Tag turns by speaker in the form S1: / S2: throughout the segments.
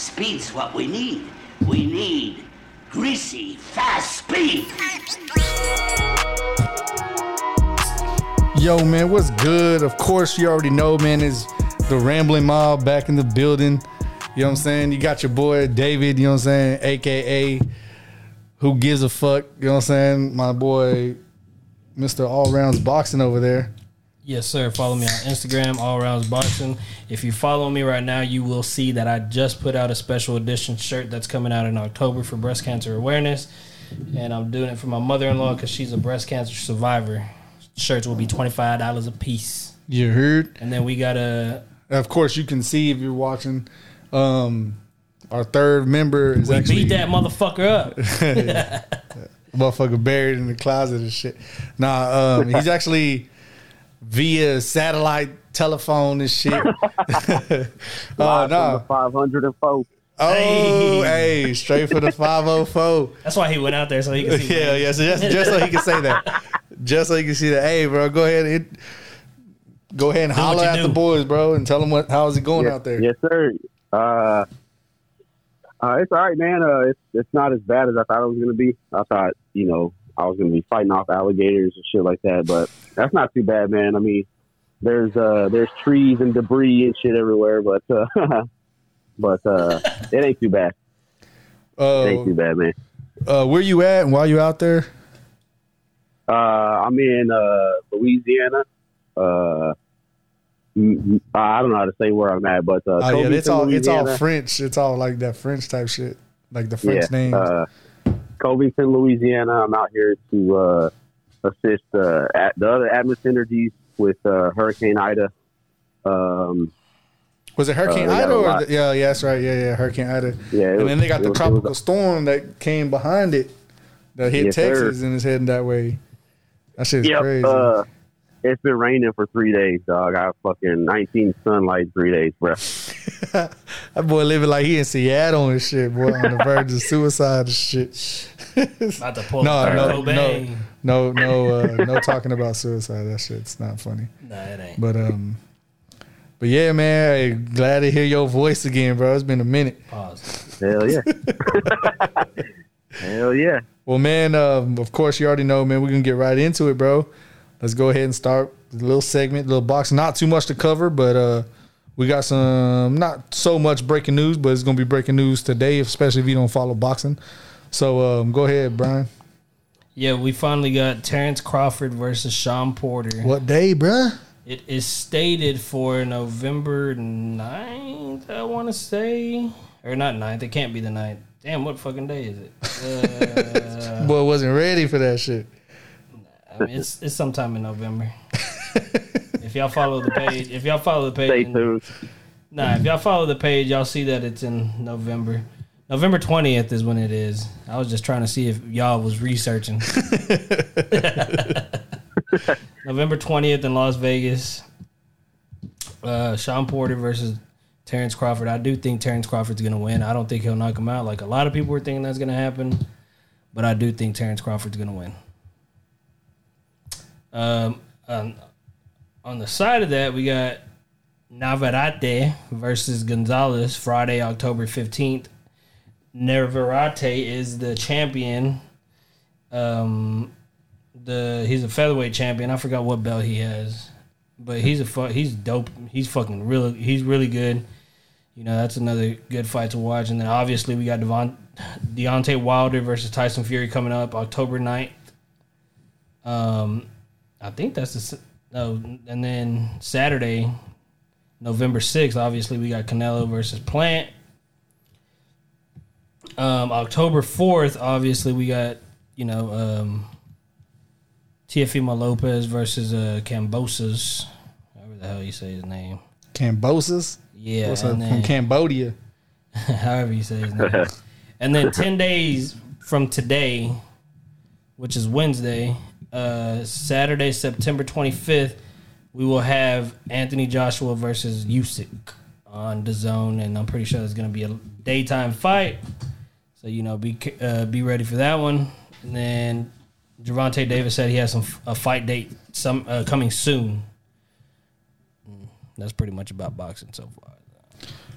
S1: Speed's what we need. We need greasy, fast speed.
S2: Yo, man, what's good? Of course, you already know, man, is the Rambling Mob back in the building. You know what I'm saying? You got your boy David, you know what I'm saying? AKA Who Gives a Fuck, you know what I'm saying? My boy Mr. All Rounds Boxing over there.
S3: Yes, sir. Follow me on Instagram, All Rounds Boxing. If you follow me right now, you will see that I just put out a special edition shirt that's coming out in October for breast cancer awareness. And I'm doing it for my mother in law because she's a breast cancer survivor. Shirts will be $25 a piece.
S2: You heard?
S3: And then we got a.
S2: Of course, you can see if you're watching. Um, our third member is
S3: We
S2: actually
S3: beat that motherfucker up.
S2: motherfucker buried in the closet and shit. Nah, um, he's actually via satellite telephone and shit. uh, no,
S4: from the 504.
S2: Oh,
S3: Hey.
S2: hey, straight for the 504.
S3: That's why he went out there so he could see.
S2: yeah, yeah. So just, just so he can say that. Just so you can see that. Hey, bro, go ahead and go ahead and
S3: Do
S2: holler at
S3: do.
S2: the boys, bro, and tell them what how's it going
S4: yes,
S2: out there.
S4: Yes, sir. Uh, uh, it's all right, man. Uh, it's it's not as bad as I thought it was gonna be. I thought, you know, I was gonna be fighting off alligators and shit like that, but that's not too bad, man. I mean, there's uh there's trees and debris and shit everywhere, but uh, but uh, it ain't too bad. It ain't too
S2: Uh,
S4: bad, man.
S2: uh, where you at and why you out there?
S4: Uh, I'm in uh, Louisiana. Uh, I don't know how to say where I'm at, but uh,
S2: Oh yeah, it's all it's all French. It's all like that French type shit, like the French
S4: yeah,
S2: names.
S4: Covington, Louisiana. I'm out here to uh, assist uh, at the other Atmos Energies with uh, Hurricane Ida. Um,
S2: Was it Hurricane
S4: uh,
S2: Ida? Or the, yeah, yeah, that's right. Yeah, yeah, Hurricane Ida.
S4: yeah,
S2: and
S4: was-
S2: then they got the
S4: was-
S2: tropical
S4: was-
S2: storm that came behind it that hit
S4: Yes, sir.
S2: Texas and is heading that way. That shit's
S4: Yep,
S2: crazy.
S4: uh, it's been raining for three days, dog. I have fucking 19 sunlight three days, bro.
S2: That boy living like he in Seattle and shit, boy, on the verge of suicide and shit.
S3: About to pull
S2: no,
S3: a
S2: no, no, no, no, uh, no talking about suicide. That shit's not funny.
S3: No, it ain't.
S2: But um, but yeah, man, hey, glad to hear your voice again, bro. It's been a minute.
S3: Pause.
S4: Hell yeah. Hell yeah.
S2: Well, man, um, of course you already know, man. We're gonna get right into it, bro. Let's go ahead and start a little segment, little box. Not too much to cover, but uh, we got some not so much breaking news, but it's gonna be breaking news today, especially if you don't follow boxing. So um, go ahead, Brian.
S3: Yeah, we finally got Terrence Crawford versus Shawn Porter.
S2: What day, bruh?
S3: It is stated for November 9th, I want to say. Or not 9th, it can't be the 9th. Damn, what fucking day is it? Uh,
S2: Boy, wasn't ready for that shit.
S3: I mean, it's, it's sometime in November. if y'all follow the page, if y'all follow the page,
S4: Stay tuned.
S3: nah, if y'all follow the page, y'all see that it's in November. November 20th is when it is. I was just trying to see if y'all was researching. November 20th in Las Vegas. Uh, Shawn Porter versus Terrence Crawford. I do think Terrence Crawford's going to win. I don't think he'll knock him out like a lot of people were thinking that's going to happen. But I do think Terrence Crawford's going to win. Um, on, on the side of that, we got Navarrete versus Gonzalez Friday, October 15th. Navarrete is the champion. Um, the he's a featherweight champion. I forgot what belt he has, but he's a fu- he's dope. He's fucking really he's really good. You know that's another good fight to watch. And then obviously we got Devon, Deontay Wilder versus Tyson Fury coming up October 9th. Um, I think that's the no, and then Saturday, November sixth. Obviously we got Canelo versus Plant. Um, October fourth, obviously we got you know um, Teofimo Lopez versus uh, Kambosos, however the hell you say his name.
S2: Kambosos.
S3: Yeah,
S2: What's up
S3: and
S2: from Cambodia?
S3: however you say his name. and then ten days from today, which is Wednesday, uh, Saturday, September twenty fifth, we will have Anthony Joshua versus Usyk on the zone, and I'm pretty sure it's going to be a daytime fight. So you know, be uh, be ready for that one. And then Gervonta Davis said he has some a fight date some uh, coming soon. That's pretty much about boxing so far.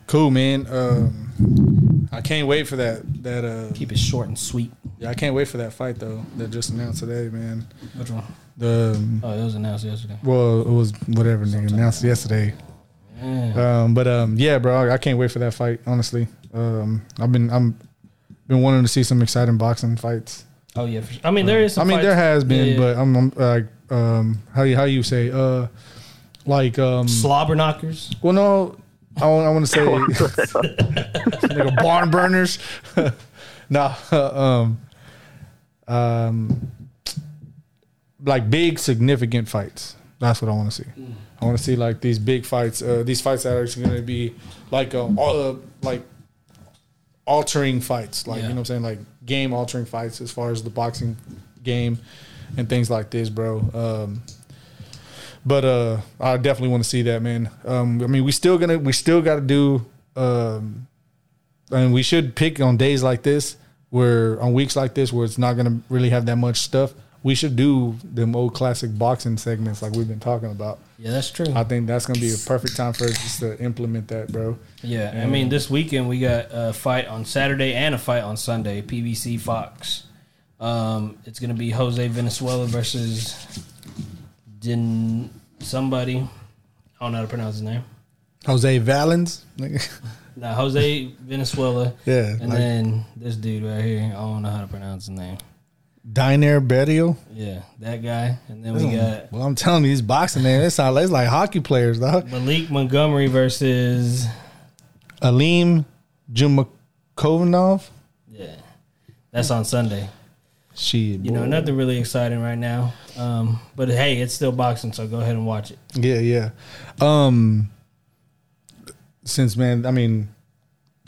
S2: Cool, man. Um, I can't wait for that. That uh,
S3: Keep it short and sweet.
S2: yeah, I can't wait for that fight though. That just announced today, man.
S3: Which one?
S2: The um,
S3: Oh, it was announced yesterday.
S2: well, it was whatever nigga announced yesterday.
S3: Yeah.
S2: Um, but um, yeah, bro, I can't wait for that fight. Honestly, um, I've been I'm been wanting to see some exciting boxing fights.
S3: Oh yeah. For sure. I mean, there is. Some.
S2: I mean,
S3: fights-
S2: there has been,
S3: Yeah.
S2: but I'm, I'm like, um, how you how you say, uh, like, um,
S3: slobber knockers.
S2: well, no, I want, I want to say, like barn burners. no, um, um, like big significant fights. That's what I want to see. I want to see like these big fights. Uh, these fights that are actually going to be like um, all, uh, like altering fights. Like
S3: Yeah.
S2: you know what I'm saying, like game altering fights as far as the boxing game and things like this, bro. Um, but uh, I definitely want to see that, man. Um, I mean, we still gonna we still got to do. Um, and we should pick on days like this, where on weeks like this, where it's not gonna really have that much stuff. We should do them old classic boxing segments like we've been talking about.
S3: Yeah, that's true.
S2: I think that's gonna be a perfect time for us just to implement that, bro.
S3: Yeah, I mean, this weekend we got a fight on Saturday and a fight on Sunday. PBC Fox. Um, it's gonna be Jose Venezuela versus Din somebody. I don't know how to pronounce his name.
S2: Jose Valens.
S3: Now Jose Venezuela.
S2: Yeah,
S3: and
S2: like-
S3: then this dude right here. I don't know how to pronounce his name.
S2: Deiner Berrio.
S3: Yeah, that guy. And then we got
S2: Well, I'm telling you, these boxing man, it's like, it's like hockey players, dog.
S3: Malik Montgomery versus
S2: Alim Jumakovinov.
S3: yeah. That's on Sunday.
S2: She,
S3: You know, nothing really exciting right now. Um, but hey, it's still boxing, so go ahead and watch it.
S2: Yeah, yeah. Um, since man, I mean,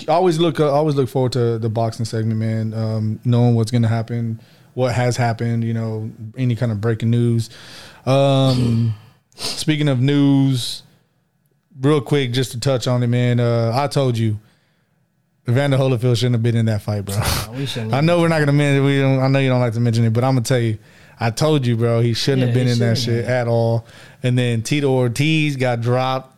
S2: always look, uh, always look forward to the boxing segment, man. Um, knowing what's gonna happen, what has happened, you know, any kind of breaking news. Um, speaking of news, real quick, just to touch on it, man. Uh, I told you, Evander Holyfield shouldn't have been in that fight, bro. I know we're not gonna mention. We don't. I know you don't like to mention it, but I'm gonna tell you. I told you, bro. He shouldn't
S3: Yeah,
S2: have been in that shit at all. And then Tito Ortiz got dropped.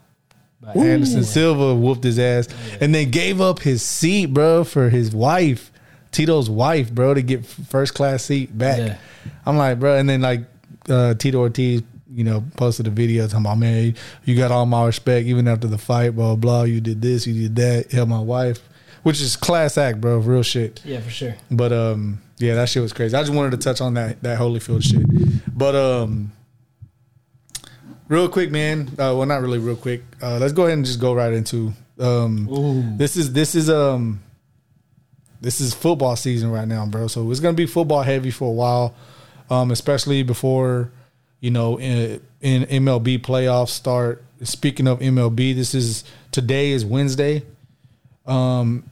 S3: But
S2: Anderson Silva whooped his ass, and then gave up his seat, bro, for his wife, Tito's wife, bro, to get first class seat back.
S3: Yeah.
S2: I'm like, bro, and then like uh, Tito Ortiz, you know, posted a video talking about, man, you got all my respect even after the fight, blah blah. You did this, you did that, help my wife, which is class act, bro, real shit.
S3: Yeah, for sure.
S2: But um, yeah, that shit was crazy. I just wanted to touch on that that Holyfield shit. But um, real quick, man. Uh, well, not really real quick. Uh, let's go ahead and just go right into um.
S3: Ooh.
S2: This is this is um. This is football season right now, bro. So it's gonna be football heavy for a while, um, especially before you know in, in MLB playoffs start. Speaking of MLB, this is today is Wednesday, um,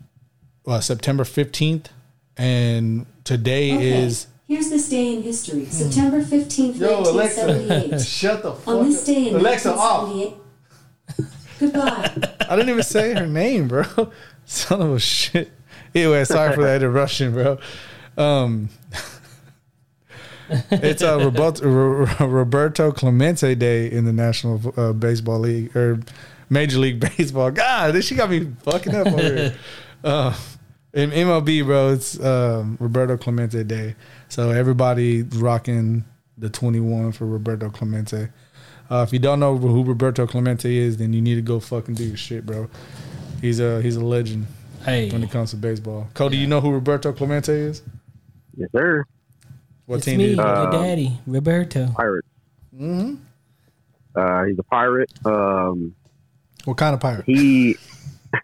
S2: uh, September fifteenth, and today
S5: Okay.
S2: is
S5: Here's this day in history, September 15th,
S2: Yo, Alexa,
S5: 1978.
S2: shut the fuck
S5: On this
S2: up.
S5: day in
S2: Alexa, off.
S5: Goodbye.
S2: I didn't even say her name, bro. Son of a shit. Anyway, sorry for that interruption, bro. Um, it's uh, Roberto, Roberto Clemente Day in the National uh, Baseball League or Major League Baseball. God, this she got me fucking up over here. Uh, in MLB, bro, it's um, Roberto Clemente Day. So everybody rocking the 21 for Roberto Clemente. Uh, if you don't know who Roberto Clemente is, then you need to go fucking do your shit, bro. He's a he's a legend
S3: Hey,
S2: when it comes to baseball. Cody, you know who Roberto Clemente is?
S4: Yes, sir.
S2: What
S3: it's
S2: team
S3: me,
S2: did he
S3: your
S4: Um,
S3: daddy, Roberto.
S4: Pirate.
S2: Mm-hmm.
S4: Uh, he's a pirate. Um,
S2: What kind of pirate?
S4: he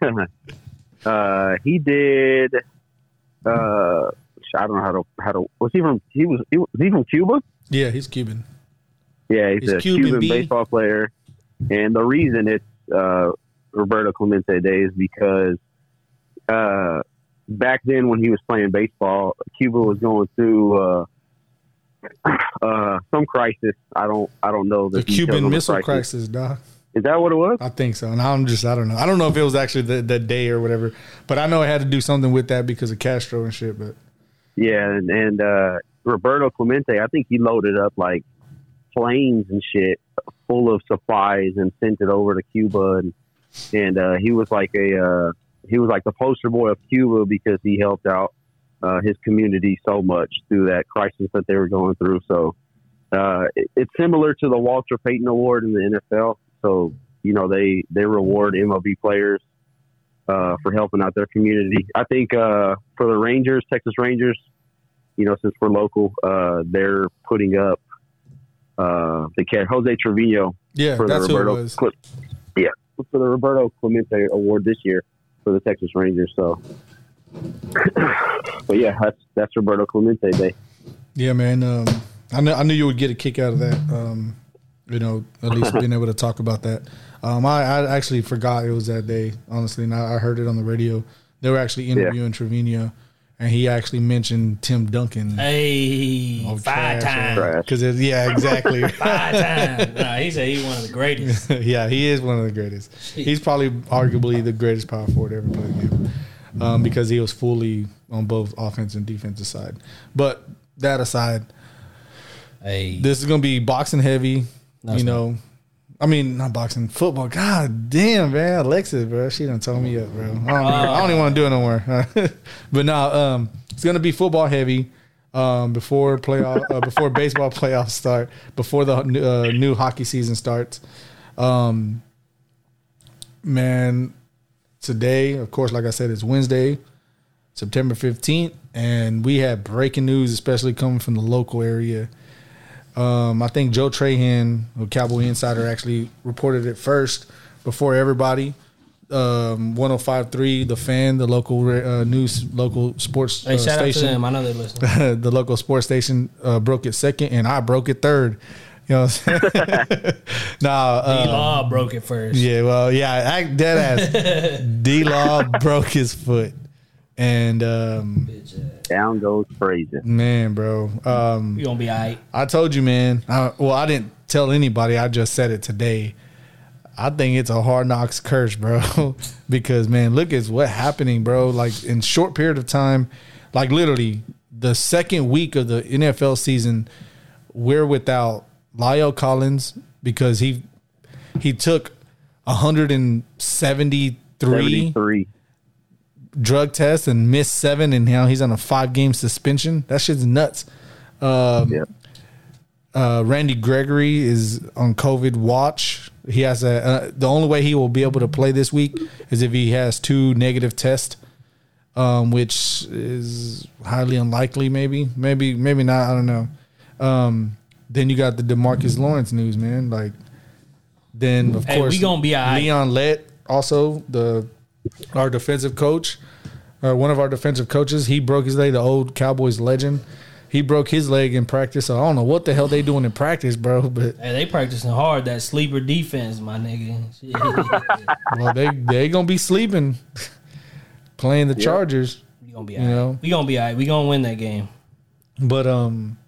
S4: uh, he did. Uh, I don't know how to how to. Was he from? He was. He was, he from Cuba?
S2: Yeah, he's Cuban.
S4: Yeah, he's,
S2: He's
S4: a
S2: Cuban
S4: Cuban, baseball player, and the reason it's uh, Roberto Clemente Day is because uh, back then when he was playing baseball, Cuba was going through uh, uh, some crisis. I don't I don't know
S2: The
S4: details
S2: Cuban
S4: the
S2: Missile Crisis, dog.
S4: Is that what it was?
S2: I think so. And I'm just, I don't know. I don't know if it was actually the, the day or whatever, but I know it had to do something with that because of Castro and shit. But
S4: Yeah, and, and uh, Roberto Clemente, I think he loaded up like planes and shit full of supplies and sent it over to Cuba, and and uh, he was like a uh, he was like the poster boy of Cuba because he helped out uh, his community so much through that crisis that they were going through. So uh, it, it's similar to the Walter Payton Award in the NFL. So you know they they reward MLB players uh, for helping out their community. I think uh, for the Rangers, Texas Rangers, you know, since we're local, uh, they're putting up uh, the cat Jose Trevino
S2: Yeah,
S4: for the
S2: that's who it
S4: Roberto. Cle- yeah for the Roberto Clemente Award this year for the Texas Rangers. So, but yeah, that's that's Roberto Clemente Day.
S2: Yeah, man. Um, I knew I knew you would get a kick out of that. Um, you know, at least being able to talk about that. Um, I, I actually forgot it was that day. Honestly, and I, I heard it on the radio. They were actually interviewing Trevino, and he actually mentioned Tim Duncan.
S3: Hey,
S2: Oh,
S3: five
S2: trash,
S3: times.
S4: Trash.
S2: Because yeah, exactly.
S3: Five times. Nah, he said he's one of the greatest.
S2: yeah, he is one of the greatest. He's probably arguably the greatest power forward ever played the game um, because he was fully on both offense and defensive side. But that aside,
S3: Hey,
S2: this is gonna be boxing heavy.
S3: No,
S2: you know, I mean not boxing, football. God damn, man, Alexis, bro, she done told me up, bro. I don't, even- I don't even want to do it no more. but now, um, it's gonna be football heavy. Um, before playoff, uh, before baseball playoffs start, before the uh, new hockey season starts, um, man, today, of course, like I said, it's Wednesday, September 15th, and we had breaking news, especially coming from the local area. Um, I think Joe Trahan, a Cowboy Insider, actually reported it first before everybody. Um, 105.3, the fan, the local uh, news, local sports
S3: hey
S2: uh,
S3: shout out to
S2: station
S3: them. I know they listen.
S2: the local sports station uh, broke it second, and I broke it third. You know what I'm saying? nah,
S3: D
S2: uh,
S3: Law broke it first.
S2: yeah, well, yeah, act dead ass. D Law broke his foot, and um,
S4: Down goes Frazier.
S2: man, bro, um,
S3: You gonna be alright.
S2: I told you, man. I, well, I didn't tell anybody. I just said it today. I think it's a hard knocks curse, bro. because man, look at what happening, bro. Like in short period of time, like literally the second week of the NFL season, we're without La'el Collins because he he took 173
S4: Seventy-three.
S2: Drug tests and missed seven, and now he's on a five game suspension. That shit's nuts. Um,
S4: Yeah.
S2: uh, Randy Gregory is on COVID watch. He has a uh, the only way he will be able to play this week is if he has two negative tests, um, which is highly unlikely. Maybe, maybe, maybe not. I don't know. Um, then you got the Demarcus Lawrence news, man. Like, then of
S3: Hey,
S2: course
S3: we gonna be all right.
S2: Leon Lett, also the our defensive coach, or one of our defensive coaches. He broke his leg. The old Cowboys legend. He broke his leg in practice. So I don't know what the hell they doing in practice, bro. But
S3: Hey, they practicing hard that sleeper defense, my nigga.
S2: Well, they they gonna be sleeping, playing the Chargers.
S3: we gonna be
S2: You
S3: alright.
S2: know?
S3: We gonna be alright. We gonna win that game.
S2: But um,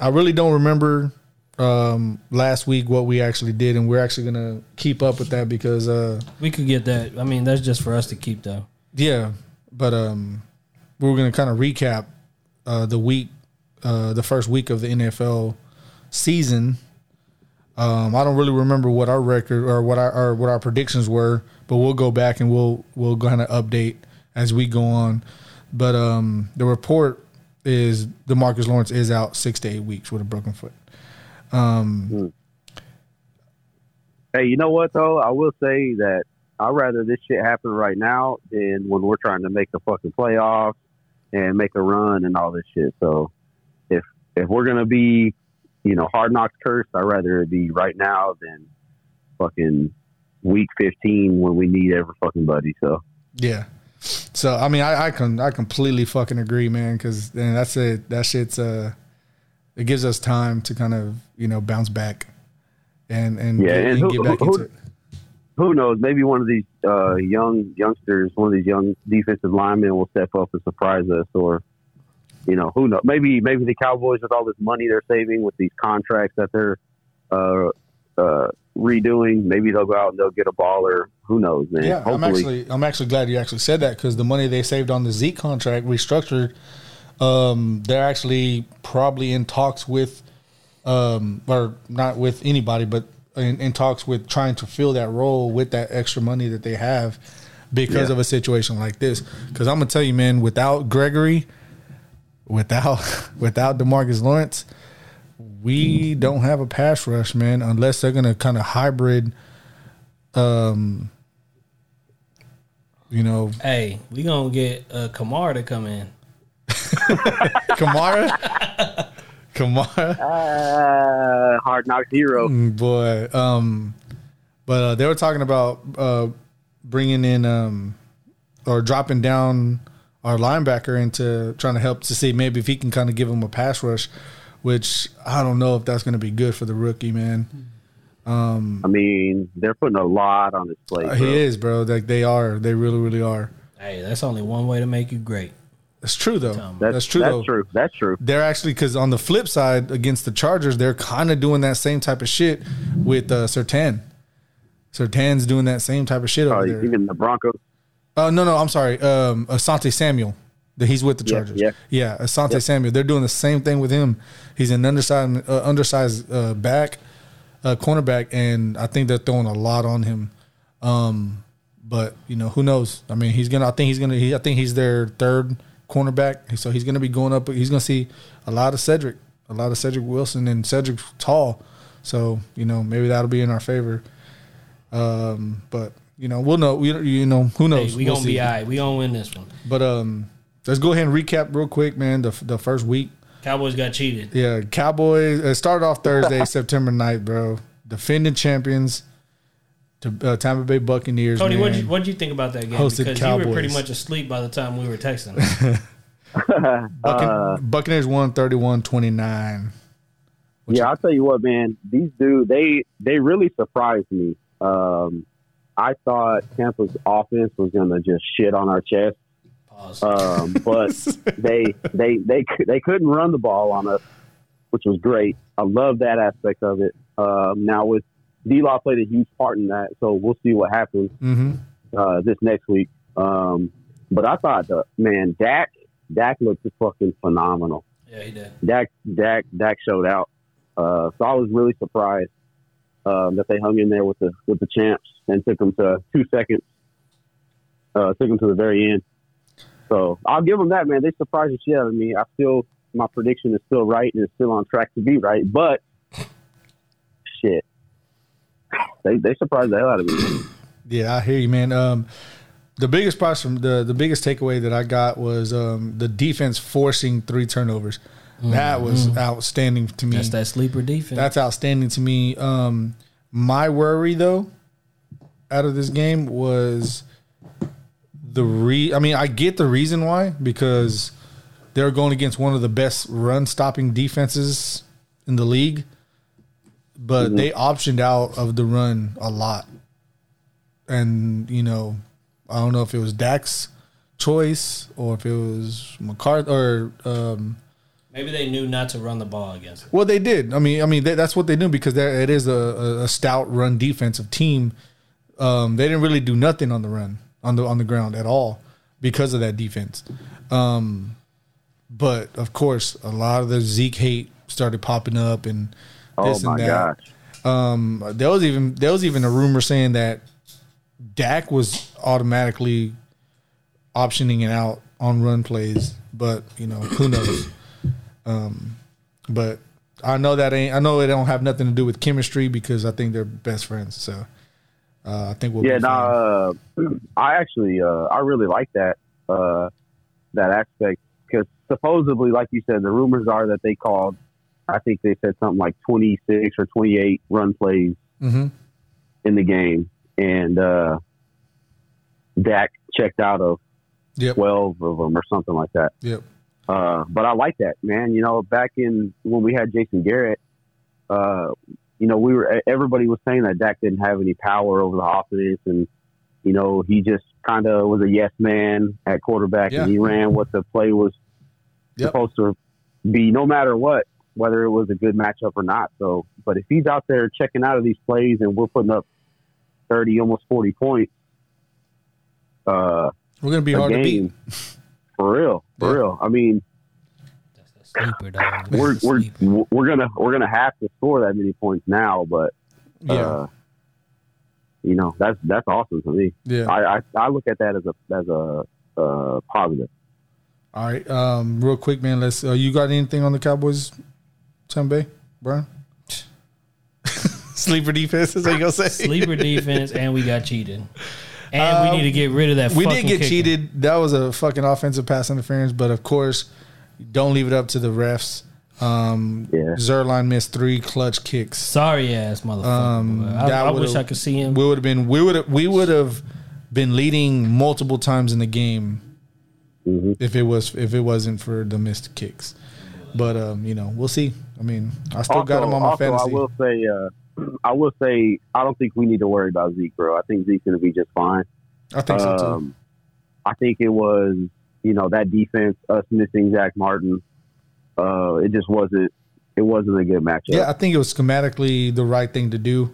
S2: I really don't remember um last week what we actually did, and we're actually gonna keep up with that because uh
S3: We could get that. I mean, that's just for us to keep though.
S2: yeah, but um, we're gonna kind of recap uh the week, uh the first week of the NFL season. Um, I don't really remember what our record or what our or what our predictions were, but we'll go back and we'll we'll kind of update as we go on. But um, the report is Demarcus Lawrence is out six to eight weeks with a broken foot.
S4: Hey, you know what though? I will say that I'd rather this shit happen right now than when we're trying to make the fucking playoffs and make a run and all this shit. So if if we're gonna be, you know, hard knocks cursed, I'd rather it be right now than fucking week fifteen when we need every fucking buddy. So
S2: Yeah. So I mean, I, I can I completely fucking agree, man. Because that's it. That shit's uh, it gives us time to kind of you know bounce back and and,
S4: Yeah,
S2: get,
S4: and
S2: and
S4: who-
S2: get back
S4: who-
S2: into it.
S4: who knows? Maybe one of these uh, young youngsters, one of these young defensive linemen, will step up and surprise us, or you know, who knows? Maybe maybe the Cowboys with all this money they're saving with these contracts that they're uh, uh, redoing, maybe they'll go out and they'll get a baller. Who knows, man?
S2: Yeah, I'm actually I'm actually glad you actually said that because the money they saved on the Zeke contract restructured. Um, they're actually probably in talks with, um, or not with anybody, but in, in talks with trying to fill that role with that extra money that they have. because
S4: Yeah.
S2: of a situation like this. Because I'm gonna tell you, man, without Gregory, without without Demarcus Lawrence, we don't have a pass rush, man, unless they're gonna kind of hybrid. Um, you know,
S3: Hey, we gonna get uh, Kamara to come in.
S2: Kamara, Kamara.
S4: Uh, hard knock hero.
S2: Mm, boy. Um, but uh, they were talking about uh, bringing in um, or dropping down our linebacker into trying to help to see maybe if he can kind of give him a pass rush, which I don't know if that's going to be good for the rookie, man.
S4: Um, I mean, they're putting a lot on his plate.
S2: Uh, he is, bro. Like they are, they really, really are.
S3: Hey, that's only one way to make you great.
S2: That's true though.
S3: That's-
S2: That's, true
S4: That's
S2: though.
S4: true. That's true.
S2: They're actually because on the flip side against the Chargers, they're kind of doing that same type of shit with uh, Surtain. Surtain's doing that same type of shit over
S4: Uh,
S2: there.
S4: even the Broncos.
S2: Oh no, no, I'm sorry. Um, Asante Samuel. That he's with the Chargers.
S4: yeah.
S2: yeah Asante Samuel. They're doing the same thing with him. He's an undersized, uh, undersized uh, back, uh, cornerback, and I think they're throwing a lot on him. Um, but you know, who knows? I mean, he's gonna. I think he's gonna. He, I think he's their third cornerback, so he's gonna be going up. He's gonna see a lot of Cedric, a lot of Cedric Wilson, and Cedric's tall, so you know maybe that'll be in our favor. Um, but you know, we'll know. We, you know, who
S3: Hey,
S2: knows?
S3: we
S2: We'll
S3: gonna
S2: see.
S3: be all right. We gonna win this one.
S2: But um, let's go ahead and recap real quick, man. The the first week,
S3: Cowboys got cheated.
S2: yeah, Cowboys. It started off Thursday, September 9th, bro. Defending champions, to uh, Tampa Bay Buccaneers.
S3: Tony,
S2: man.
S3: what you you think about that game?
S2: Hosted
S3: because you were pretty much asleep by the time we were texting.
S2: Buccan- Buccaneers won 31-29.
S4: yeah, I'll tell you what, man. These dudes, they they really surprised me. Um, I thought Tampa's offense was gonna just shit on our chest, um, but they they they they couldn't run the ball on us, which was great. I love that aspect of it. Um, now with D Law played a huge part in that, so we'll see what happens
S2: Mm-hmm.
S4: uh, this next week. Um, but I thought, the, man, Dak Dak looked fucking phenomenal.
S3: yeah, he did.
S4: Dak Dak Dak showed out. Uh, so I was really surprised um, that they hung in there with the with the champs and took them to two seconds. Uh, took them to the very end. So I'll give them that, man. They surprised the shit out of me. I still my prediction is still right and it's still on track to be right, but shit, they they surprised the hell out of me.
S2: Yeah, I hear you, man. Um, the biggest prize from the the biggest takeaway that I got was um, the defense forcing three turnovers. That was outstanding to me.
S3: That's that sleeper defense.
S2: That's outstanding to me. Um, my worry though, out of this game was the re. I mean, I get the reason why because they're going against one of the best run stopping defenses in the league, but they optioned out of the run a lot, and you know, I don't know if it was Dak's choice or if it was McCarthy or. Um,
S3: Maybe they knew not to run the ball against. It.
S2: well, they did. I mean, I mean they, that's what they do because it is a, a, a stout run defensive team. Um, they didn't really do nothing on the run on the on the ground at all because of that defense. Um, but of course, a lot of the Zeke hate started popping up and this
S4: my
S2: and that.
S4: gosh.
S2: Um, there was even there was even a rumor saying that Dak was automatically optioning it out on run plays, but you know who knows. Um, but I know that ain't. I know it don't have nothing to do with chemistry because I think they're best friends. So uh, I think we'll
S4: Yeah, no, uh, I actually, uh, I really like that uh, that aspect because supposedly, like you said, the rumors are that they called. I think they said something like twenty six or twenty eight run plays
S2: Mhm.
S4: in the game, and uh, Dak checked out of
S2: Yep.
S4: twelve of them or something like that.
S2: Yep.
S4: Uh, but I like that, man. You know, back in when we had Jason Garrett, uh, you know, we were everybody was saying that Dak didn't have any power over the offense, and you know, he just kind of was a yes man at quarterback,
S2: Yeah.
S4: and he ran what the play was
S2: Yep.
S4: supposed to be, no matter what, whether it was a good matchup or not. So, but if he's out there checking out of these plays, and we're putting up thirty, almost forty points, uh,
S2: We're gonna be
S4: a
S2: hard to
S4: game,
S2: beat.
S4: for real, for
S2: Yeah.
S4: real. I mean.
S3: Sleeper,
S4: we're we're we're gonna we're gonna have to score that many points now, but
S2: Yeah.
S4: uh, you know that's that's awesome for me.
S2: Yeah.
S4: I, I I look at that as a as a uh, positive.
S2: All right. Um, real quick, man. Let's. Uh, you got anything on the Cowboys, Bay, Brian? Sleeper defense. Is that you gonna say?
S3: Sleeper defense, and we got cheated. And we need to get rid of that.
S2: Um, We did get
S3: kicker.
S2: cheated. That was a fucking offensive pass interference. But of course, don't leave it up to the refs. Um,
S4: Yeah.
S2: Zuerlein missed three clutch kicks.
S3: Sorry ass motherfucker.
S2: Um,
S3: I, I wish I could see him.
S2: We would have been. We would. We would have been leading multiple times in the game
S4: hmm
S2: if it was if it wasn't for the missed kicks. But um, you know, we'll see. I mean, I still got him on my
S4: also,
S2: fantasy.
S4: I will say, uh, I will say, I don't think we need to worry about Zeke, bro. I think Zeke's going to be just fine.
S2: I think so too.
S4: Um, I think it was, you know, that defense, us missing Zack Martin. Uh, it just wasn't. It wasn't a good matchup.
S2: Yeah, I think it was schematically the right thing to do.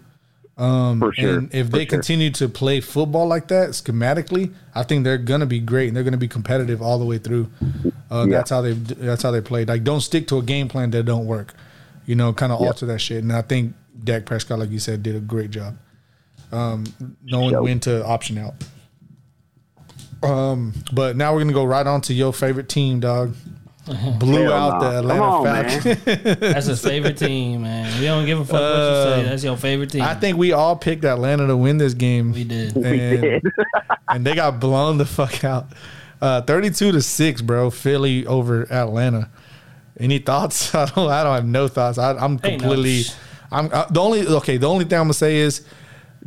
S2: Um,
S4: For sure,
S2: And if
S4: for
S2: they
S4: sure.
S2: continue to play football like that schematically, I think they're gonna be great and they're gonna be competitive all the way through. Uh,
S4: Yeah.
S2: That's how they. That's how they played. Like, don't stick to a game plan that don't work. You know, kind of
S4: Yep.
S2: alter that shit. And I think Dak Prescott, like you said, did a great job. Um, knowing when to option out. Um, but now we're gonna go right on to your favorite team, dog. Blew
S4: Hell
S2: out
S4: nah.
S2: the Atlanta
S4: on,
S2: Falcons.
S3: That's his favorite team, man. We don't give a fuck what you say. That's your favorite team.
S2: Uh, I think we all picked Atlanta to win this game.
S3: we did.
S4: we
S2: and,
S4: did.
S2: and they got blown the fuck out. Uh, 32 to 6, bro. Philly over Atlanta. Any thoughts? I don't I don't have no thoughts. I, I'm
S3: Ain't no
S2: completely I'm uh, the only okay, the only thing I'm going to say is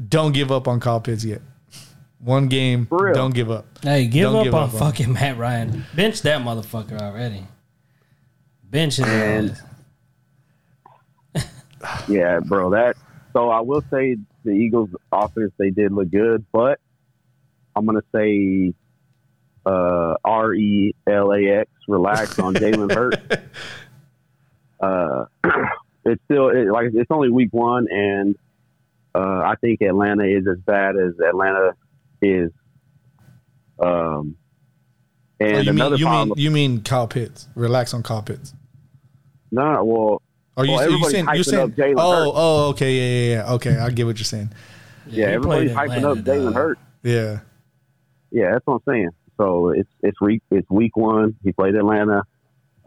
S2: don't give up on Kyle Pitts yet. One game,
S4: For real.
S2: don't give up.
S3: Hey, give
S2: Don't
S3: up
S2: give
S3: on
S2: up on
S3: fucking Matt Ryan. Bench that motherfucker already. Bench his ass.
S4: Yeah, bro. That so I will say the Eagles' offense they did look good, but I'm gonna say uh, R E L A X relax on Jalen Hurts. Uh, it's still it, like it's only week one, and uh, I think Atlanta is as bad as Atlanta is. Um,
S2: Oh,
S4: and
S2: you mean
S4: another
S2: you mean you mean Kyle Pitts. Relax on Kyle Pitts.
S4: no, well,
S2: Are you,
S4: Well,
S2: you
S4: everybody's
S2: saying you're
S4: hyping
S2: saying
S4: up Jalen
S2: Oh,
S4: Hurts.
S2: oh, okay, yeah, yeah, yeah. Okay, I get what you're saying.
S4: yeah,
S3: he
S4: everybody's
S3: played
S4: hyping
S3: Atlanta,
S4: up Jalen
S3: dog.
S4: Hurts.
S2: Yeah.
S4: Yeah, that's what I'm saying. So it's it's week it's week one. He played Atlanta.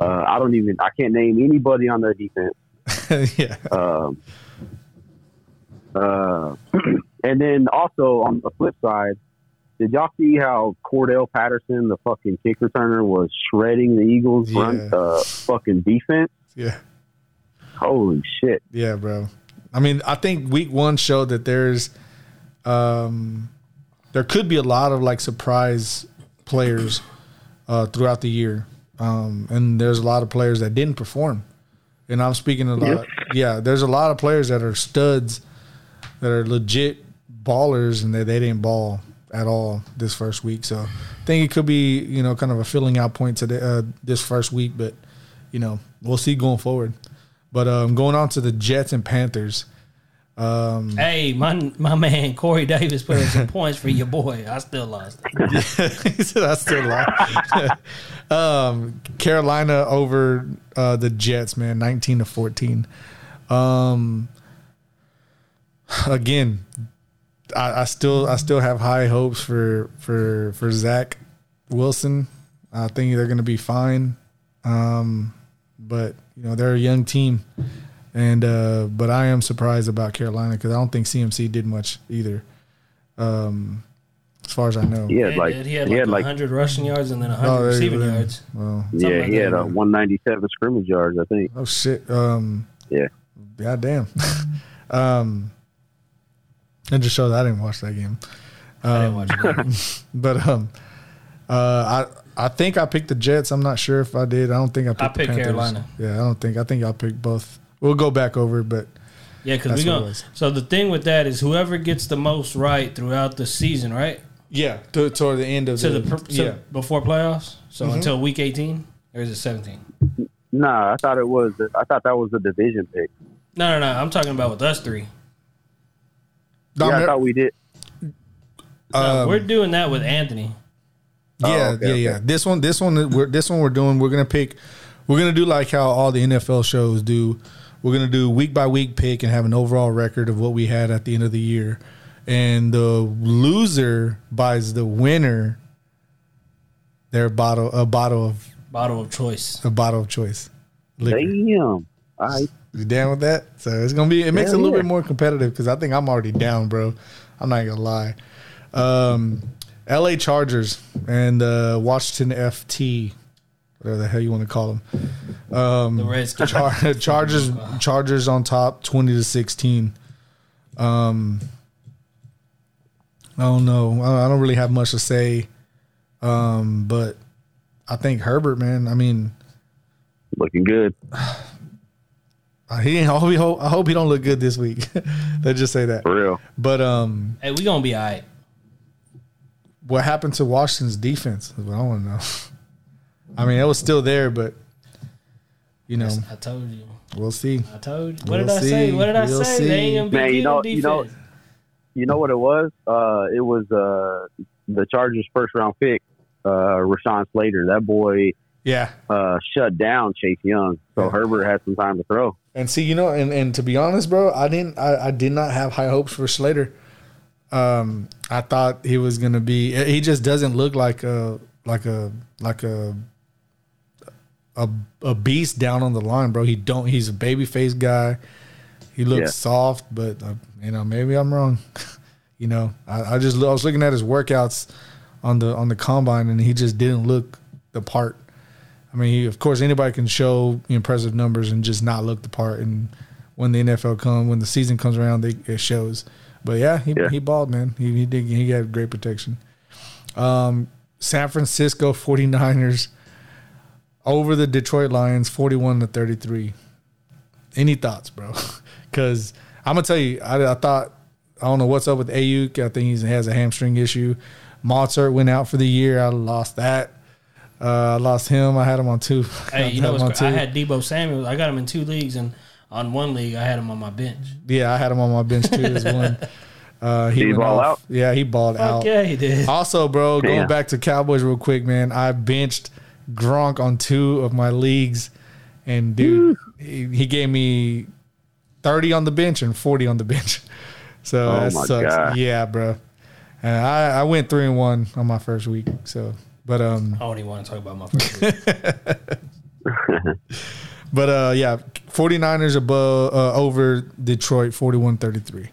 S4: Uh, I don't even I can't name anybody on their defense.
S2: yeah.
S4: Um, uh, and then also on the flip side, did y'all see how Cordarrelle Patterson, the fucking kick returner, was shredding the Eagles' run
S2: Yeah.
S4: uh, fucking defense?
S2: Yeah.
S4: Holy shit!
S2: Yeah, bro. I mean, I think week one showed that there's, um, there could be a lot of like surprise players uh, throughout the year, um, and there's a lot of players that didn't perform. And I'm speaking a lot. Yeah, there's a lot of players that are studs, that are legit ballers, and that they didn't ball at all this first week. So I think it could be you know kind of a filling out point to the, uh, this first week, but you know we'll see going forward. But um, going on to the Jets and Panthers.
S3: Um, Hey, my my man Corey Davis put in some points for your boy. I still lost.
S2: he said I still lost. um, Carolina over uh, the Jets, man, nineteen to fourteen. Um, again, I, I still I still have high hopes for for for Zach Wilson. I think they're going to be fine. Um, but you know they're a young team, and uh, but I am surprised about Carolina because I don't think CMC did much either. Um, as far as I know.
S4: He had
S3: Yeah,
S4: like
S3: he had like, 100 rushing yards and then 100
S2: Oh,
S3: receiving
S2: go.
S3: yards.
S2: Well,
S4: yeah,
S3: like
S4: he had a 197 scrimmage yards, I think.
S2: Oh shit. Um
S4: Yeah.
S2: God damn. um it just shows I didn't watch that game.
S3: I didn't watch it.
S2: But um uh I I think I picked the Jets. I'm not sure if I did. I don't think I picked,
S3: I
S2: the
S3: picked
S2: Panthers.
S3: Carolina.
S2: Yeah, I don't think I think y'all picked both. We'll go back over it, but
S3: Yeah, because we
S2: what it
S3: going. So the thing with that is whoever gets the most right throughout the season, right?
S2: yeah, to, toward the end of
S3: To
S2: the,
S3: the pr- to
S2: yeah.
S3: before playoffs. So
S2: Mm-hmm.
S3: until week 18 or is it 17?
S4: Nah, I thought it was. I thought that was a division pick.
S3: No, no, no. I'm talking about with us three.
S2: No,
S4: yeah, I
S2: I'm-
S4: thought we did.
S3: No,
S2: Um,
S3: we're doing that with Anthony.
S2: Yeah,
S4: Oh, okay,
S2: yeah,
S4: okay.
S2: yeah. This one, this one, we're this one we're doing. We're gonna pick. We're gonna do like how all the NFL shows do. We're gonna do week by week pick and have an overall record of what we had at the end of the year, and the loser buys the winner their bottle a bottle of
S3: Bottle of choice.
S2: a bottle of choice. Liquor.
S4: Damn. All right.
S2: You down with that? So it's gonna be. It makes it a little
S4: yeah.
S2: bit more competitive because I think I'm already down, bro. I'm not gonna lie. Um, L.A. Chargers and uh, Washington FT, whatever the hell you want to call them. Um,
S3: The Redskins.
S2: Char- Chargers Chargers on top, twenty to sixteen. Um, I don't know. I I don't really have much to say. Um, but I think Herbert, man. I mean,
S4: Looking good.
S2: uh, he. I hope he. Hope, I hope he don't look good this week. Let's just say that.
S4: For real.
S2: But um,
S3: hey, we gonna be all right.
S2: what happened to Washington's defense? is what I want to know. I mean, it was still there, but you know,
S3: I told you.
S2: we'll see.
S3: I told you. What
S2: We'll
S3: did I say?
S2: see.
S3: What did I
S2: We'll
S3: say? They ain't gonna be
S4: Man, you know-
S3: on
S4: you know- You know what it was? Uh, it was uh, the Chargers' first round pick, uh, Rashawn Slater. That boy
S2: Yeah,
S4: uh, shut down Chase Young, so
S2: Yeah.
S4: Herbert had some time to throw.
S2: And see, you know, and, and to be honest, bro, I didn't. I, I did not have high hopes for Slater. Um, I thought he was gonna be. He just doesn't look like a like a like a a, a beast down on the line, bro. He don't. He's a baby face guy. He looks
S4: Yeah.
S2: soft, but uh, you know maybe I'm wrong. you know, I, I just I was looking at his workouts on the on the combine, and he just didn't look the part. I mean, of course, anybody can show impressive numbers and just not look the part. And when the NFL come, when the season comes around, they, it shows. But yeah, he
S4: Yeah.
S2: he balled, man. He he did he had great protection. Um, San Francisco 49ers over the Detroit Lions 41 to 33. Any thoughts, bro? Because I'm gonna tell you, I, I thought I don't know what's up with Aiyuk. I think he has a hamstring issue. Mostert went out for the year. I lost that. Uh, I lost him. I had him on two.
S3: Hey, you
S2: I
S3: know
S2: had him on
S3: what's cra- I had Deebo Samuel. I got him in two leagues, and on one league, I had him on my bench.
S2: Yeah, I had him on my bench too as one. Uh, he
S4: Did he ball
S2: off.
S4: out?
S2: Yeah, he balled
S3: Fuck
S2: out.
S3: yeah, he did.
S2: Also, bro, going back to Cowboys real quick, man. I benched Gronk on two of my leagues, and dude, he, he gave me thirty on the bench and forty on the bench. So
S4: Oh
S2: that sucks.
S4: God.
S2: Yeah, bro. And I, I went three and one on my first week. So, but um,
S3: I don't even want to talk about my first.
S2: But uh yeah, 49ers above uh, over Detroit 41-33.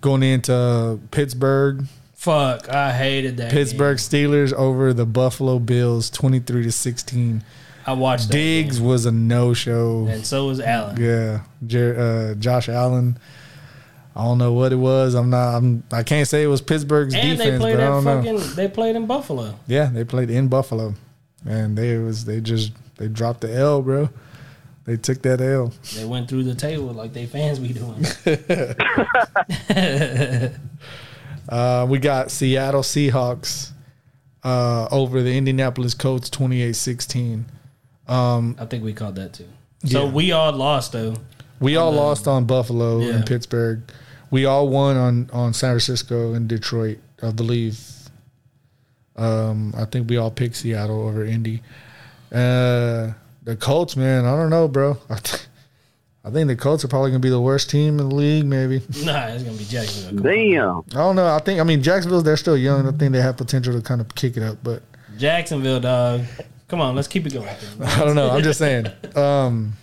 S2: Going into Pittsburgh,
S3: Fuck, I hated that.
S2: Pittsburgh
S3: game.
S2: Steelers over the Buffalo Bills 23 to 16.
S3: I watched that
S2: Diggs
S3: game,
S2: was a no-show.
S3: and so was Allen.
S2: Yeah, Jer- uh, Josh Allen. I don't know what it was. I'm not. I'm. I can't say it was Pittsburgh's
S3: And they
S2: defense,
S3: played
S2: but I don't know.
S3: fucking. They played in Buffalo.
S2: Yeah, they played in Buffalo, and they was they just they dropped the L, bro. They took that L.
S3: They went through the table like they fans be doing.
S2: Uh, we got Seattle Seahawks uh, over the Indianapolis Colts 28-16.
S3: I think we called that too. So
S2: Yeah.
S3: we all lost though.
S2: We all lost on Buffalo
S3: Yeah.
S2: and Pittsburgh. We all won on, on San Francisco and Detroit, I believe. Um, I think we all picked Seattle over Indy. Uh, the Colts, man, I don't know, bro. I, th- I think the Colts are probably gonna be the worst team in the league, maybe.
S3: Nah, it's gonna be Jacksonville. Come on.
S4: Damn.
S2: I don't know. I think I mean Jacksonville, they're still young. I think they have potential to kind of kick it up, but
S3: Jacksonville, dog. Come on, let's keep it going.
S2: I don't know. I'm just saying. Um,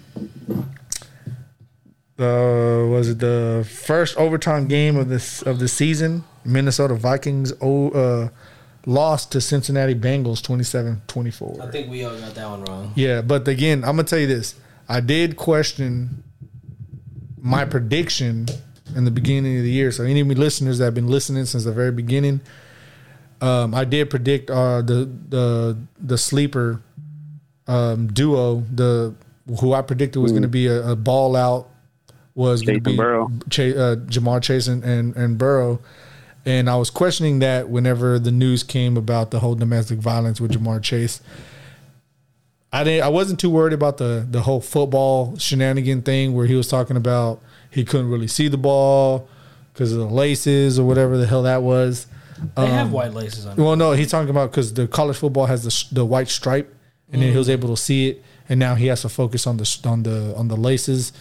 S2: uh, was it the first overtime game of this of the season? Minnesota Vikings uh, lost to Cincinnati Bengals 27-24.
S3: I think we all got that one wrong.
S2: Yeah, but again, I'm gonna tell you this. I did question my prediction in the beginning of the year. So any of me listeners that have been listening since the very beginning, um, I did predict uh, the the the sleeper um, duo, the who I predicted was going to be a, a ball out was going to be
S4: Burrow.
S2: Cha- uh, Ja'Marr Chase and, and and Burrow. And I was questioning that whenever the news came about the whole domestic violence with Ja'Marr Chase. I didn't. I wasn't too worried about the the whole football shenanigan thing where he was talking about he couldn't really see the ball because of the laces or whatever the hell that was.
S3: They have
S2: Um,
S3: white laces on.
S2: Well, no, he's talking about because the college football has the the white stripe, and then he was able to see it, and now he has to focus on the on the on the laces.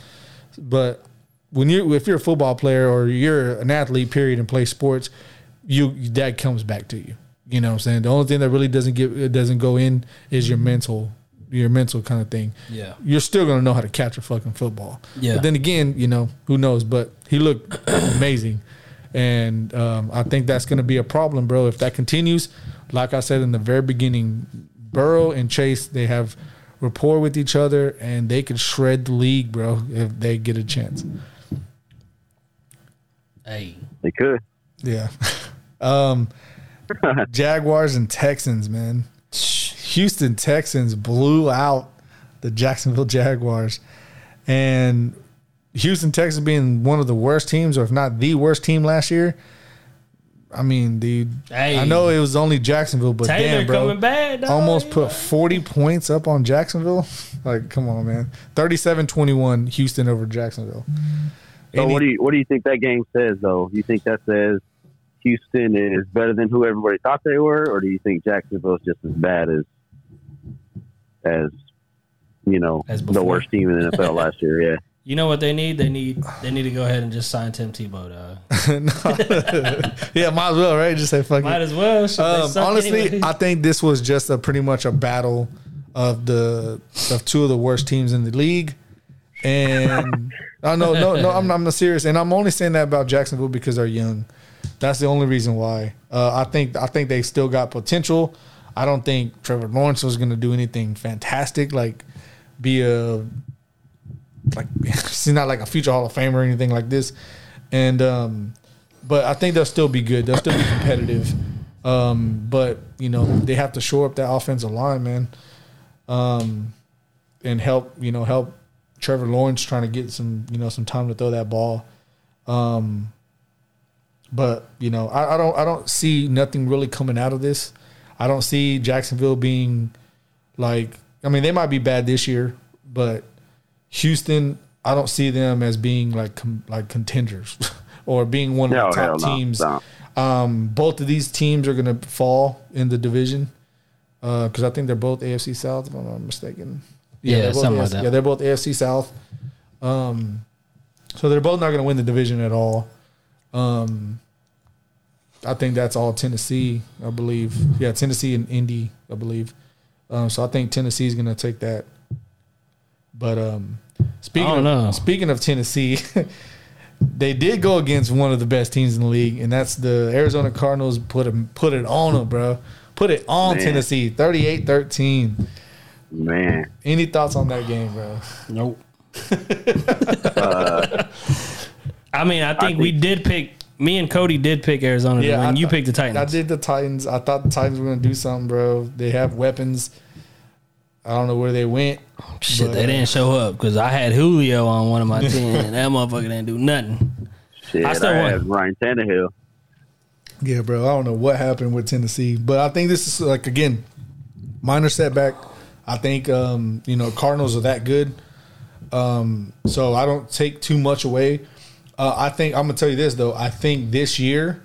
S2: But when you if you're a football player or you're an athlete, period, and play sports, you that comes back to you. You know what I'm saying? The only thing that really doesn't get it doesn't go in is your mental your mental kind of thing.
S3: Yeah.
S2: You're still gonna know how to catch a fucking football.
S3: Yeah.
S2: But then again, you know, who knows? But he looked amazing. And um, I think that's gonna be a problem, bro. If that continues, like I said in the very beginning, Burrow and Chase, they have rapport with each other and they could shred the league, bro, if they get a chance.
S3: Hey,
S4: They could.
S2: Yeah. um, Jaguars and Texans, man. Houston Texans blew out the Jacksonville Jaguars. And Houston Texans being one of the worst teams, or if not the worst team last year. I mean, dude,
S3: Hey.
S2: I know it was only Jacksonville, but
S3: Taylor
S2: damn, bro.
S3: coming back.
S2: Almost put 40 points up on Jacksonville. Like, come on, man. 37 21 Houston over Jacksonville.
S4: So
S2: Any-
S4: what do you what do you think that game says though? You think that says Houston is better than who everybody thought they were, or do you think Jacksonville's just as bad as as you know
S3: As
S4: the worst team in the NFL last year? Yeah.
S3: You know what they need? They need they need to go ahead and just sign Tim Tebow. Dog.
S2: yeah, might as well, right? Just say fuck it.
S3: Might
S2: it.
S3: as well.
S2: Um, honestly,
S3: anyway.
S2: I think this was just a pretty much a battle of the of two of the worst teams in the league. And I no, no, no, I'm, I'm not serious. And I'm only saying that about Jacksonville because they're young. That's the only reason why. Uh, I think I think they still got potential. I don't think Trevor Lawrence was going to do anything fantastic, like be a like he's not like a future Hall of Famer or anything like this. And um, but I think they'll still be good. They'll still be competitive. Um, but you know they have to shore up that offensive line, man, um, and help you know help Trevor Lawrence trying to get some you know some time to throw that ball. Um, but you know I, I don't I don't see nothing really coming out of this. I don't see Jacksonville being like I mean they might be bad this year, but Houston I don't see them as being like com, like contenders or being one of
S4: No,
S2: the top
S4: no.
S2: teams.
S4: No.
S2: Um, both of these teams are going to fall in the division because I think they're both AFC South, if I'm not mistaken.
S3: Yeah,
S2: they're both
S3: like
S2: AFC
S3: that.
S2: Yeah, they're both AFC South. Um, so they're both not going to win the division at all. Um, I think that's all Tennessee, I believe. Yeah, Tennessee and Indy, I believe. Um, so I think Tennessee is going to take that. But um, speaking of,
S3: know.
S2: speaking of Tennessee, they did go against one of the best teams in the league, and that's the Arizona Cardinals. Put 'em- put it on them, bro. Put it on
S4: Man.
S2: Tennessee, 38-13.
S4: Man,
S2: Any thoughts on that game, bro?
S3: Nope. I mean, I think we did pick. Me and Cody did pick Arizona. Yeah,
S2: I
S3: when you picked the Titans.
S2: I did the Titans. I thought the Titans were going to do something, bro. They have weapons. I don't know where they went.
S3: Shit,
S2: but,
S3: they
S2: uh,
S3: didn't show up because I had Julio on one of my teams, and that motherfucker didn't do nothing.
S4: shit,
S3: I
S4: I,
S3: still won.
S4: had Ryan Tannehill.
S2: Yeah, bro. I don't know what happened with Tennessee, but I think this is like again minor setback. I think um, you know Cardinals are that good, um, so I don't take too much away. Uh, I think I'm gonna tell you this though. I think this year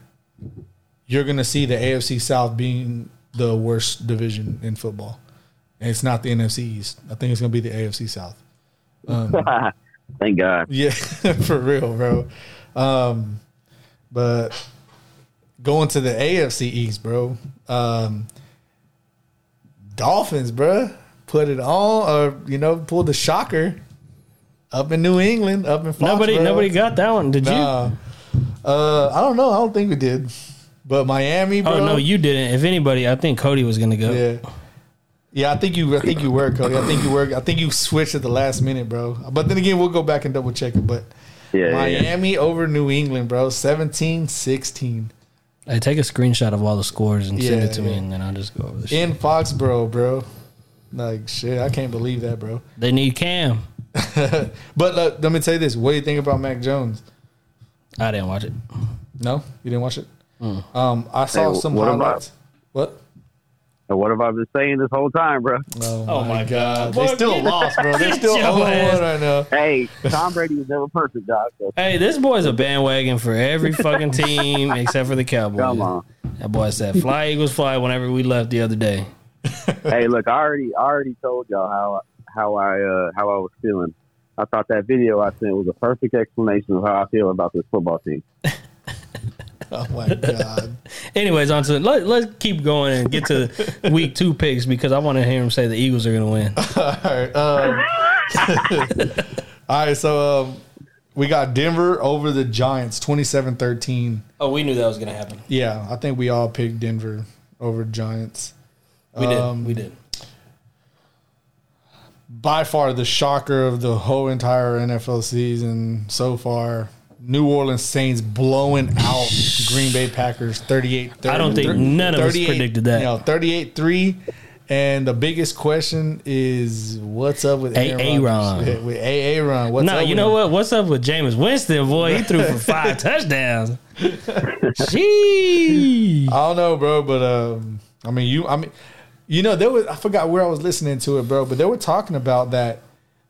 S2: you're gonna see the AFC South being the worst division in football, and it's not the NFC East. I think it's gonna be the AFC South.
S4: Thank God.
S2: Yeah, for real, bro. Um, but going to the AFC East, bro. Um, Dolphins, bro, put it on, or you know, pulled the shocker up in New England, up in Foxborough.
S3: Nobody, nobody got that one. Did you?
S2: Uh, I don't know. I don't think we did. But Miami, bro.
S3: Oh no, you didn't. If anybody, I think Cody was gonna go.
S2: Yeah. Yeah, I think you. I think you were Cody. I think you were. I think you switched at the last minute, bro. But then again, we'll go back and double check it. But
S4: Yeah, yeah, yeah.
S2: Miami over New England, bro. 17-16
S3: Hey, take a screenshot of all the scores and send it to me, and then I'll just go over the shit.
S2: in Foxborough, bro. Like shit, I can't believe that, bro.
S3: They need Cam.
S2: But uh, let me tell you this: What do you think about Mac Jones?
S3: I didn't watch it.
S2: No, you didn't watch it.
S3: Mm.
S2: Um, I saw
S4: Hey,
S2: some
S4: what about-
S2: highlights. What?
S4: And what have I been saying this whole time, bro?
S2: Oh,
S3: my God.
S2: They
S3: Boy,
S2: still lost, bro. They're still
S3: your
S2: 0
S3: ass.
S2: 1 right now.
S4: Hey, Tom Brady was never perfect, dog. So
S3: Hey, this boy's a bandwagon for every fucking team except for the Cowboys.
S4: come on.
S3: That boy said, "Fly Eagles fly." Whenever we left the other day,
S4: hey, look, I already, I already told y'all how, how I, uh, how I was feeling I thought that video I sent was a perfect explanation of how I feel about this football team.
S2: Oh my god.
S3: Anyways, on to let, let's keep going and get to week two picks because I want to hear him say the Eagles are going to win.
S2: All right. Um, all right. So um, we got Denver over the Giants, 27-13.
S3: Oh, we knew that was going to happen.
S2: Yeah, I think we all picked Denver over Giants.
S3: We did.
S2: Um,
S3: we did.
S2: By far the shocker of the whole entire NFL season so far. New Orleans Saints blowing out Green Bay Packers 38
S3: I don't think none of us
S2: 38
S3: predicted that.
S2: You know, 38 3. And the biggest question is what's up with Aaron. Rodgers? With Aaron. What's
S3: No,
S2: up
S3: you know
S2: him?
S3: what? What's up with Jameis Winston, boy? He threw for five touchdowns. Gee.
S2: I don't know, bro, but um, I mean, you, I mean, you know, there was I forgot where I was listening to it, bro, but they were talking about that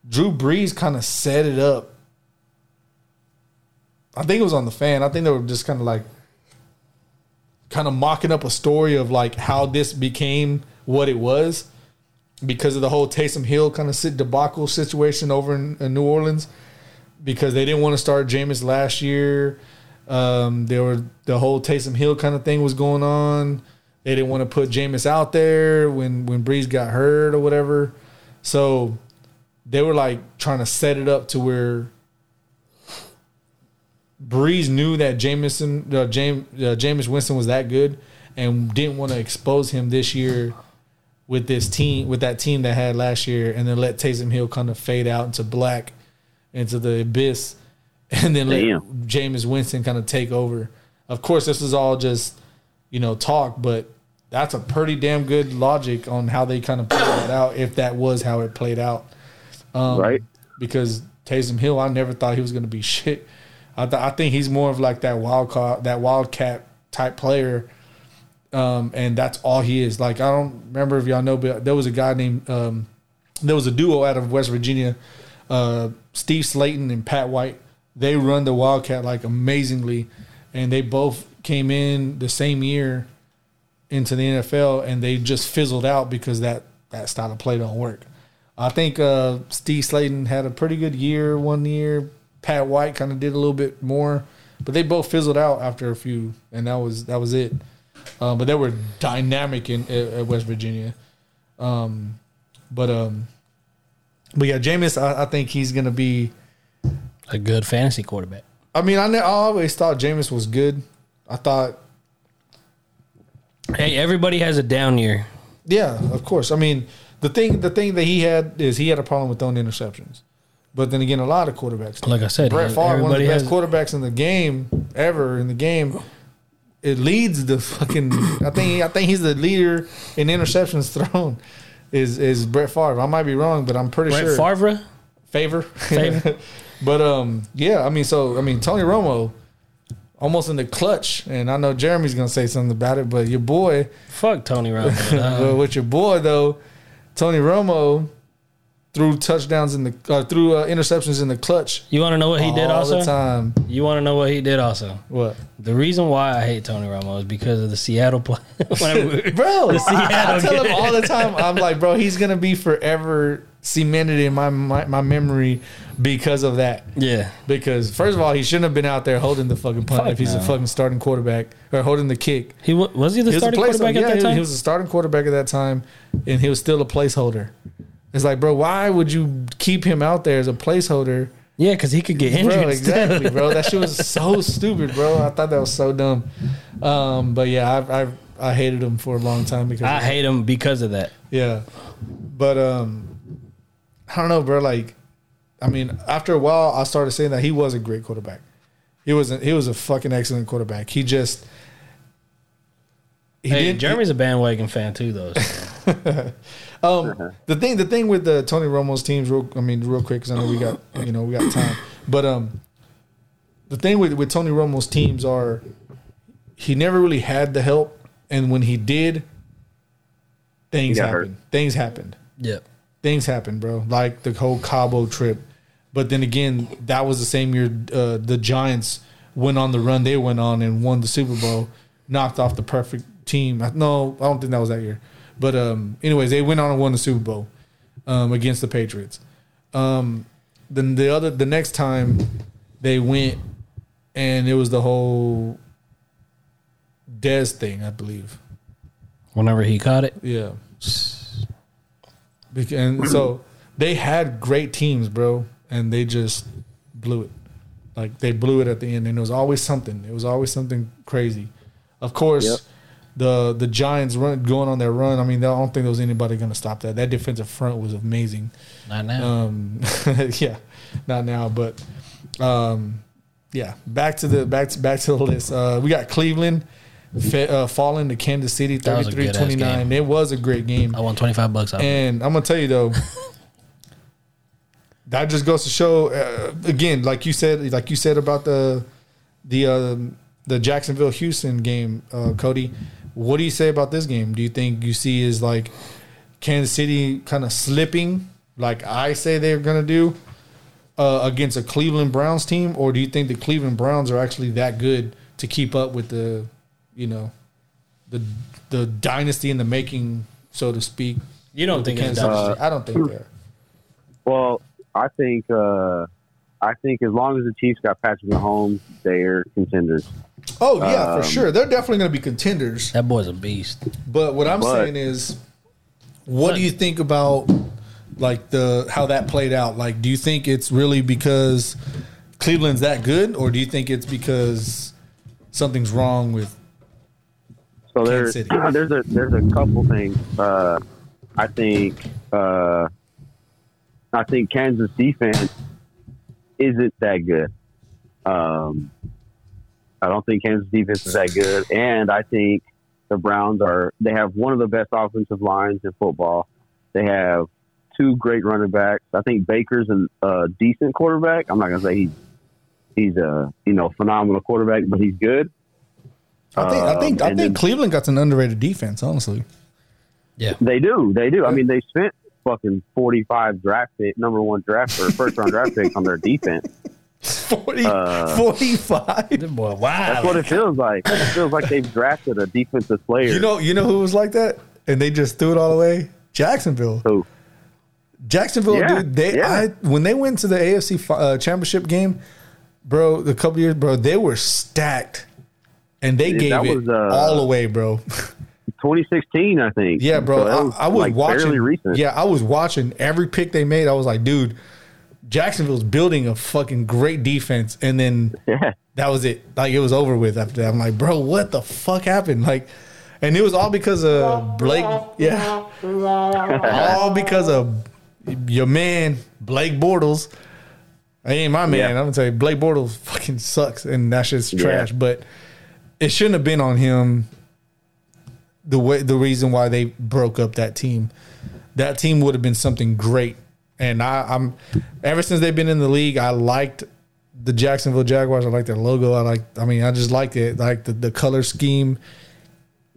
S2: Drew Brees kind of set it up. I think it was on the fan. I think they were just kind of like, kind of mocking up a story of like how this became what it was because of the whole Taysom Hill kind of sit debacle situation over in, in New Orleans because they didn't want to start Jameis last year. Um, there were the whole Taysom Hill kind of thing was going on. They didn't want to put Jameis out there when when Brees got hurt or whatever. So they were like trying to set it up to where Brees knew that Jameson, uh, James, uh, Jameis Winston was that good, and didn't want to expose him this year with this team, with that team that had last year, and then let Taysom Hill kind of fade out into black, into the abyss, and then let
S4: Damn.
S2: Jameis Winston kind of take over. Of course, this is all just you know talk, but that's a pretty damn good logic on how they kind of played that out. If that was how it played out, um,
S4: right?
S2: because Taysom Hill, I never thought he was going to be shit. I, th- I think he's more of like that wild card, that wildcat type player, um, and that's all he is. Like I don't remember if y'all know, but there was a guy named um, there was a duo out of West Virginia, uh, Steve Slaton and Pat White. They run the wildcat like amazingly, and they both came in the same year into the NFL, and they just fizzled out because that that style of play don't work. I think uh, Steve Slaton had a pretty good year one year. Pat White kind of did a little bit more, but they both fizzled out after a few, and that was that was it. Um, but they were dynamic in at, at West Virginia. Um, but um, but yeah, Jameis, I, I think he's gonna be.
S3: A good fantasy quarterback.
S2: I mean, I, ne- I always thought Jameis was good. I thought,
S3: Hey, everybody has a down year.
S2: yeah, of course. I mean, the thing the thing that he had is he had a problem with throwing interceptions. But then again, a lot of quarterbacks.
S3: Like I said,
S2: Brett Favre, one of the best
S3: has-
S2: quarterbacks in the game ever in the game. It leads the fucking. I think I think he's the leader in interceptions thrown. Is is Brett Favre? I might be wrong, but I'm pretty sure
S3: Brett
S2: sure
S3: Favre.
S2: favor.
S3: Favor.
S2: but um, yeah. I mean, so I mean, Tony Romo, almost in the clutch, and I know Jeremy's gonna say something about it, but your boy,
S3: Fuck Tony Romo.
S2: but with your boy though, Tony Romo threw touchdowns in the uh, threw uh, interceptions in the clutch.
S3: you want to know what he did also all
S2: the time.
S3: You want to know what he did also?
S2: What,
S3: The reason why I hate Tony Romo is because of the Seattle play.
S2: Bro?
S3: The
S2: I,
S3: Seattle
S2: tell him all the time. I'm like, bro, he's gonna be forever cemented in my my, my memory because of that.
S3: yeah.
S2: Because first of all, he shouldn't have been out there holding the fucking punt
S3: Fuck
S2: if he's a fucking starting quarterback or holding the kick.
S3: He was he the
S2: He was
S3: starting quarterback
S2: Yeah,
S3: at that
S2: he-
S3: time?
S2: He was a starting quarterback at that time, and he was still a placeholder. It's like, bro, why would you keep him out there as a placeholder?
S3: yeah, because he could get injured.
S2: Bro, exactly, bro. That shit was so stupid, bro. I thought that was so dumb. Um, but yeah, I, I I hated him for a long time because
S3: I hate him because of that.
S2: Yeah, but um, I don't know, bro. Like, I mean, after a while, I started saying that he was a great quarterback. He was a, he was a fucking excellent quarterback. He just he
S3: Hey,
S2: didn't-
S3: Jeremy's a bandwagon fan too, though. so.
S2: Um, the thing, the thing with the Tony Romo's teams, real, I mean, real quick, because I know we got, you know, we got time. But um, the thing with with Tony Romo's teams are, he never really had the help, and when he did, things
S4: He got
S2: happened. Things happened.
S3: yep.
S2: Things happened, bro. Like the whole Cabo trip. But then again, that was the same year uh, the Giants went on the run they went on and won the Super Bowl, knocked off the perfect team. No, I don't think that was that year. But um, anyways, they went on and won the Super Bowl um, against the Patriots. Um, then the other the next time they went, and it was the whole Dez thing, I believe.
S3: Whenever he caught it,
S2: Yeah. And so they had great teams, bro, and they just blew it. Like they blew it at the end, and it was always something. It was always something crazy. Of course,
S4: Yep.
S2: The the Giants run going on their run. I mean, I don't think there was anybody going to stop that. That defensive front was amazing.
S3: not now.
S2: Um, yeah, not now, but um, yeah. Back to the back to back to the list. Uh, we got Cleveland uh, falling to Kansas City
S3: That was a
S2: 33
S3: good-ass
S2: 29. It was a great game.
S3: I won twenty five bucks out.
S2: And I'm gonna tell you though, that just goes to show uh, again, like you said, like you said about the the um, the Jacksonville Houston game, uh, Cody. What do you say about this game? Do you think you see is like Kansas City kind of slipping, like I say they're gonna do uh, against a Cleveland Browns team, or do you think the Cleveland Browns are actually that good to keep up with the, you know, the the dynasty in the making, so to speak?
S3: you don't think
S2: Kansas
S3: done.
S2: City. I don't think they're.
S4: Well, I think uh, I think as long as the Chiefs got Patrick Mahomes, they're contenders.
S2: Oh yeah,
S4: Um,
S2: for sure. They're definitely going to be contenders.
S3: That boy's a beast.
S2: But what I'm
S4: But-
S2: saying is, what do you think about like the how that played out? Like, do you think it's really because Cleveland's that good, or do you think it's because something's wrong with?
S4: So there's
S2: Kansas
S4: there's a there's a couple things. Uh, I think uh, I think Kansas defense isn't that good. Um, I don't think Kansas defense is that good, and I think the Browns are they have one of the best offensive lines in football. They have two great running backs. I think Baker's a uh, decent quarterback. I'm not gonna say he's he's a you know phenomenal quarterback, but he's good.
S2: I think I think
S4: Um,
S2: I think
S4: then-
S2: Cleveland got an underrated defense. Honestly,
S3: Yeah.
S4: They do. They do. I mean, they spent fucking 45 draft pick, number one draft or first round draft picks on their defense.
S2: 40,
S4: Uh,
S2: 45.
S3: Boy, wow.
S4: That's what it feels like. It feels like they've drafted a defensive player.
S2: You know, you know who was like that, and they just threw it all away. Jacksonville.
S4: who?
S2: Jacksonville,
S4: Yeah,
S2: dude. They
S4: yeah.
S2: I, when they went to the AFC uh, Championship game, bro. The couple years, bro, they were stacked, and they
S4: Yeah,
S2: gave
S4: that
S2: it
S4: was, uh,
S2: all away, bro.
S4: 2016, I think.
S2: yeah, bro.
S4: So that
S2: I, I was
S4: like
S2: watching. Yeah, I was watching every pick they made. I was like, dude, Jacksonville's building a fucking great defense, and then
S4: Yeah.
S2: that was it. Like it was over with after that. I'm like, bro, what the fuck happened? Like, and it was all because of Blake. Yeah, all because of your man Blake Bortles. I ain't my man.
S4: Yeah.
S2: I'm gonna tell you, Blake Bortles fucking sucks, and that shit's
S4: Yeah.
S2: trash. But it shouldn't have been on him. The way the reason why they broke up that team, that team would have been something great. And I, I'm ever since they've been in the league, I liked the Jacksonville Jaguars. I like their logo. I like. I mean, I just liked it. Like the, the color scheme,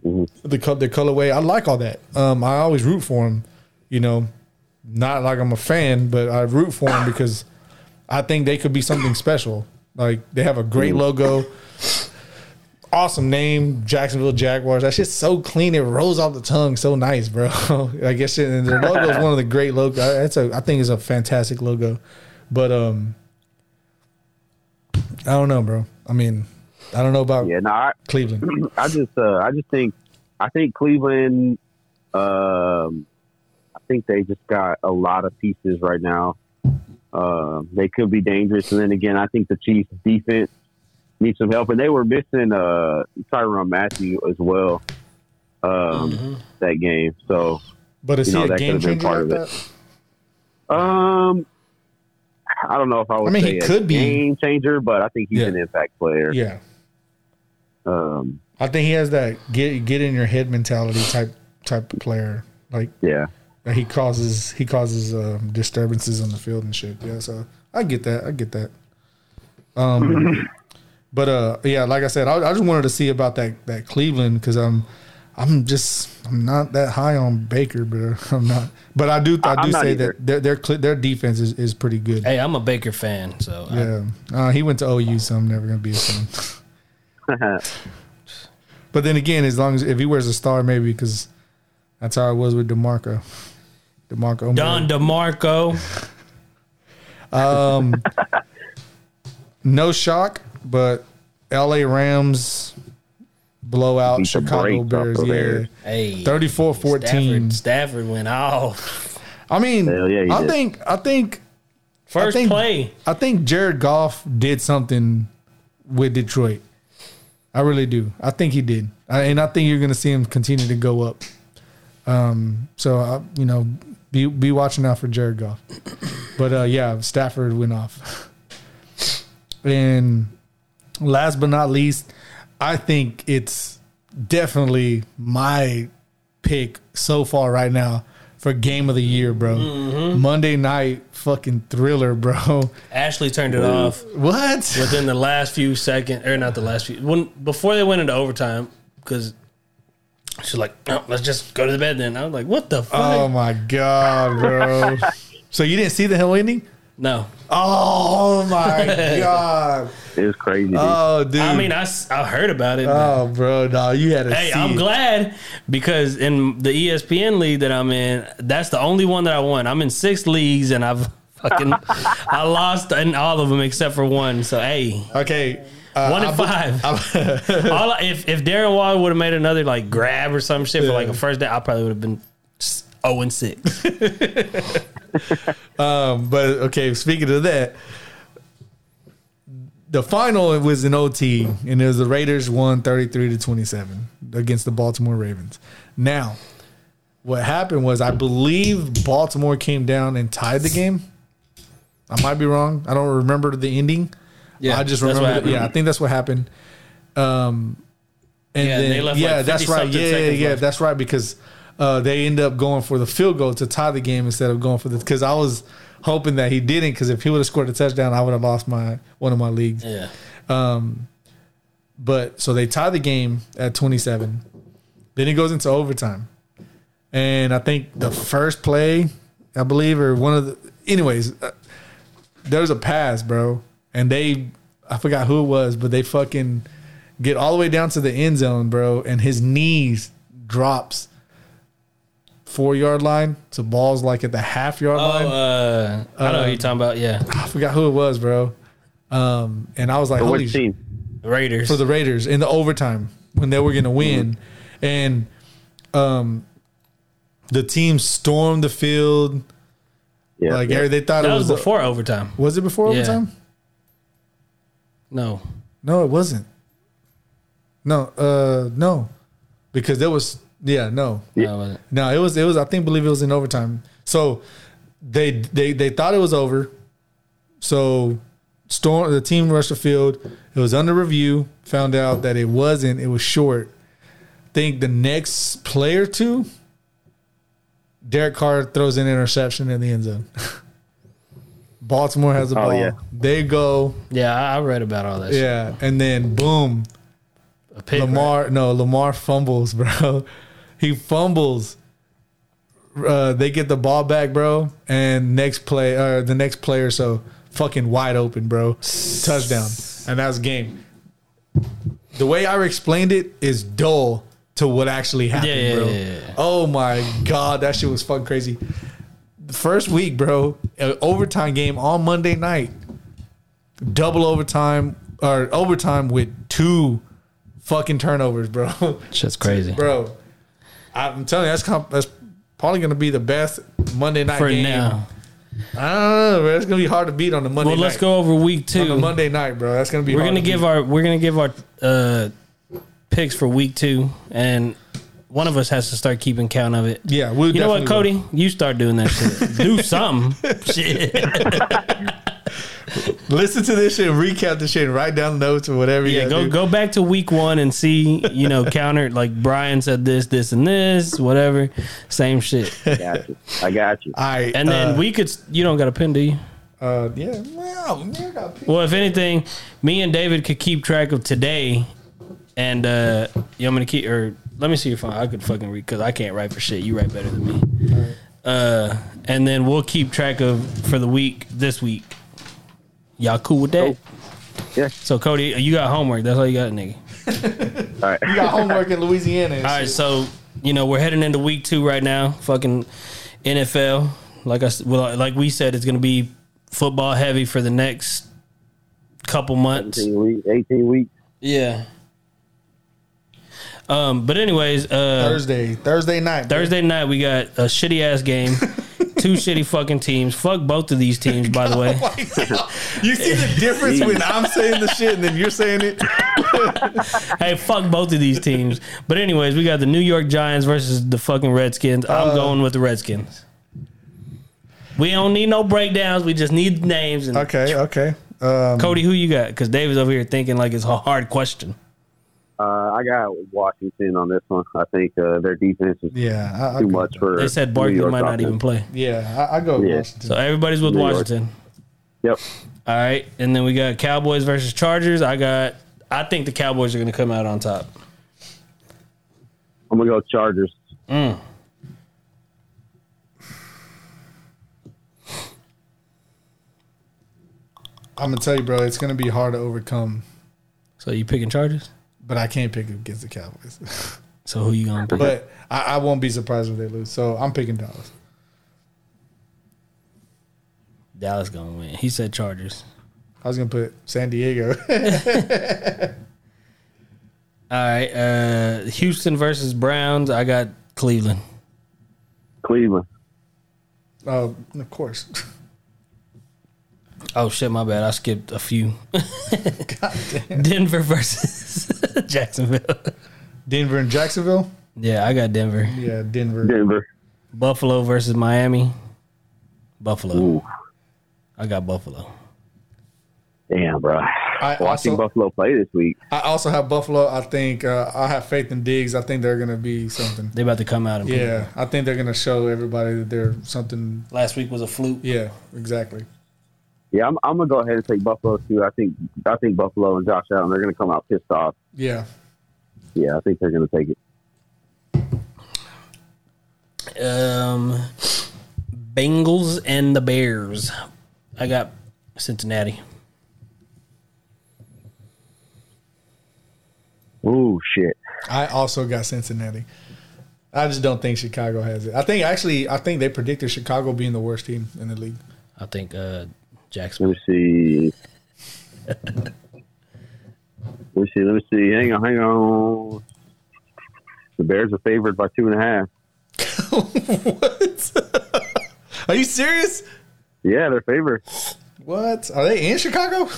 S2: the co- the colorway. I like all that. Um, I always root for them. You know, not like I'm a fan, but I root for them because I think they could be something special. Like they have a great logo, awesome name, Jacksonville Jaguars. That shit's so clean. It rolls off the tongue, so nice, bro. I guess it, and their logo is one of the great logos. That's a I think it's a fantastic logo, but um, I don't know, bro. I mean, I don't know about
S4: Yeah. No, I,
S2: Cleveland.
S4: I just, uh, I just think, I think Cleveland, um, I think they just got a lot of pieces right now. Uh, they could be dangerous, and then again, I think the Chiefs' defense needs some help, and they were missing uh, Tyrann Mathieu as well um, that game. So,
S2: But is
S4: You know,
S2: he a game changer
S4: part
S2: like
S4: of
S2: that?
S4: um, I don't know if I would
S2: I mean,
S4: say
S2: he
S4: a
S2: could be-
S4: game changer, but I think he's
S2: Yeah.
S4: an impact player.
S2: Yeah,
S4: Um,
S2: I think he has that get get in your head mentality type type of player. Like
S4: yeah.
S2: he causes he causes um, disturbances on the field and shit. Yeah, so I get that. I get that. Um, but uh, yeah, like I said, I, I just wanted to see about that that Cleveland because I'm I'm just I'm not that high on Baker, but I'm not. But I do I
S4: I'm
S2: do say
S4: either.
S2: that their their their defense is, is pretty good.
S3: Hey, I'm a Baker fan, so I-
S2: Yeah, uh, he went to OU, so I'm never gonna be a fan. But then again, as long as if he wears a star, maybe because that's how it was with Demarco. Demarco.
S3: Don DeMarco.
S2: Um, no shock, but L.A. Rams blow out
S4: Beat
S2: Chicago Bears.
S4: the
S2: Yeah,
S4: Bears.
S3: Hey,
S2: 34-14.
S3: Stafford, Stafford went off.
S2: I mean,
S4: yeah,
S2: I
S4: did.
S2: think I think
S3: First
S2: think-
S3: play.
S2: I think Jared Goff did something with Detroit. I really do. I think he did, I, and I think you're going to see him continue to go up. Um, so I, you know, be be watching out for Jared Goff. But uh, yeah, Stafford went off. And last but not least, I think it's definitely my pick so far right now for game of the year, bro. Mm-hmm. Monday night fucking thriller, bro.
S3: Ashley turned it off
S2: What?
S3: within the last few seconds, or not the last few, when before they went into overtime, because she's like, let's just go to the bed then. I was like, what the fuck?
S2: Oh my god, bro. so you didn't see the hell ending?
S3: No.
S2: Oh my god.
S4: It was crazy. Dude.
S2: Oh dude.
S3: I mean, I, I heard about it. but-
S2: Oh bro, no, you had to
S3: Hey,
S2: see
S3: I'm
S2: it.
S3: glad because in the ESPN league that I'm in, that's the only one that I won. I'm in six leagues and I've fucking I lost in all of them except for one. So hey,
S2: Okay. Uh,
S3: one in five.
S2: I-
S3: all if if Darren Waller would have made another like grab or some shit for like a first day, I probably would have been zero and six.
S2: um, but okay, speaking of that, the final was in OT, and it was the Raiders won 33 to 27 against the Baltimore Ravens. Now, what happened was I believe Baltimore came down and tied the game. I might be wrong. I don't remember the ending.
S3: Yeah,
S2: I just remember.
S3: happened.
S2: Yeah, I think that's what happened. Um, and
S3: Yeah,
S2: then,
S3: they left,
S2: yeah,
S3: like,
S2: that's right. Yeah, yeah, yeah,
S3: left.
S2: that's right because uh, they end up going for the field goal to tie the game instead of going for the. Because I was hoping that he didn't. Because if he would have scored a touchdown, I would have lost my one of my leagues.
S3: Yeah,
S2: But so they tie the game at 27. Then it goes into overtime. And I think the first play, I believe, or one of the. Anyways, uh, there's a pass, bro. And they, I forgot who it was, but they fucking get all the way down to the end zone, bro. And his knees drops four yard line. to ball's like at the half yard
S3: Oh,
S2: line.
S3: uh, I know what you're talking about. Yeah,
S2: I forgot who it was, bro. Um, and I was like,
S4: For
S2: holy
S4: which
S2: sh-
S4: team?
S3: Raiders.
S2: for the Raiders in the overtime when they were going to win, and um, the team stormed the field.
S4: Yeah,
S2: Like
S4: yeah.
S2: they thought
S3: that
S2: it
S3: was
S2: was
S3: before overtime.
S2: Was it before
S3: Yeah.
S2: overtime?
S3: No,
S2: No, it wasn't. No, uh, no, because there was yeah, no,
S3: no, it wasn't.
S2: no, it was it was I think believe it was in overtime. So they they they thought it was over. So storm the team rushed the field. It was under review. Found out that it wasn't. It was short. Think the next play or two, Derek Carr throws an interception in the end zone. Baltimore has the
S4: Oh,
S2: ball.
S4: yeah.
S2: They go,
S3: Yeah, I, I read about all that. shit.
S2: yeah, and then boom,
S3: A pick,
S2: Lamar, no, Lamar fumbles, bro. He fumbles. Uh, they get the ball back, bro, and next play, or the next player, so fucking wide open, bro, touchdown, and that's game. The way I explained it is dull to what actually happened,
S3: Yeah, yeah,
S2: bro.
S3: yeah.
S2: Oh my god, that shit was fucking crazy. The first week, bro, an overtime game on Monday night, double overtime or overtime with two fucking turnovers, bro.
S3: Shit's crazy.
S2: bro, I'm telling you, that's that's probably gonna be the best Monday night
S3: For
S2: game.
S3: now.
S2: I don't know, bro. It's gonna be hard to beat on the Monday.
S3: Well, let's go over week
S2: on the
S3: two.
S2: Monday night, bro. That's gonna be.
S3: We're gonna give
S2: beat.
S3: our we're gonna give our uh, picks for week two, and one of us has to start keeping count of it.
S2: Yeah, we'll
S3: You know what, Cody? You start doing that shit. Do something. shit.
S2: listen to this shit, and recap the shit, and write down notes or whatever.
S3: Yeah,
S2: gotta
S3: go
S2: do.
S3: go back to week one and see. You know, counter like Brian said this, this, and this, whatever. Same shit.
S4: got you. I got you.
S2: All right,
S3: And then
S2: uh,
S3: we could. You don't got a pin, do you?
S2: Uh, yeah, well, yeah, I got picked.
S3: Well, if anything, me and David could keep track of today, and uh, you want me to keep or let me see your phone. I could fucking read because I can't write for shit. You write better than me. Uh, and then we'll keep track of for the week this week. Y'all cool with that?
S4: Yeah.
S3: So Cody, you got homework. That's all you got, nigga.
S4: All right.
S2: You got homework in Louisiana.
S3: All right,
S2: shit.
S3: so you know we're heading into week two right now. Fucking NFL, like I well, like we said, it's gonna be football heavy for the next couple months.
S4: 18 weeks. 18 weeks.
S3: Yeah. Um, but anyways, uh,
S2: Thursday, Thursday night. bro.
S3: Thursday night we got a shitty ass game. Two shitty fucking teams. Fuck both of these teams, by the way.
S2: You see the difference when I'm saying the shit and then you're saying it.
S3: hey, fuck both of these teams. But anyways, we got the New York Giants versus the fucking Redskins. I'm going with the Redskins. We don't need no breakdowns. We just need names. And
S2: Okay, okay. Um,
S3: Cody, who you got? Because David's over here thinking like it's a hard question.
S4: Uh, I got Washington on this one. I think uh, their defense is
S2: yeah, I, I
S4: too
S2: go
S4: much for.
S3: They said
S4: New
S3: Barkley
S4: York
S3: might not even play.
S2: Yeah, I, I go
S4: Yeah.
S2: Washington.
S3: So everybody's with
S4: New York.
S3: Washington.
S4: Yep.
S3: All right, and then we got Cowboys versus Chargers. I got. I think the Cowboys are going to come out on top.
S4: I'm gonna go Chargers.
S2: I'm gonna tell you, bro, it's gonna be hard to overcome,
S3: So you picking Chargers?
S2: But I can't pick against the Cowboys.
S3: So who you going to pick?
S2: but I, I won't be surprised if they lose. So I'm picking Dallas.
S3: Dallas going to win. He said Chargers.
S2: I was gonna put San Diego.
S3: All right, uh, Houston versus Browns. I got Cleveland.
S4: Cleveland.
S2: oh, of course.
S3: Oh shit, my bad. I skipped a few. Denver versus Jacksonville.
S2: Denver and Jacksonville.
S3: Yeah, I got Denver.
S2: Yeah, Denver.
S4: Denver.
S3: Buffalo versus Miami. Buffalo.
S4: Ooh,
S3: I got Buffalo.
S4: damn, bro.
S2: I
S4: Watching
S2: also,
S4: Buffalo play this week.
S2: I also have Buffalo. I think uh, I have faith in Diggs. I think they're gonna be something.
S3: They about to come out and
S2: Yeah, I think they're gonna show everybody that they're something.
S3: Last week was a fluke.
S2: Yeah, exactly.
S4: Yeah, I'm, I'm gonna go ahead and take Buffalo too. I think I think Buffalo and Josh Allen they're gonna come out pissed off.
S2: Yeah,
S4: Yeah, I think they're gonna take it.
S3: Um, Bengals and the Bears. I got Cincinnati.
S4: Ooh, shit.
S2: I also got Cincinnati. I just don't think Chicago has it. I think actually, I think they predicted Chicago being the worst team in the league.
S3: I think uh,
S4: Let
S3: Jacksonville.
S4: me see. let me see. Let me see. Hang on. Hang on. The Bears are favored by two and a half.
S2: what? Are you serious?
S4: Yeah, they're favored.
S2: What? Are they in Chicago?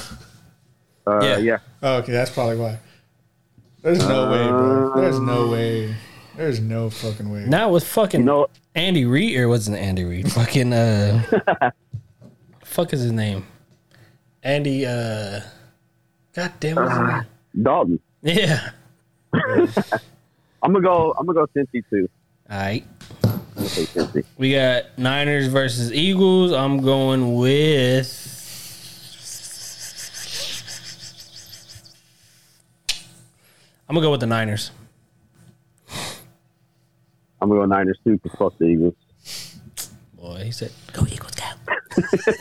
S4: Uh,
S3: Yeah.
S4: yeah.
S2: Oh, okay, that's probably why. There's no way, bro. There's no way. There's no fucking way.
S3: Now with fucking
S4: You know,
S3: Andy Reid or wasn't Andy Reid? Fucking uh, fuck is his name? Andy. uh God damn what's his name?
S4: Dalton.
S3: Yeah.
S4: I'm gonna go. I'm gonna go Cincy too.
S3: All right.
S4: I'm gonna say Cincy.
S3: We got Niners versus Eagles. I'm going with. I'm gonna go with the Niners.
S4: I'm gonna go Niners too because fuck the Eagles.
S3: Boy, he said, "Go Eagles, go!"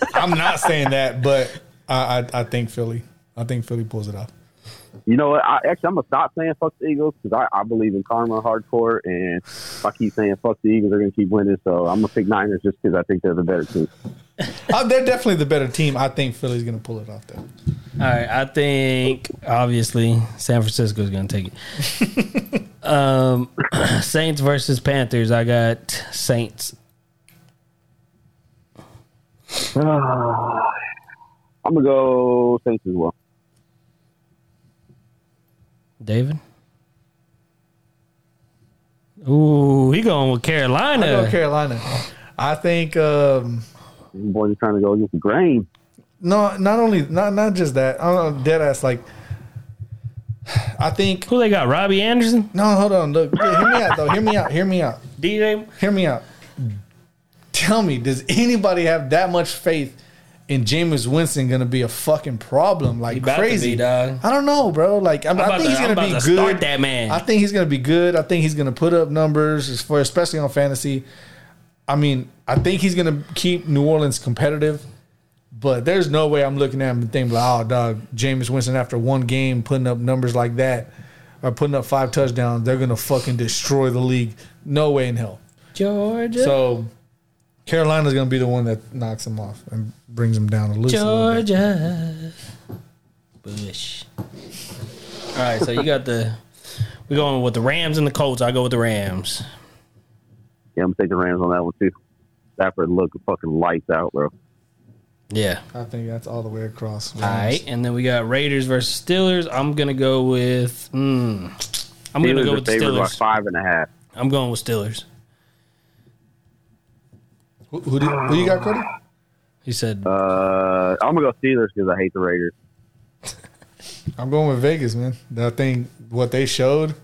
S2: I'm not saying that, but I, I I think Philly. I think Philly pulls it off.
S4: You know what? I, actually, I'm gonna stop saying fuck the Eagles because I, I believe in karma hardcore, and if I keep saying fuck the Eagles, they're gonna keep winning. So I'm gonna pick Niners just because I think they're the better team.
S2: Uh, they're definitely the better team. I think Philly's gonna pull it off though.
S3: All right, I think obviously San Francisco's going to take it. um, Saints versus Panthers. I got Saints.
S4: I'm gonna go Saints as well.
S3: David. Ooh, he going with
S2: I
S3: Carolina.
S2: go Carolina. I think um,
S4: Boys are trying to go against the grain.
S2: no, not only not not just that. I don't know, dead ass. Like, I think
S3: Who they got? Robbie Anderson,
S2: no. Hold on. Look, hear me out though. Hear me out. Hear me out.
S3: DJ.
S2: Hear me out. Tell me, does anybody have that much faith in Jameis Winston going to be a fucking problem like
S3: He about to
S2: crazy?
S3: be, dog.
S2: I don't know, bro. Like I'm, I think
S3: to-
S2: he's going to be good.
S3: start that man.
S2: I think he's going to be good. I think he's going to put up numbers for especially on fantasy. I mean, I think he's going to keep New Orleans competitive. But there's no way I'm looking at him and thinking, like, oh, dog, Jameis Winston after one game putting up numbers like that or putting up five touchdowns, they're going to fucking destroy the league. No way in hell.
S3: Georgia.
S2: So Carolina's gonna be the one that knocks them off and brings them down a little. bit.
S3: Georgia Bush. All right, so you got the we're going with the Rams and the Colts. I go with the Rams.
S4: Yeah, I'm taking Rams on that one too. Stafford look fucking lights out, bro.
S3: Yeah.
S2: I think that's all the way across.
S3: All right, and then we got Raiders versus Steelers. I'm gonna go with. Mm, I'm gonna go with the
S4: favored by
S3: Steelers.
S4: five and a half.
S3: I'm going with Steelers.
S2: Who, who, do, who you got, Cody?
S3: He said,
S4: Uh, I'm gonna go Steelers because I hate the Raiders.
S2: I'm going with Vegas, man. I think what they showed.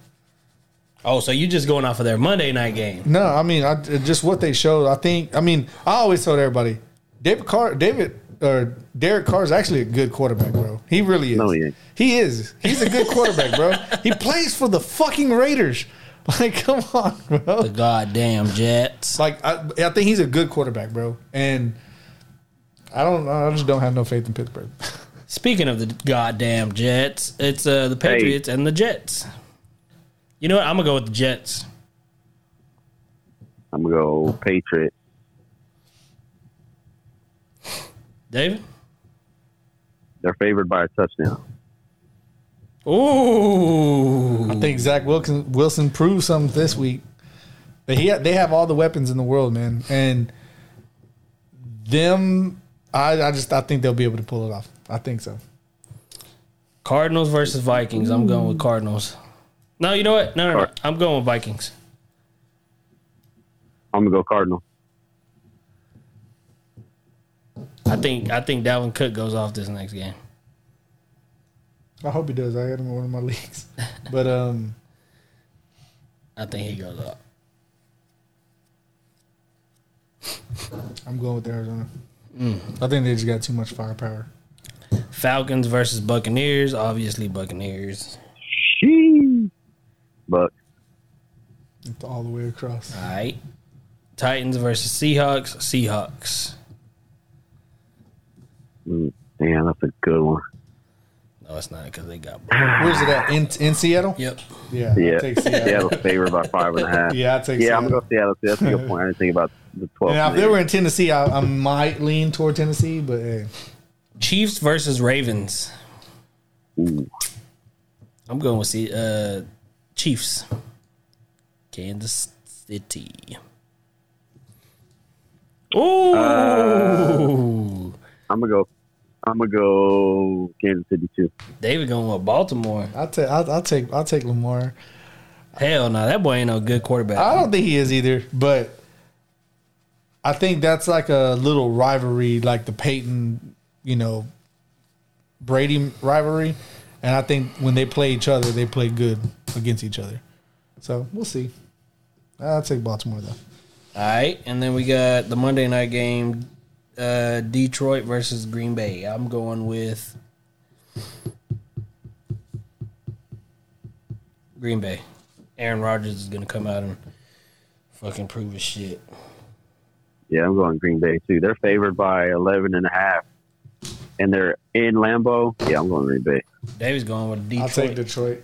S3: "Oh, so you just going off of their Monday night game?"
S2: No, I mean, I just what they showed. I think. I mean, I always told everybody, David Carr, David or Derek Carr is actually a good quarterback, bro. He really is.
S4: No, he ain't.
S2: He is. He's a good quarterback, bro. He plays for the fucking Raiders. Like, come on, bro.
S3: The goddamn Jets.
S2: Like, I, I think he's a good quarterback, bro. And I don't. I just don't have no faith in Pittsburgh.
S3: Speaking of the goddamn Jets, it's uh, the Patriots and the Jets. You know what? I'm gonna go with the Jets.
S4: I'm gonna go Patriot.
S3: David.
S4: They're favored by a touchdown.
S3: Ooh.
S2: I think Zach Wilson Wilson proved something this week. That he they have all the weapons in the world, man, and them. I, I just I think they'll be able to pull it off. I think so.
S3: Cardinals versus Vikings. I'm going with Cardinals. No, you know what? No, no, no. I'm going with Vikings.
S4: I'm gonna go Cardinal.
S3: I think I think Dalvin Cook goes off this next game.
S2: I hope he does. I had him in one of my leagues, but um,
S3: I think he goes up.
S2: I'm going with Arizona. I think they just got too much firepower.
S3: Falcons versus Buccaneers. Obviously Buccaneers.
S4: Shee. But
S2: It's all the way across.
S3: All right. Titans versus Seahawks. Seahawks.
S4: mm, damn, that's a good one.
S3: No, it's not because they got.
S2: Where's it at? In in Seattle?
S3: Yep.
S2: Yeah, I'll
S4: Yeah,
S2: take Seattle.
S4: Seattle's favored by five and a half.
S2: Yeah, I'll take
S4: yeah,
S2: Seattle.
S4: I'm gonna go Seattle. too. That's a good point. I didn't think about the 12.
S2: Now, if they were in Tennessee, I, I might lean toward Tennessee, but hey,
S3: Chiefs versus Ravens.
S4: Ooh.
S3: I'm going with C- uh, Chiefs. Kansas City. Ooh.
S4: I'm gonna go. I'm gonna go Kansas City too.
S3: David going with Baltimore.
S2: I'll take I'll, I'll take I'll take Lamar.
S3: Hell no, that boy ain't no good quarterback.
S2: I don't think he is either, but I think that's like a little rivalry, like the Peyton, you know, Brady rivalry. And I think when they play each other, they play good against each other. So we'll see. I'll take Baltimore though.
S3: All right, and then we got the Monday night game, uh, Detroit versus Green Bay. I'm going with Green Bay. Aaron Rodgers is gonna come out and fucking prove his shit.
S4: Yeah, I'm going Green Bay too. They're favored by 11 and a half, and they're in Lambeau. Yeah, I'm going Green Bay.
S3: David's going with Detroit.
S2: I'll take Detroit.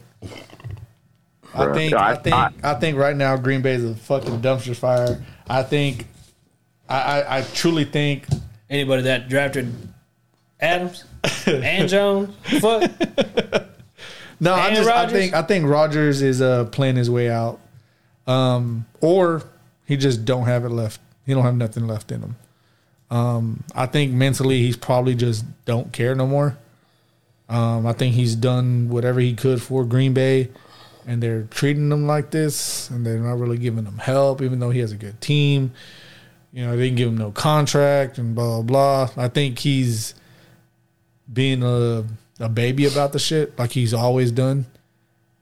S2: I think I
S4: I-
S2: think
S4: I-
S2: I think right now Green Bay is a fucking dumpster fire. I think I, I, I truly think
S3: Anybody that drafted Adams and Jones, fuck.
S2: No, I
S3: And
S2: just I think I think Rodgers is uh playing his way out. Um or he just don't have it left. He don't have nothing left in him. Um I think mentally he's probably just don't care no more. Um I think he's done whatever he could for Green Bay and they're treating him like this and they're not really giving him help even though he has a good team. You know, they didn't give him no contract and blah blah blah. I think he's being a a baby about the shit like he's always done,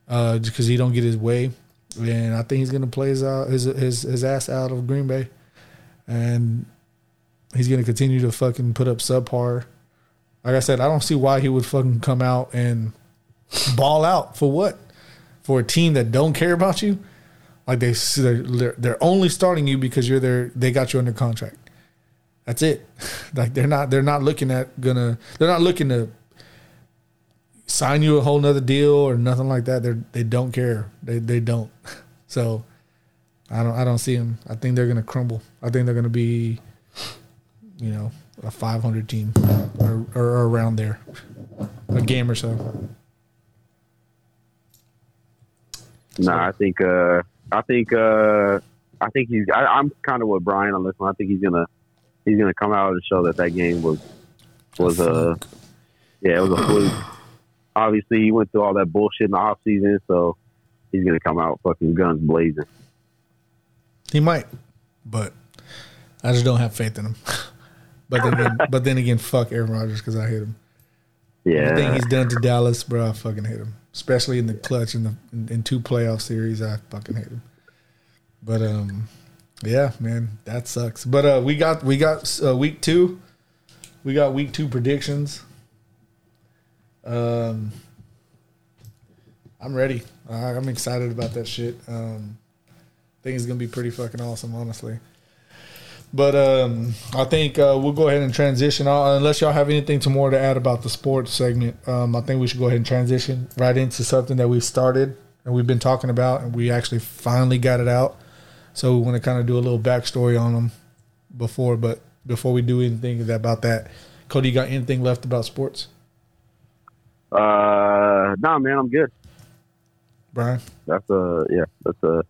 S2: uh, just because he don't get his way, and I think he's gonna play his out his his, his ass out of Green Bay, and he's gonna continue to fucking put up subpar. Like I said, I don't see why he would fucking come out and ball out for what, for a team that don't care about you. Like they they're, they're only starting you because you're there. They got you under contract. That's it. Like they're not they're not looking at gonna they're not looking to sign you a whole nother deal or nothing like that. They they don't care. They they don't. So I don't I don't see them. I think they're gonna crumble. I think they're gonna be you know, a 500 team or, or around there, a game or so.
S4: No, I think uh, I think uh, I think he's. I, I'm kind of with Brian on this one. I think he's gonna he's gonna come out and show that that game was was a yeah it was a fluke. Obviously, he went through all that bullshit in the off season, so he's gonna come out fucking guns blazing.
S2: He might, but I just don't have faith in him. but then, again, but then again, fuck Aaron Rodgers because I hate him. Everything
S4: Yeah,
S2: he's done to Dallas, bro, I fucking hate him. Especially in the clutch in the in, in two playoff series, I fucking hate him. But um, yeah, man, that sucks. But uh, we got we got uh, week two. We got week two predictions. Um, I'm ready. I- I'm excited about that shit. Um, I think it's gonna be pretty fucking awesome, honestly. But um, I think uh, we'll go ahead and transition. Uh, unless y'all have anything to more to add about the sports segment, um, I think we should go ahead and transition right into something that we've started and we've been talking about, and we actually finally got it out. So we want to kind of do a little backstory on them before, but before we do anything about that, Cody, you got anything left about sports,
S4: uh, nah, man, I'm good.
S2: Brian?
S4: That's a yeah, that's a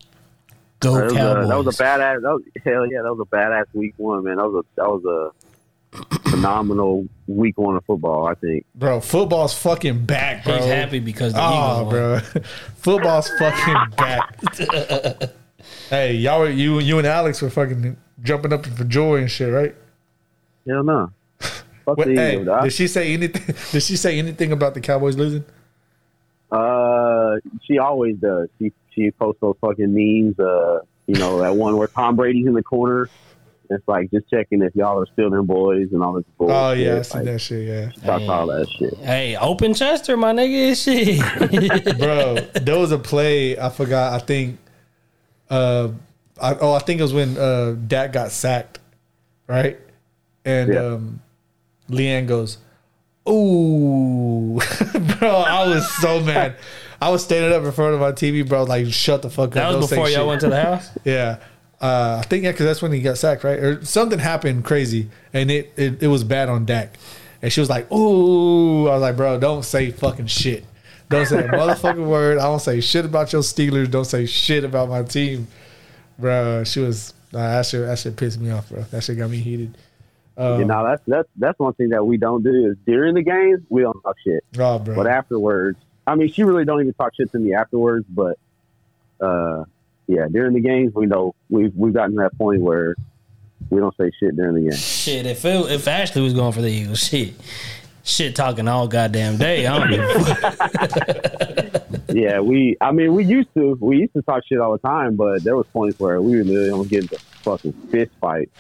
S3: Go
S4: that was, a,
S3: Cowboys.
S4: that was a badass. That was, hell yeah, that was a badass week one, man. That was a that was a phenomenal week one of football. I think.
S2: Bro, football's fucking back, bro.
S3: He's happy because the
S2: Oh,
S3: Eagles
S2: bro, football's fucking back. hey, y'all, were, you, you and Alex were fucking jumping up for joy and shit, right?
S4: Hell no. Fuck
S2: What,
S4: the
S2: hey,
S4: Eagles,
S2: did she say anything? Did she say anything about the Cowboys losing?
S4: Uh, she always does. She she posts those fucking memes. Uh, you know that one where Tom Brady's in the corner. It's like just checking if y'all are still them boys and all this bullshit.
S2: Oh yeah, I see
S4: like,
S2: that shit. Yeah,
S4: Talk all that shit.
S3: Hey, open Chester, my nigga. Shit.
S2: bro, there was a play I forgot. I think, uh, I, oh, I think it was when uh Dak got sacked, right? And
S4: Yeah.
S2: um, Leanne goes, "Ooh, bro!" I was so mad. I was standing up in front of my TV, bro. Like, shut the fuck up.
S3: that was
S2: Don't
S3: before y'all
S2: shit."
S3: went to the house.
S2: Yeah. Uh, I think yeah, because that's when he got sacked, right? Or something happened crazy, and it, it it was bad on Dak. And she was like, "Ooh," I was like, "Bro, don't say fucking shit. Don't say a motherfucking word. I don't say shit about your Steelers. Don't say shit about my team, bro." She was nah, that shit. That shit pissed me off, bro. That shit got me heated. Um,
S4: you know that's that's that's one thing that we don't do is during the games we don't talk shit,
S2: oh, bro.
S4: but afterwards, I mean, she really don't even talk shit to me afterwards. But uh, yeah, during the games we know we've we've gotten to that point where we don't say shit during the game.
S3: Shit, if it, if Ashley was going for the Eagles, shit, shit talking all goddamn day. I don't give a fuck.
S4: yeah, we. I mean, we used to. We used to talk shit all the time, but there was points where we were literally almost getting into fucking fist fight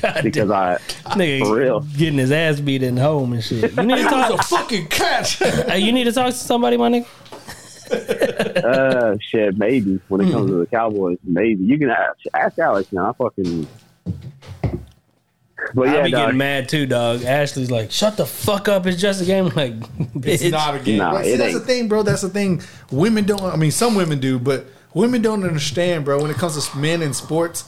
S3: God
S4: because
S3: damn,
S4: I,
S3: nigga
S4: for real.
S3: getting his ass beat in home and shit. You need to talk.
S2: To fucking catch.
S3: hey, you need to talk to somebody, my nigga.
S4: uh, shit, maybe when it comes to the Cowboys, maybe you can ask, ask Alex now. I fucking. But
S3: I
S4: yeah,
S3: be
S4: dog,
S3: getting mad too, dog. Ashley's like, "Shut the fuck up! It's just a game." I'm like,
S2: It's not a game.
S4: Nah,
S2: Like, see,
S4: it
S2: that's the thing, bro. That's the thing. Women don't. I mean, some women do, but women don't understand, bro. When it comes to men in sports,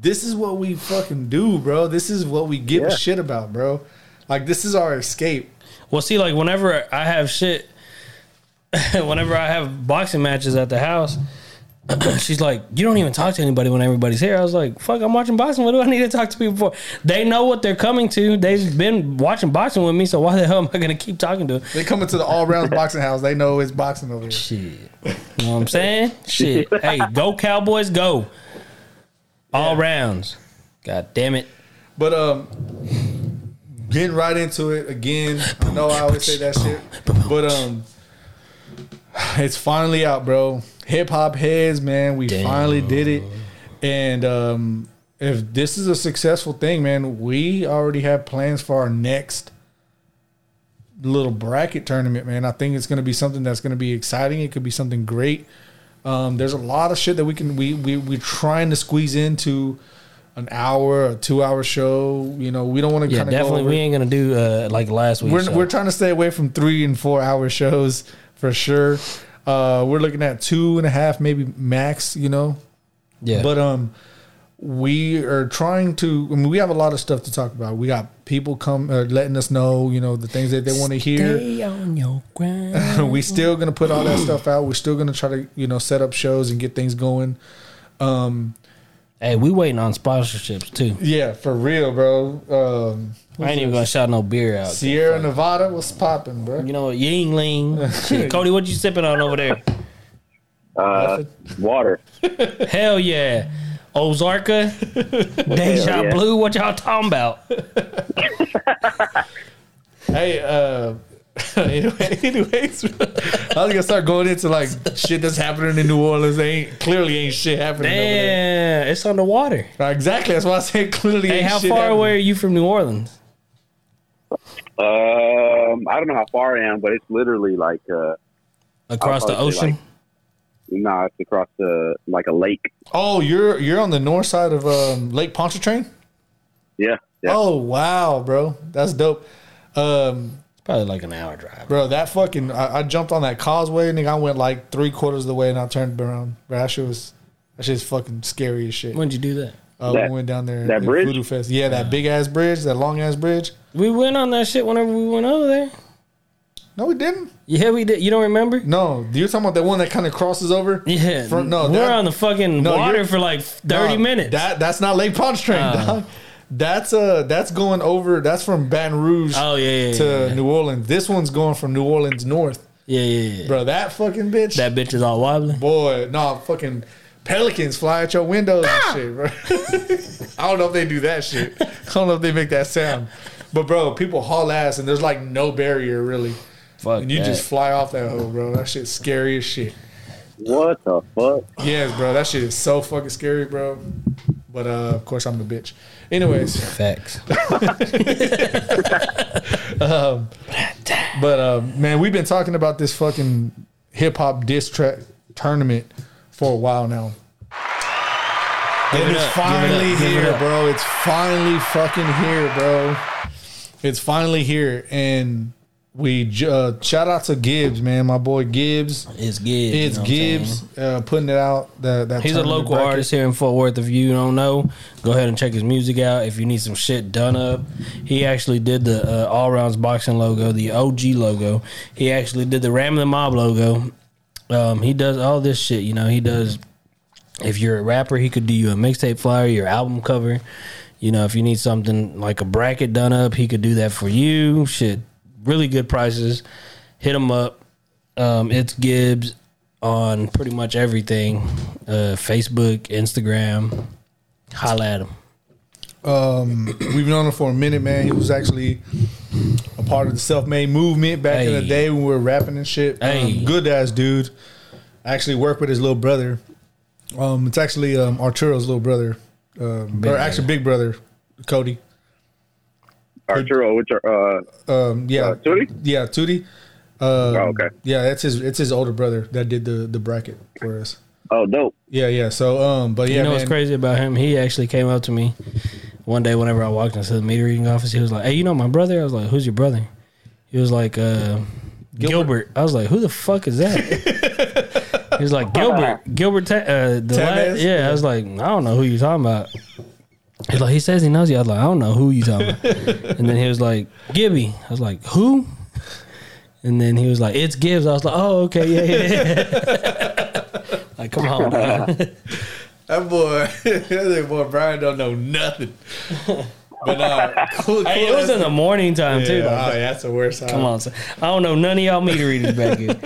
S2: this is what we fucking do, bro. This is what we give
S4: Yeah.
S2: a shit about, bro. Like this is our escape.
S3: Well, see, like whenever I have shit, whenever I have boxing matches at the house, she's like, "You don't even talk to anybody when everybody's here." I was like, "Fuck, I'm watching boxing. What do I need to talk to people for?" They know what they're coming to. They've been watching boxing with me, so why the hell am I gonna keep talking to them?
S2: They come into the all rounds boxing house. They know it's boxing over here.
S3: Shit, you know what I'm saying? Shit, hey, go Cowboys, go! All rounds. God damn it.
S2: But um, getting right into it again. I know I always say that shit, but um, it's finally out, bro. Hip hop heads, man. We
S3: Damn.
S2: finally did it, and um, if this is a successful thing, man, we already have plans for our next little bracket tournament, man. I think it's going to be something that's going to be exciting. It could be something great. Um, there's a lot of shit that we can we we we're trying to squeeze into an hour, a two hour show. You know, we don't want to
S3: Yeah,
S2: kind of
S3: definitely. We ain't gonna do uh, like last week.
S2: We're we're trying to stay away from three and four hour shows for sure. Uh, we're looking at two and a half, maybe max. You know,
S3: yeah,
S2: but um, we are trying to. I mean, we have a lot of stuff to talk about. We got people come uh, letting us know, you know, the things that they want to hear.
S3: Stay on your grind.
S2: we still gonna put all that stuff out. We're still gonna try to, you know, set up shows and get things going.
S3: Hey, we waiting on sponsorships too.
S2: Yeah, for real, bro. Um,
S3: I ain't even gonna shout no beer out.
S2: Sierra Nevada, what's popping, bro?
S3: You know, Yuengling. Shit, Cody, what you sipping on over there?
S4: Uh, water.
S3: Hell yeah. Ozarka, Deja
S4: Hell yeah.
S3: Blue, what y'all talking about?
S2: Hey, uh, anyway, anyways, I was gonna start going into like shit that's happening in New Orleans. Ain't clearly ain't shit happening
S3: Damn, it's underwater.
S2: over there. Exactly, that's why I said clearly.
S3: Hey,
S2: ain't
S3: how
S2: shit
S3: far
S2: happening.
S3: away are you from New Orleans?
S4: Um, I don't know how far I am, but it's literally like uh,
S3: Across the ocean?
S4: like- nah, it's across the like a lake.
S2: Oh, you're you're on the north side of um, Lake Pontchartrain.
S4: Yeah, yeah.
S2: Oh wow, bro, that's dope. Um,
S3: Probably like an hour drive.
S2: bro, that fucking I, I jumped on that causeway and I went like three quarters of the way and I turned around. Bro, that shit was that shit's fucking scary as shit.
S3: When'd you do that?
S2: Uh,
S4: That-
S2: we went down there.
S4: that bridge?
S2: Voodoo Fest. Yeah, that big ass bridge, that long ass bridge.
S3: We went on that shit whenever we went over there.
S2: No, we didn't.
S3: Yeah, we did. You don't remember?
S2: No, you're talking about the one that kind of crosses over.
S3: Yeah.
S2: From- no,
S3: we're
S2: that-
S3: on the fucking
S2: No,
S3: water for like 30
S2: No,
S3: minutes.
S2: That that's not Lake Pontchartrain.
S3: Oh.
S2: dog. That's uh that's going over. That's from Baton Rouge
S3: oh, yeah, yeah,
S2: to
S3: yeah. Yeah,
S2: New Orleans. This one's going from New Orleans north,
S3: yeah, yeah. yeah.
S2: bro. That fucking bitch.
S3: That bitch is all wobbly.
S2: boy, no fucking pelicans fly at your windows and shit, bro. I don't know if they do that shit. I don't know if they make that sound. But bro, people haul ass and there's like no barrier really.
S3: Fuck
S2: And you
S3: that.
S2: just fly off that hole, bro. That shit's scary as shit.
S4: What the fuck?
S2: Yes, bro. That shit is so fucking scary, bro. But uh, of course I'm a bitch. Anyways,
S3: Facts.
S2: but uh, man, we've been talking about this fucking hip hop diss track tournament for a while now.
S3: Give it
S2: it's
S3: up, give it
S2: finally
S3: up, give it
S2: here,
S3: up.
S2: bro. It's finally fucking here, bro. It's finally here, and we uh, shout out to Gibbs, man. My boy Gibbs.
S3: It's Gibbs. you
S2: It's
S3: know I'm saying?
S2: Gibbs uh, putting it out. That, that
S3: He's a local
S2: bracket.
S3: artist here in Fort Worth. If you don't know, go ahead and check his music out. If you need some shit done up, he actually did the uh, All Rounds Boxing logo, the OG logo. He actually did the Ram the Mob logo. Um, he does all this shit. You know, he does. If you're a rapper, he could do you a mixtape flyer, your album cover. You know, if you need something like a bracket done up, he could do that for you. Shit, really good prices. Hit him up. Um, it's Gibbs on pretty much everything uh, Facebook, Instagram. Holla at him.
S2: We've known him for a minute, man. He was actually a part of the self-made movement back in the day when we were rapping and shit. Um, good ass dude. I actually work with his little brother. Um, it's actually um, Arturo's little brother, um, or actually big brother, Cody.
S4: Arturo, which are uh,
S2: Um, yeah,
S4: Uh, Tootie?
S2: Yeah, Tootie. Um,
S4: oh, okay.
S2: Yeah, that's his. It's his older brother that did the the bracket for us.
S4: Oh, dope.
S2: Yeah, yeah. So, um, but yeah,
S3: you know
S2: man.
S3: what's crazy about him? He actually came up to me one day whenever I walked into the meter reading office. He was like, "Hey, you know my brother?" I was like, "Who's your brother?" He was like, uh, Gilbert. I was like, "Who the fuck is that?" he was like, "Gilbert, Gilbert." Ta- uh, the la-
S2: Tevez?
S3: yeah, I was like, "I don't know who you talking about." He's like, he says he knows you. I was like, I don't know who you talking about. and then he was like, Gibby. I was like, who? And then he was like, it's Gibbs. I was like, oh, okay, yeah, yeah. like, come on, dog.
S2: That boy, that boy Brian don't know nothing. But uh, cool, cool.
S3: Hey, it was in the morning time too.
S2: yeah,
S3: though.
S2: oh, yeah, that's the worst. Time.
S3: Come on, son. I don't know none of y'all meter readers back here.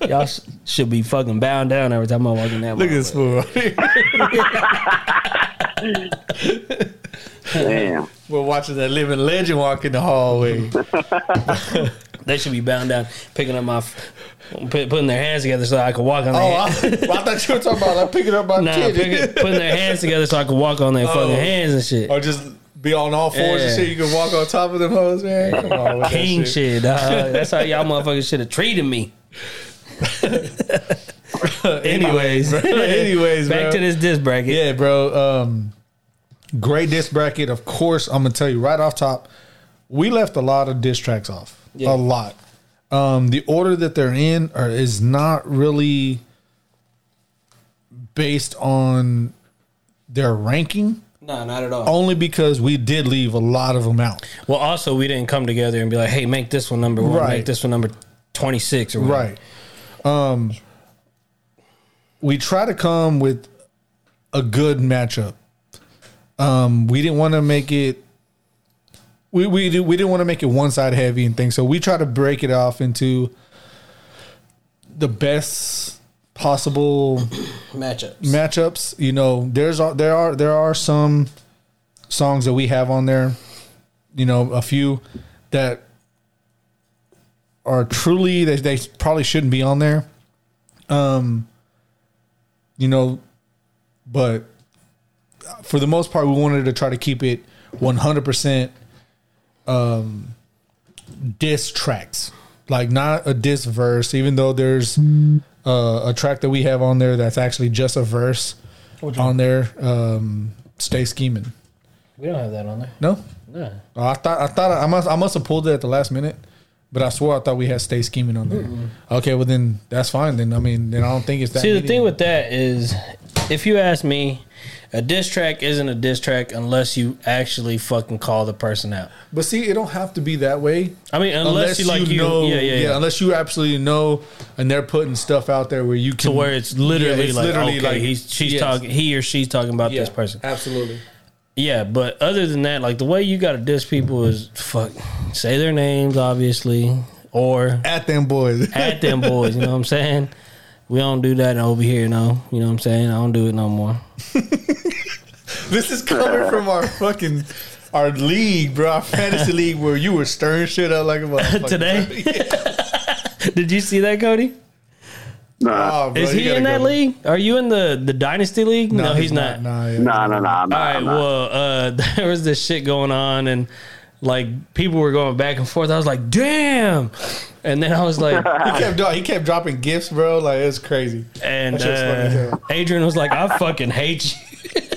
S3: Y'all sh- should be fucking bowing down every time I walk in that.
S2: Look at this fool.
S4: Damn.
S2: We're watching that living legend walk in the hallway.
S3: They should be bound down, picking up my, f- put, putting their hands together so I could walk on
S2: Oh,
S3: their.
S2: I, I thought you were talking about like picking up my
S3: Nah,
S2: kid.
S3: picking, putting their hands together so I could walk on their fucking
S2: Oh.
S3: hands and shit.
S2: or just be on all fours and shit. You can walk on top of them hoes, man. Come on, with that
S3: King
S2: shit.
S3: shit, dog. That's how y'all motherfuckers should have treated me.
S2: Anyways, bro. anyways,
S3: Back
S2: bro.
S3: to this disc bracket.
S2: Yeah, bro. Um, great disc bracket. Of course, I'm gonna tell you right off top. We left a lot of diss tracks off.
S3: Yeah.
S2: A lot. Um, the order that they're in are, is not really based on their ranking
S3: No, not at all.
S2: only because we did leave a lot of them out.
S3: Well, also we didn't come together and be like, "Hey, make this one number one,
S2: Right.
S3: make this one number twenty six or whatever.
S2: Right. Um we try to come with a good matchup. Um we didn't want to make it we we do, we didn't want to make it one side heavy and things. So we try to break it off into the best possible
S3: matchups.
S2: matchups. You know, there's there are there are some songs that we have on there. You know, a few that are truly they they probably shouldn't be on there. Um, you know, but for the most part, we wanted to try to keep it 100 percent um diss tracks, like not a diss verse. Even though there's uh, a track that we have on there that's actually just a verse on there. Um, Stay scheming.
S3: we don't have that on there.
S2: No,
S3: No.
S2: Oh, I thought I thought I must I must have pulled it at the last minute, but I swore I thought we had Stay scheming on there. Okay, well then that's fine. Then I mean then I don't think it's that.
S3: See, the thing with that is, if you ask me, a diss track isn't a diss track unless you actually fucking call the person out.
S2: but see, it don't have to be that way.
S3: I mean, unless, you like you,
S2: know,
S3: yeah, yeah, yeah.
S2: Unless you absolutely know, and they're putting stuff out there where you can
S3: to where it's literally
S2: Yeah, it's
S3: like,
S2: literally
S3: okay,
S2: like-
S3: he's she's
S2: yes.
S3: talking, he or she's talking about
S2: Yeah,
S3: this person.
S2: Absolutely.
S3: Yeah, but other than that, like the way you got to diss people is fuck, say their names obviously, or
S2: At them boys.
S3: at them boys. You know what I'm saying? We don't do that over here, no. You know what I'm saying? I don't do it no more.
S2: This is coming from our fucking our league, bro. Our fantasy league where you were stirring shit up like a motherfucker.
S3: Today? Did you see that, Cody?
S4: Nah,
S2: Oh, bro,
S3: Is he in that
S2: go.
S3: league? Are you in the the dynasty league? No, he's, not.
S2: Nah, yeah.
S4: nah, nah, nah. I'm
S3: All
S4: not,
S3: right.
S4: I'm not.
S3: Well, uh, there was this shit going on, and like people were going back and forth. I was like, "Damn!" And then I was like,
S2: He kept dro- he kept dropping gifts, bro. Like it's crazy.
S3: and
S2: That shit's funny as
S3: uh. Adrian was like, "I fucking hate you."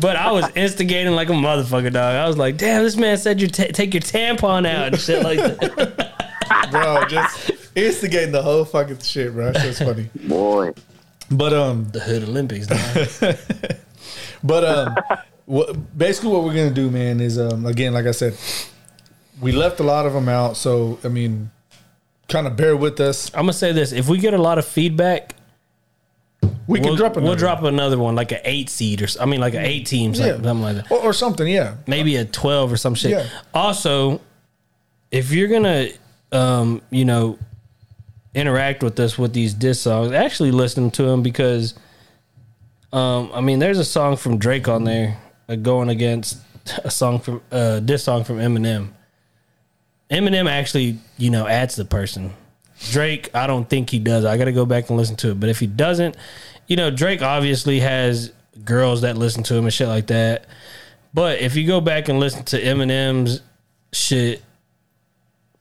S3: But I was instigating like a motherfucker, dog. I was like, "Damn, this man said you ta take your tampon out and shit like that."
S2: bro. Just instigating the whole fucking shit, bro. That's just funny.
S4: Boy.
S2: But um,
S3: the Hood Olympics, dog.
S2: but um, what basically what we're gonna do, man, is um, again, like I said, we left a lot of them out. So I mean, kind of bear with us.
S3: I'm gonna say this: if we get a lot of feedback,
S2: We can
S3: we'll,
S2: drop another.
S3: we'll drop another one, like an eight seed or I mean, like an eight team, something,
S2: yeah,
S3: something like that.
S2: or, or something. Yeah,
S3: Maybe a twelve or some shit.
S2: Yeah.
S3: Also, if you're gonna, um, you know, interact with us with these diss songs, actually listen to them because, um, I mean, there's a song from Drake on there going against a song from uh, diss song from Eminem. Eminem actually, you know, adds the person. Drake, I don't think he does. I got to go back and listen to it. But if he doesn't, you know, Drake obviously has girls that listen to him and shit like that. But if you go back and listen to Eminem's shit,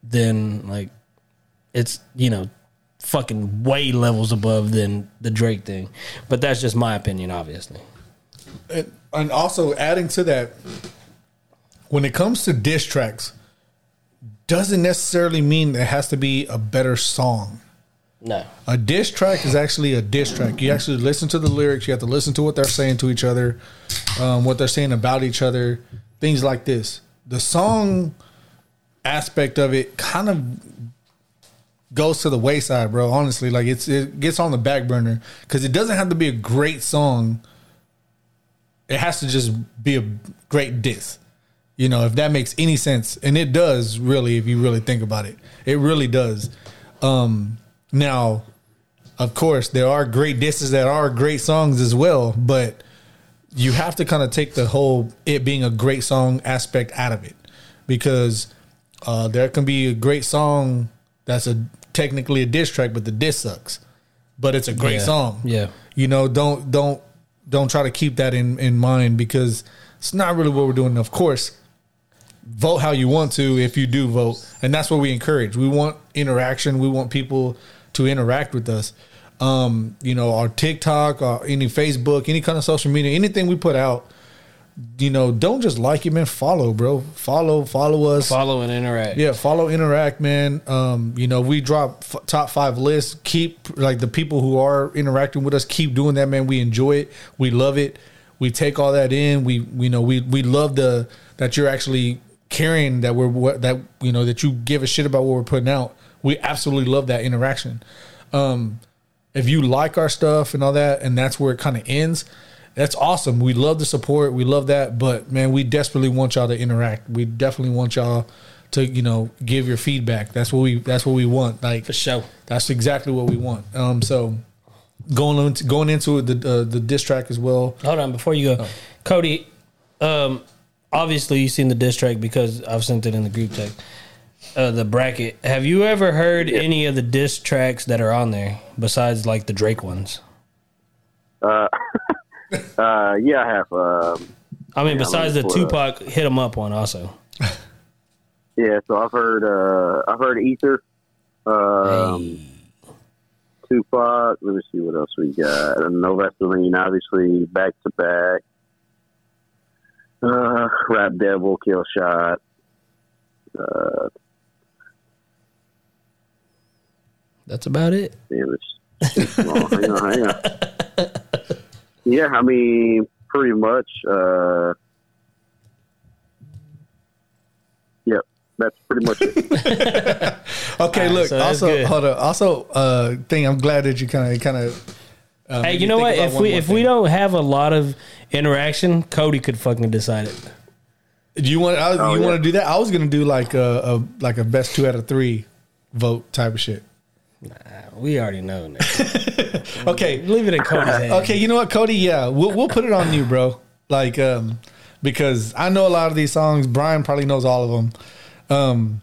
S3: then like it's you know fucking way levels above than the Drake thing. But that's just my opinion, obviously.
S2: And, and also adding to that, when it comes to diss tracks, doesn't necessarily mean it has to be a better song.
S3: No,
S2: A diss track is actually a diss track. You actually listen to the lyrics. You have to listen to what they're saying to each other, um, what they're saying about each other, things like this. The song aspect of it kind of goes to the wayside, bro. Honestly, like it's it gets on the back burner because it doesn't have to be a great song. It has to just be a great diss. You know, if that makes any sense, and it does really, if you really think about it, it really does. Um, now, of course, there are great disses that are great songs as well, but you have to kind of take the whole it being a great song aspect out of it because uh, there can be a great song that's a technically a diss track, but the diss sucks, but it's a great
S3: Yeah.
S2: song.
S3: Yeah.
S2: you know, don't don't don't try to keep that in in mind because it's not really what we're doing. Of course, vote how you want to if you do vote, and that's what we encourage. We want interaction. We want people to interact with us. Um, you know, our TikTok, or any Facebook, any kind of social media, anything we put out. You know, don't just like it, man. Follow, bro. Follow, follow us.
S3: follow and interact.
S2: Yeah, follow, interact, man. Um, you know, we drop f- top five lists. Keep like the people who are interacting with us. Keep doing that, man. We enjoy it. We love it. we take all that in. We you know we we love the that you're actually caring that we're what that you know that you give a shit about what we're putting out. We absolutely love that interaction. Um, if you like our stuff and all that, and that's where it kind of ends, that's awesome. We love the support. We love that. But man, we desperately want y'all to interact. We definitely want y'all to you know give your feedback. That's what we that's what we want. Like
S3: For sure.
S2: that's exactly what we want. Um, so going into going into the uh, the diss track as well.
S3: Hold on, before you go, Cody. Um, obviously you've seen the diss track because I've sent it in the group text. Uh, the bracket. Have you ever heard any of the diss tracks that are on there besides like the Drake ones?
S4: Uh, uh, yeah, I have. Um,
S3: I mean, besides the
S4: let me pull it
S3: Tupac hit 'em up one, also.
S4: yeah, so I've heard. Uh, I've heard Ether. Um,
S3: Hey.
S4: Tupac. Let me see what else we got. No Vaseline, obviously, back to back. Uh, Rap Devil, Kill Shot. Uh,
S3: That's about it.
S4: damn, it's hang on, hang on. Yeah, I mean, pretty much. Uh, yep, that's pretty much it.
S2: Okay,
S3: Alright,
S2: look.
S3: so
S2: also, hold on. Also, uh, thing. I'm glad that you kind of kind of. Um,
S3: Hey, you know what? If we if we don't have a lot of interaction, Cody could fucking decide it.
S2: do you want? I,
S4: Oh,
S2: you
S4: yeah.
S2: want to do that? I was gonna do like a, a like a best two out of three vote type of shit.
S3: We already know. Nigga.
S2: Okay,
S3: Leave it in Cody's hands.
S2: Okay, you know what, Cody? Yeah, we'll we'll put it on you, bro. Like, um, because I know a lot of these songs. Brian probably knows all of them. Um,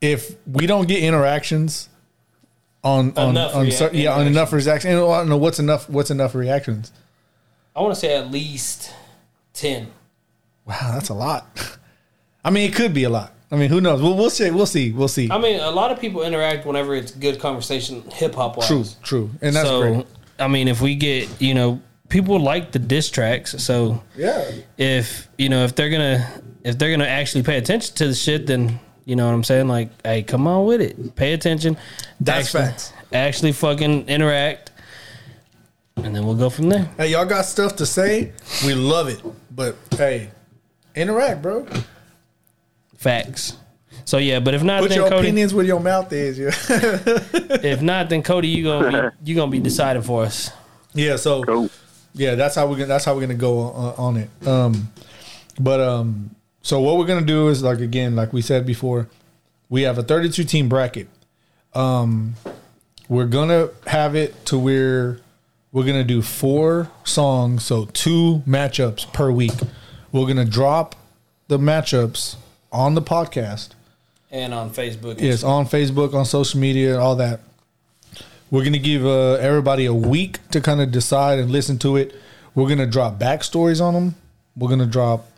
S2: if we don't get interactions on on,
S3: Enough
S2: on
S3: rea-
S2: cer- yeah on enough reactions, I don't know what's enough. What's enough reactions?
S3: I want to say at least ten.
S2: Wow, that's a lot. I mean, it could be a lot. I mean, who knows? We'll we'll see. We'll see. We'll see.
S3: I mean, a lot of people interact whenever it's good conversation, hip hop wise.
S2: True, true, and that's
S3: so,
S2: great.
S3: I mean, if we get you know people like the diss tracks, so
S2: Yeah,
S3: if you know if they're gonna if they're gonna actually pay attention to the shit, then you know what I'm saying. Like, hey, come on with it, pay attention.
S2: That's
S3: actually,
S2: facts.
S3: Actually, fucking interact, and then we'll go from there.
S2: Hey, y'all got stuff to say? We love it. But hey, interact, bro.
S3: Facts. So yeah, but if not,
S2: Put
S3: then
S2: your
S3: Cody.
S2: opinions where your mouth is. Yeah.
S3: If not, then Cody, you gonna be you gonna be deciding for us.
S2: yeah. So
S4: Cool.
S2: yeah, that's how we're gonna that's how we're gonna go on, on it. Um, but um, so what we're gonna do is like again, like we said before, we have a 32 team bracket. Um, we're gonna have it to where we're gonna do four songs, so two matchups per week. We're gonna drop the matchups on the podcast.
S3: And on Facebook,
S2: Yes, on Facebook, on social media, and all that. We're gonna give uh, everybody a week to kind of decide and listen to it. We're gonna drop backstories on them. We're gonna drop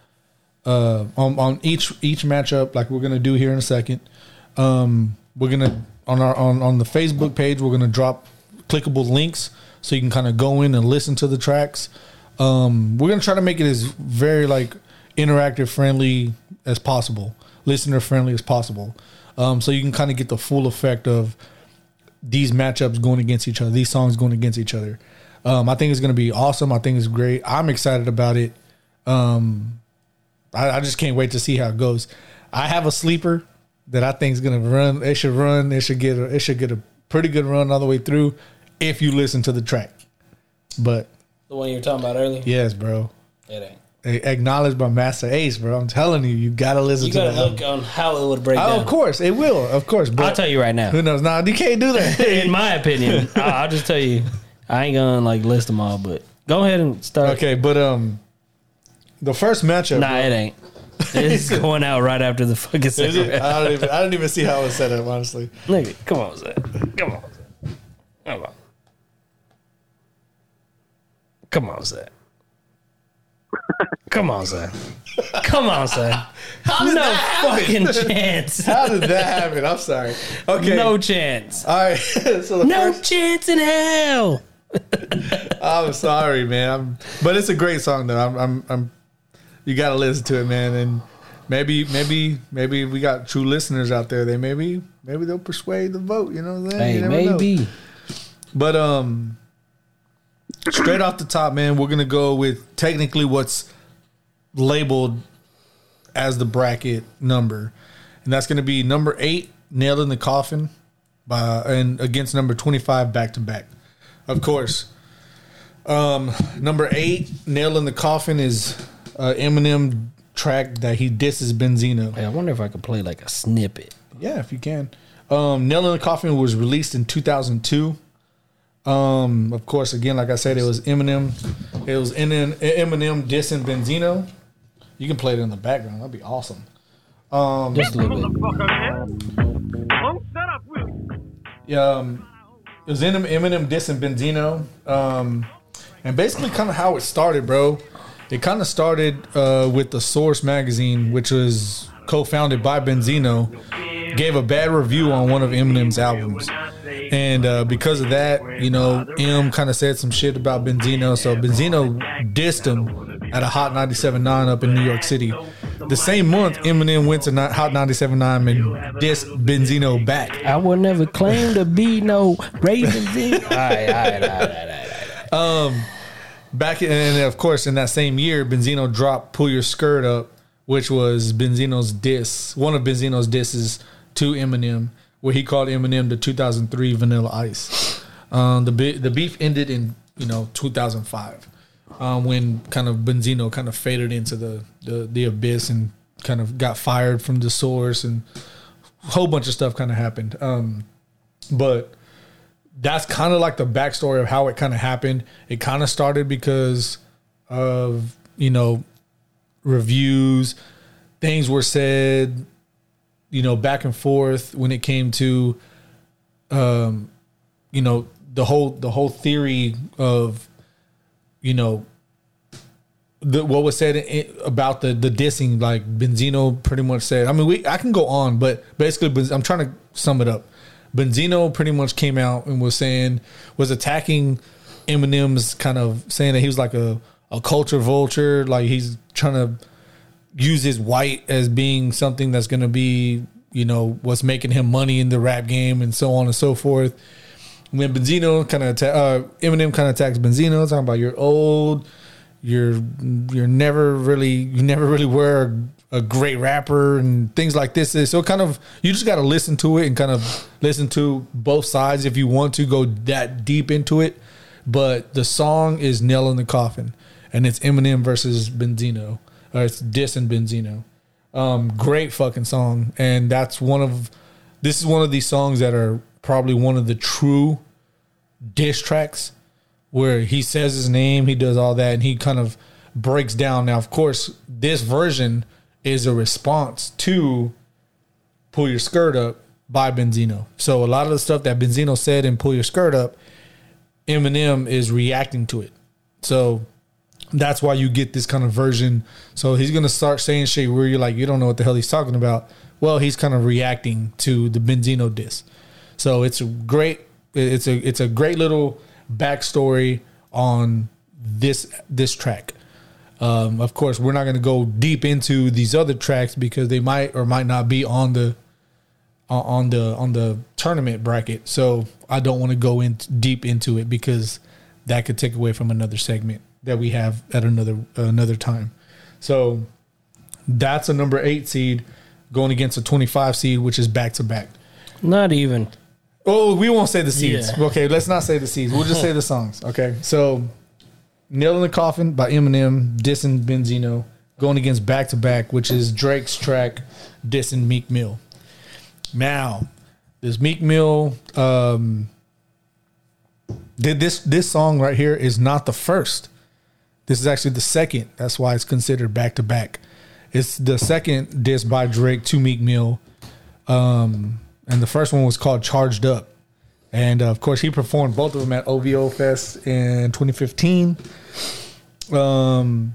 S2: uh, on on each each matchup, like we're gonna do here in a second. Um, we're gonna on our on on the Facebook page, we're gonna drop clickable links so you can kind of go in and listen to the tracks. Um, we're gonna try to make it as very like interactive, friendly as possible, listener friendly as possible. Um, so you can kind of get the full effect of these matchups going against each other, these songs going against each other. Um, I think it's going to be awesome. I think it's great. I'm excited about it. Um, I, I just can't wait to see how it goes. I have a sleeper that I think is going to run. It should run. It should get. A, it should get a pretty good run all the way through if you listen to the track. But
S3: the one you were talking about earlier.
S2: yes, bro,
S3: It ain't.
S2: A- acknowledged by Masta Ace, bro. I'm telling you, you got to listen
S3: You
S2: to
S3: gotta
S2: the
S3: look on how it would break
S2: Oh,
S3: down.
S2: of course, it will. Of course, but
S3: I'll tell you right now.
S2: Who knows? Nah, you can't do that.
S3: In my opinion, I'll, I'll just tell you. I ain't gonna like list them all, but go ahead and start.
S2: Okay, but um, the first matchup.
S3: Nah,
S2: bro-
S3: it ain't. It's going out right after the fucking
S2: Is it? I don't even. I don't even see how it was set up. Honestly,
S3: Nigga, come on, Zach. Come on, Zach. Come on. Come on, Zach. Come on, Zach. Come on,
S2: did
S3: No
S2: that happen?
S3: fucking chance.
S2: how did that happen? I'm sorry. Okay.
S3: No chance.
S2: All right. so the
S3: No
S2: first.
S3: chance in hell.
S2: I'm sorry, man. I'm, but it's a great song though. I'm. I'm. I'm you got to listen to it, man. And maybe, maybe, maybe we got true listeners out there. They maybe, maybe they'll persuade the vote. You know what I'm saying?
S3: Hey,
S2: You never know.
S3: maybe.
S2: But um, straight off the top, man, we're gonna go with technically what's labeled as the bracket number, and that's gonna be number eight, nailed in the coffin, by and against number twenty five back to back. Of course, um, number eight, nail in the coffin is uh, Eminem track that he disses Benzino.
S3: Hey, I wonder if I could play like a snippet.
S2: Yeah, if you can. Um, Nail in the Coffin was released in 2002. Um, of course, again, like I said, it was Eminem. It was in Eminem dissing Benzino. You can play it in the background. That'd be awesome. Um,
S3: Just a little bit.
S2: Yeah, um, it was in Eminem dissing Benzino, um, and basically kind of how it started, bro. It kind of started uh, with the Source magazine, which was co-founded by Benzino, gave a bad review on one of Eminem's albums, and uh, because of that, you know, M kind of said some shit about Benzino, so Benzino dissed him at a Hot 97.9 up in New York City. The same month, Eminem went to not- Hot 97.9 and dissed Benzino back.
S3: I will never claim to be no Ravens. in- all right, all right, all right, all right.
S2: Back in, and of course, in that same year, Benzino dropped "Pull Your Skirt Up," which was Benzino's diss, one of Benzino's disses to Eminem, where he called Eminem the 2003 Vanilla Ice. Um, the the beef ended in you know 2005, um, when kind of Benzino kind of faded into the, the the abyss and kind of got fired from the source, and a whole bunch of stuff kind of happened. Um, but that's kind of like the backstory of how it kind of happened. It kind of started because of you know reviews, things were said, you know, back and forth when it came to, um, you know, the whole the whole theory of, you know, the, what was said i about the the dissing. Like Benzino pretty much said. I mean, we I can go on, but basically, I'm trying to sum it up. Benzino pretty much came out and was saying was attacking Eminem's kind of saying that he was like a a culture vulture, like he's trying to use his white as being something that's going to be you know what's making him money in the rap game and so on and so forth. When Benzino kind of atta- uh, Eminem kind of attacks Benzino, talking about you're old, you're you're never really you never really were a, a great rapper and things like this. So kind of you just got to listen to it and kind of listen to both sides if you want to go that deep into it. But the song is nail in the coffin, and it's Eminem versus Benzino, or it's Diss and Benzino. Um, great fucking song, and that's one of this is one of these songs that are probably one of the true diss tracks where he says his name, he does all that, and he kind of breaks down. Now, of course, this version is a response to Pull Your Skirt Up by Benzino. So a lot of the stuff that Benzino said in Pull Your Skirt Up, Eminem is reacting to it. So that's why you get this kind of version. So he's gonna start saying shit where you're like, you don't know what the hell he's talking about. Well, he's kind of reacting to the Benzino diss. So it's a great, it's a it's a great little backstory on this this track. Um, of course, we're not to go deep into these other tracks because they might or might not be on the on- on the on the tournament bracket. So I don't want to go in deep into it because that could take away from another segment that we have at another another time. So that's a number eight seed going against a twenty five seed, which is back to back.
S3: Not even.
S2: Oh, we won't say the seeds.
S3: Yeah.
S2: Okay, let's not say the seeds. We'll just say the songs. Okay, so Nail in the Coffin by Eminem, dissing Benzino, going against Back to Back, which is Drake's track, dissing Meek Mill. Now, this Meek Mill, um, did this this song right here is not the first. This is actually the second. That's why it's considered back to back. It's the second disc by Drake to Meek Mill Um, and the first one was called Charged Up. And uh, of course, he performed both of them at OVO Fest in 2015. Um,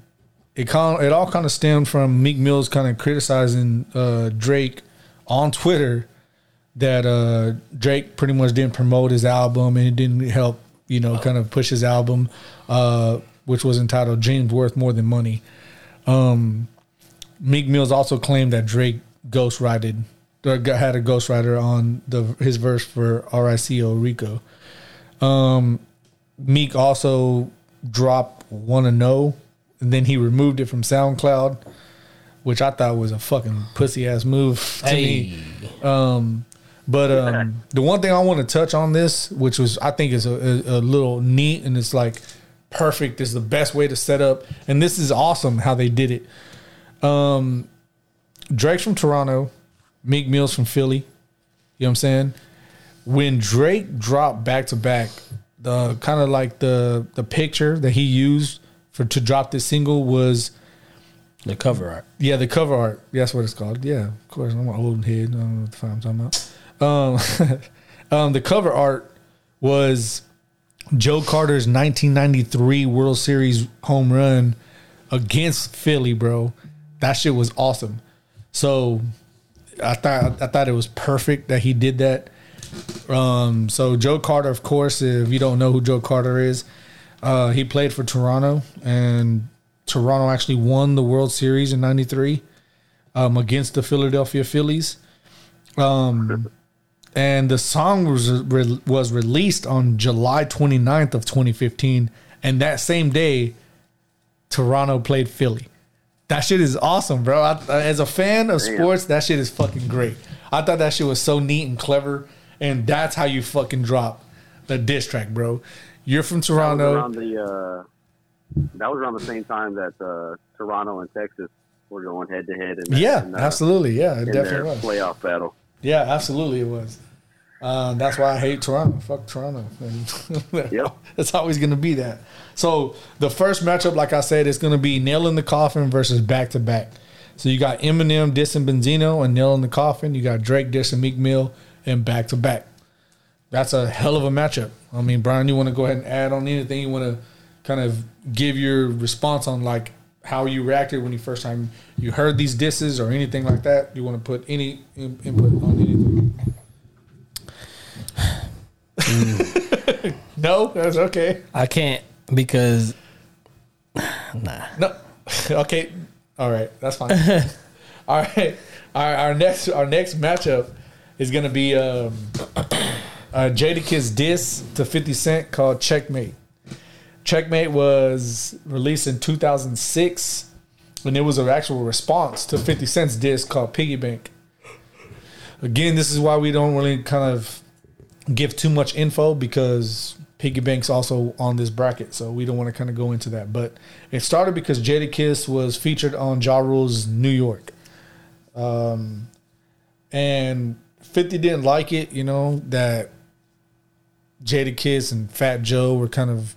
S2: it kind it all kind of stemmed from Meek Mill's kind of criticizing uh, Drake on Twitter that uh, Drake pretty much didn't promote his album and it didn't help, you know, kind of push his album, uh, which was entitled Dreams Worth More Than Money." Um, Meek Mills also claimed that Drake ghostwrited or had a ghostwriter on the his verse for RICO Rico. Um, Meek also dropped "Wanna Know," and then he removed it from SoundCloud, which I thought was a fucking pussy ass move to me. Um, but um, the one thing I want to touch on this, which was I think is a, a, a little neat and it's like perfect, is the best way to set up, and this is awesome how they did it. Um, Drake's from Toronto, Meek Mill's from Philly. You know what I'm saying? When Drake dropped back to back, the kind of like the the picture that he used for to drop this single was
S3: The cover art.
S2: yeah, the cover art. That's what it's called. Yeah, of course. I'm an old head. I don't know what the fuck I'm talking about. Um, um, the cover art was Joe Carter's 1993 World Series home run against Philly, bro. That shit was awesome. So I thought I thought it was perfect that he did that. Um, so Joe Carter, of course, if you don't know who Joe Carter is, uh, he played for Toronto, and Toronto actually won the World Series in '93 um, against the Philadelphia Phillies. Um, and the song was re- was released on July 29th of 2015, and that same day, Toronto played Philly. That shit is awesome, bro. I, as a fan of sports, that shit is fucking great. I thought that shit was so neat and clever, and that's how you fucking drop the diss track, bro. You're from
S4: That was
S2: Toronto.
S4: around the uh, that was around the same time that uh, Toronto and Texas were going head to head.
S2: Yeah,
S4: in, uh,
S2: absolutely. Yeah, it definitely was.
S4: playoff battle.
S2: Yeah, absolutely it was. Uh, that's why I hate Toronto. Fuck Toronto.
S4: Yep.
S2: It's always going to be that. So the first matchup, like I said, is going to be Nail in the Coffin versus Back to Back. So you got Eminem dissing Benzino and Nail in the Coffin. You got Drake dissing Meek Mill and Back to Back. That's a hell of a matchup. I mean, Brian, you want to go ahead and add on anything? You want to kind of give your response on like how you reacted when you first time you heard these disses or anything like that? You want to put any input on anything? no, that's okay.
S3: I can't because nah.
S2: No, okay, all right, that's fine. all right, our, our next our next matchup is gonna be um, uh, Jadakiss diss to Fifty Cent called Checkmate. Checkmate was released in 2006, and it was an actual response to 50 Cent's diss called Piggy Bank. Again, this is why we don't really kind of give too much info because Piggy Bank's also on this bracket, so we don't want to kind of go into that. But it started because Jadakiss was featured on Ja Rule's New York. Um, and 50 didn't like it, you know, that Jadakiss and Fat Joe were kind of,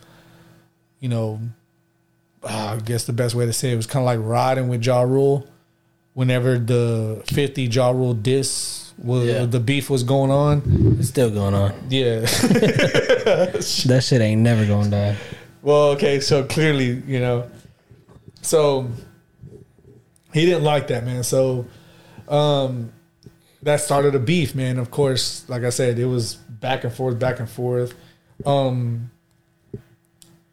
S2: you know, uh, I guess the best way to say it was kind of like riding with Ja Rule whenever the 50 Ja Rule diss was
S3: Yeah.
S2: the beef was going on.
S3: it's still going on.
S2: Yeah.
S3: That shit ain't never gonna die.
S2: Well, okay, so clearly, you know, so he didn't like that, man. So um that started a beef, man. Of course, like I said, it was back and forth, back and forth. Um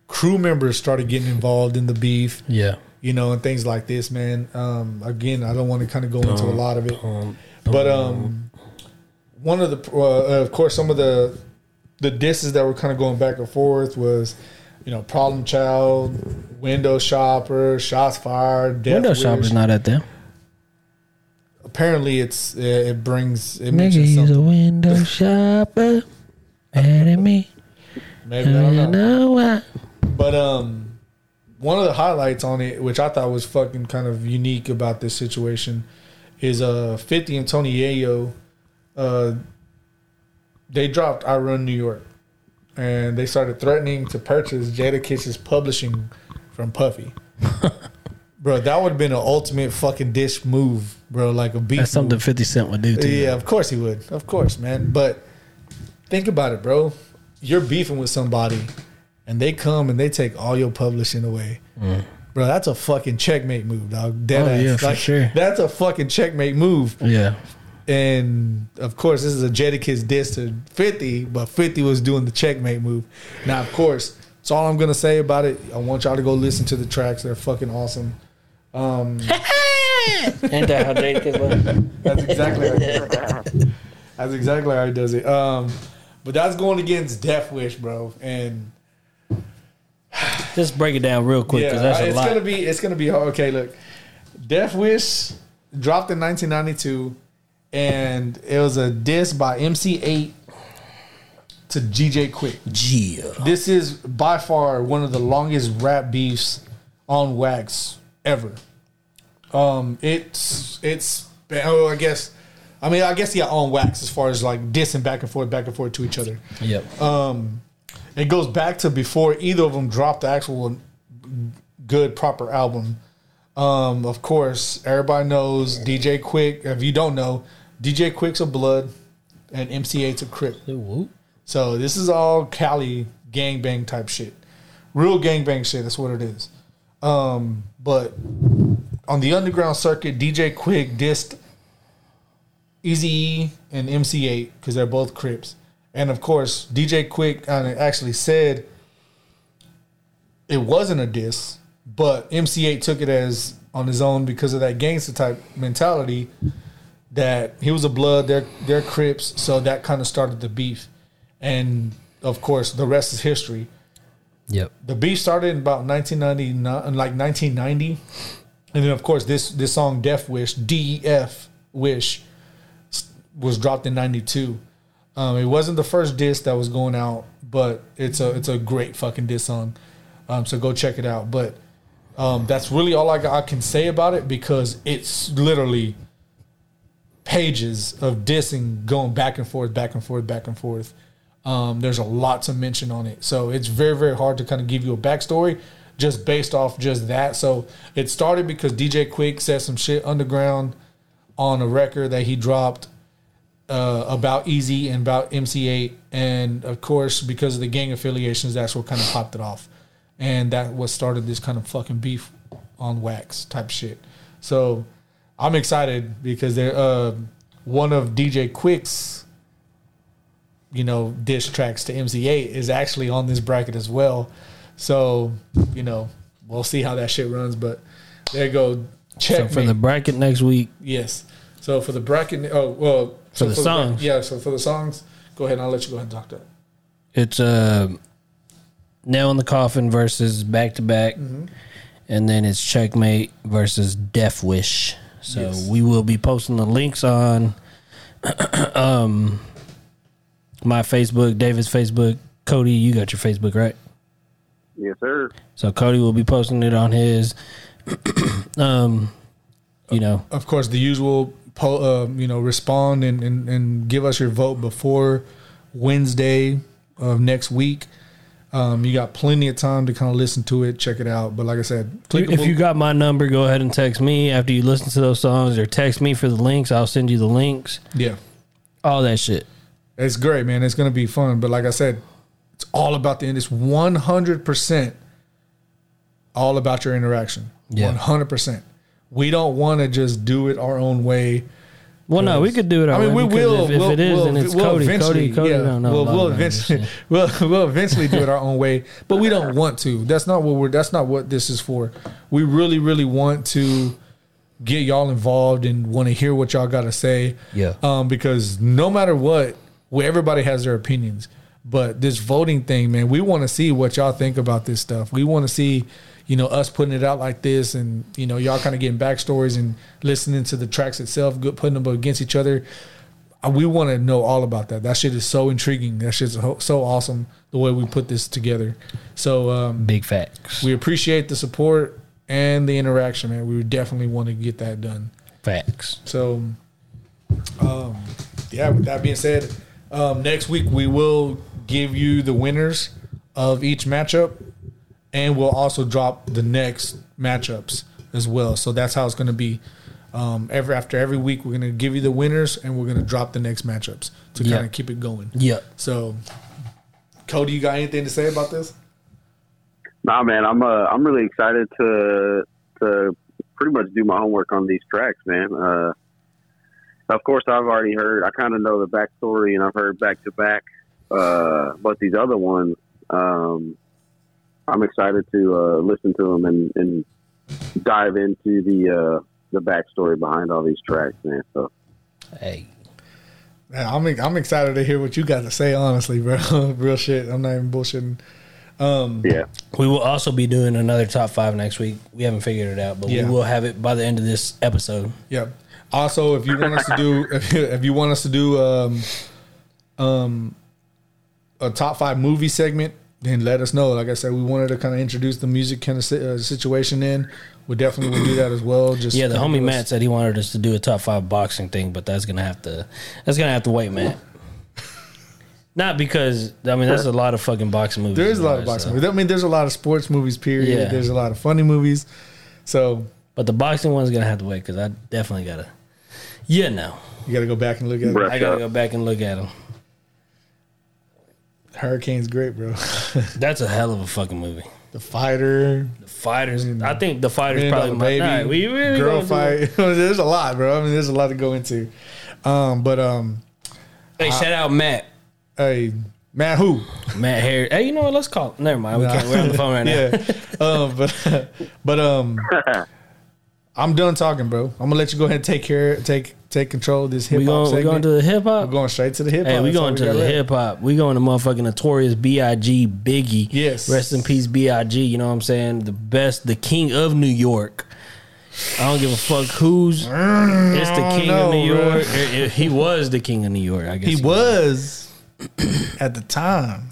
S2: crew members started getting involved in the beef,
S3: Yeah.
S2: you know, and things like this, man. Um again, I don't want to kind of go into a lot of it.
S3: Um,
S2: But um, one of the, uh, of course, some of the the disses that were kind of going back and forth was, you know, Problem Child, Window Shopper, Shots Fired, Death
S3: window
S2: Wish.
S3: shopper's not at them.
S2: Apparently, it's it brings it
S3: Nigga, he's a window shopper. Mad at me.
S2: Maybe I don't know.
S3: know what?
S2: But um, one of the highlights on it, which I thought was fucking kind of unique about this situation, is uh 50 and Tony Yayo. Uh, they dropped I Run New York, and they started threatening to purchase Jadakiss's publishing from Puffy. bro, that would have been an ultimate fucking dish move, bro. Like a beef.
S3: That's something
S2: move.
S3: 50 Cent would do to you.
S2: Yeah, of course he would. Of course, man. But think about it, bro. You're beefing with somebody, and they come and they take all your publishing away. Bro, that's a fucking checkmate move, dog. Dead.
S3: Oh,
S2: ass.
S3: yeah, for
S2: Like,
S3: sure.
S2: That's a fucking checkmate move.
S3: Yeah.
S2: And of course, this is a Jadakiss diss to 50, but 50 was doing the checkmate move. Now, of course, that's all I'm gonna say about it. I want y'all to go listen to the tracks. They're fucking awesome. Um,
S3: Ain't that how Jadakiss was?
S2: That's exactly how that's exactly how he does it. Um, but that's going against Death Wish, bro. And
S3: Just break it down real quick because that's a
S2: it's
S3: lot.
S2: gonna be it's gonna be hard. Okay, look, Death Wish dropped in 1992, and it was a diss by MC Eiht to DJ Quik.
S3: yeah.
S2: This is by far one of the longest rap beefs on wax ever. Um, it's it's oh, I guess, I mean, I guess yeah, on wax as far as like dissing back and forth, back and forth to each other.
S3: Yep.
S2: Um, it goes back to before either of them dropped the actual good proper album. Um, of course, everybody knows DJ Quik. If you don't know, DJ Quik's a Blood, and MC Eiht's a Crip. So this is all Cali gangbang type shit, real gangbang shit. That's what it is. Um, but on the underground circuit, DJ Quik dissed Easy E and MC Eiht because they're both Crips, and of course DJ Quik uh, actually said it wasn't a diss, but MC Eiht took it as on his own because of that gangster type mentality that he was a blood, they're they're Crips, so that kind of started the beef, and of course the rest is history.
S3: Yep.
S2: The beef started in about 1999, like 1990, and then of course this this song "Death Wish" DEF Wish was dropped in '92. Um, it wasn't the first disc that was going out, but it's a it's a great fucking disc song. Um, so go check it out. But um, that's really all I, I can say about it because it's literally pages of dissing going back and forth, back and forth, back and forth. Um, there's a lot to mention on it, so it's very very hard to kind of give you a backstory just based off just that. So it started because DJ Quik said some shit underground on a record that he dropped uh, about Eazy and about MC Eiht, and of course because of the gang affiliations, that's what kind of popped it off, and that what started this kind of fucking beef on wax type shit. So I'm excited because they're uh, one of DJ Quik's you know diss tracks to MC Eiht is actually on this bracket as well. So you know we'll see how that shit runs, but there you go. Check
S3: So for the bracket next week,
S2: Yes. So for the bracket, oh well, so
S3: the
S2: bra-
S3: songs.
S2: yeah. So for the songs, go ahead. and I'll let you go ahead and talk that.
S3: it's uh, nail in the coffin versus back to back,
S2: Mm-hmm.
S3: and then it's checkmate versus Death Wish. So
S2: Yes.
S3: we will be posting the links on um my Facebook, David's Facebook. Cody, you got your Facebook right?
S4: Yes, sir.
S3: So Cody will be posting it on his. um, you know,
S2: Of course, the usual, po- uh, you know, respond and, and and give us your vote before Wednesday of next week. Um, you got plenty of time to kind of listen to it, check it out. But like I said,
S3: if you got my number, go ahead and text me after you listen to those songs, or text me for the links. I'll send you the links.
S2: yeah,
S3: All that shit.
S2: It's great, man. It's gonna be fun. But like I said, it's all about the end. It's one hundred percent all about your interaction. One hundred percent. We don't want to just do it our own way.
S3: Well, no, we could do it.
S2: I mean, we will.
S3: If, if
S2: we'll,
S3: it is,
S2: we'll,
S3: then it's
S2: we'll
S3: Cody.
S2: eventually,
S3: Cody. Cody
S2: yeah,
S3: don't know.
S2: We'll, we'll
S3: about this
S2: eventually, we'll, we'll eventually do it our own way, but we don't want to. That's not what we're. That's not what this is for. We really, really want to get y'all involved and want to hear what y'all got to say.
S3: Yeah.
S2: Um, because no matter what, well, everybody has their opinions. But this voting thing, man, we want to see what y'all think about this stuff. We want to see, you know, us putting it out like this, and you know, y'all kind of getting backstories and listening to the tracks itself, good putting them against each other. Uh, We want to know all about that. That shit is so intriguing. That shit's so, so awesome the way we put this together. So um,
S3: Big facts.
S2: we appreciate the support and the interaction, man. We definitely want to get that done.
S3: Facts.
S2: So, um, yeah. With that being said, um, next week we will give you the winners of each matchup, and we'll also drop the next matchups as well. So that's how it's going to be. Um, every after every week, we're going to give you the winners, and we're going to drop the next matchups to
S3: Yeah.
S2: kind of keep it going.
S3: Yeah.
S2: So, Cody, you got anything to say about this?
S4: Nah, man, I'm uh, I'm really excited to to pretty much do my homework on these tracks, man. Uh, of course, I've already heard. I kind of know the backstory, and I've heard back to back. Uh, but these other ones, um, I'm excited to uh, listen to them and, and dive into the uh, the backstory behind all these tracks, man. So
S3: Hey.
S2: Yeah, I'm I'm excited to hear what you got to say. Honestly, bro, real shit. I'm not even bullshitting. Um,
S4: Yeah.
S3: We will also be doing another top five next week. We haven't figured it out, but
S2: Yeah.
S3: we will have it by the end of this episode.
S2: Yeah. Also, if you want us to do, if you, if you want us to do, um, um, a top five movie segment, then let us know. Like I said, we wanted to kind of introduce the music kind of si- uh, situation in. We definitely will do that as well. Just
S3: Yeah, the homie
S2: us-
S3: Matt said he wanted us to do a top five boxing thing, but that's gonna have to that's gonna have to wait, Matt. Not because I mean there's a lot of fucking boxing movies.
S2: There is a lot of
S3: so-
S2: boxing. movies. I mean, there's a lot of sports movies. Period.
S3: Yeah.
S2: There's a lot of funny movies. So
S3: But the boxing one's gonna have to wait because I definitely gotta. Yeah, no,
S2: you got to go back and look at
S4: Bruh.
S2: it.
S3: I gotta go back and look at them.
S2: Hurricane's great, bro.
S3: That's a hell of a fucking movie.
S2: the fighter,
S3: The fighters, I think the fighters
S2: Million
S3: probably
S2: Dollar
S3: my
S2: baby,
S3: Nah, we, we,
S2: girl
S3: we gonna do-
S2: fight. there's a lot, bro. I mean, there's a lot to go into. Um, but um,
S3: Hey, shout out Matt.
S2: hey, Matt who?
S3: Matt Harris. Hey, you know what? Let's call. Never mind. We can't. We're on the phone right now.
S2: yeah. um, but but um, I'm done talking, bro. I'm gonna let you go ahead and take care, take take control of this hip
S3: We
S2: hop
S3: going. We going to the hip hop.
S2: We're going straight to the hip hop.
S3: Hey, we
S2: That's
S3: going to
S2: got
S3: the hip hop. We going to motherfucking notorious B.I.G. Biggie.
S2: Yes.
S3: Rest in peace, B.I.G. You know what I'm saying? The best, the king of New York. I don't give a fuck who's. It's the king
S2: know,
S3: of New. York. He was the king of New York. I guess
S2: He was at the time.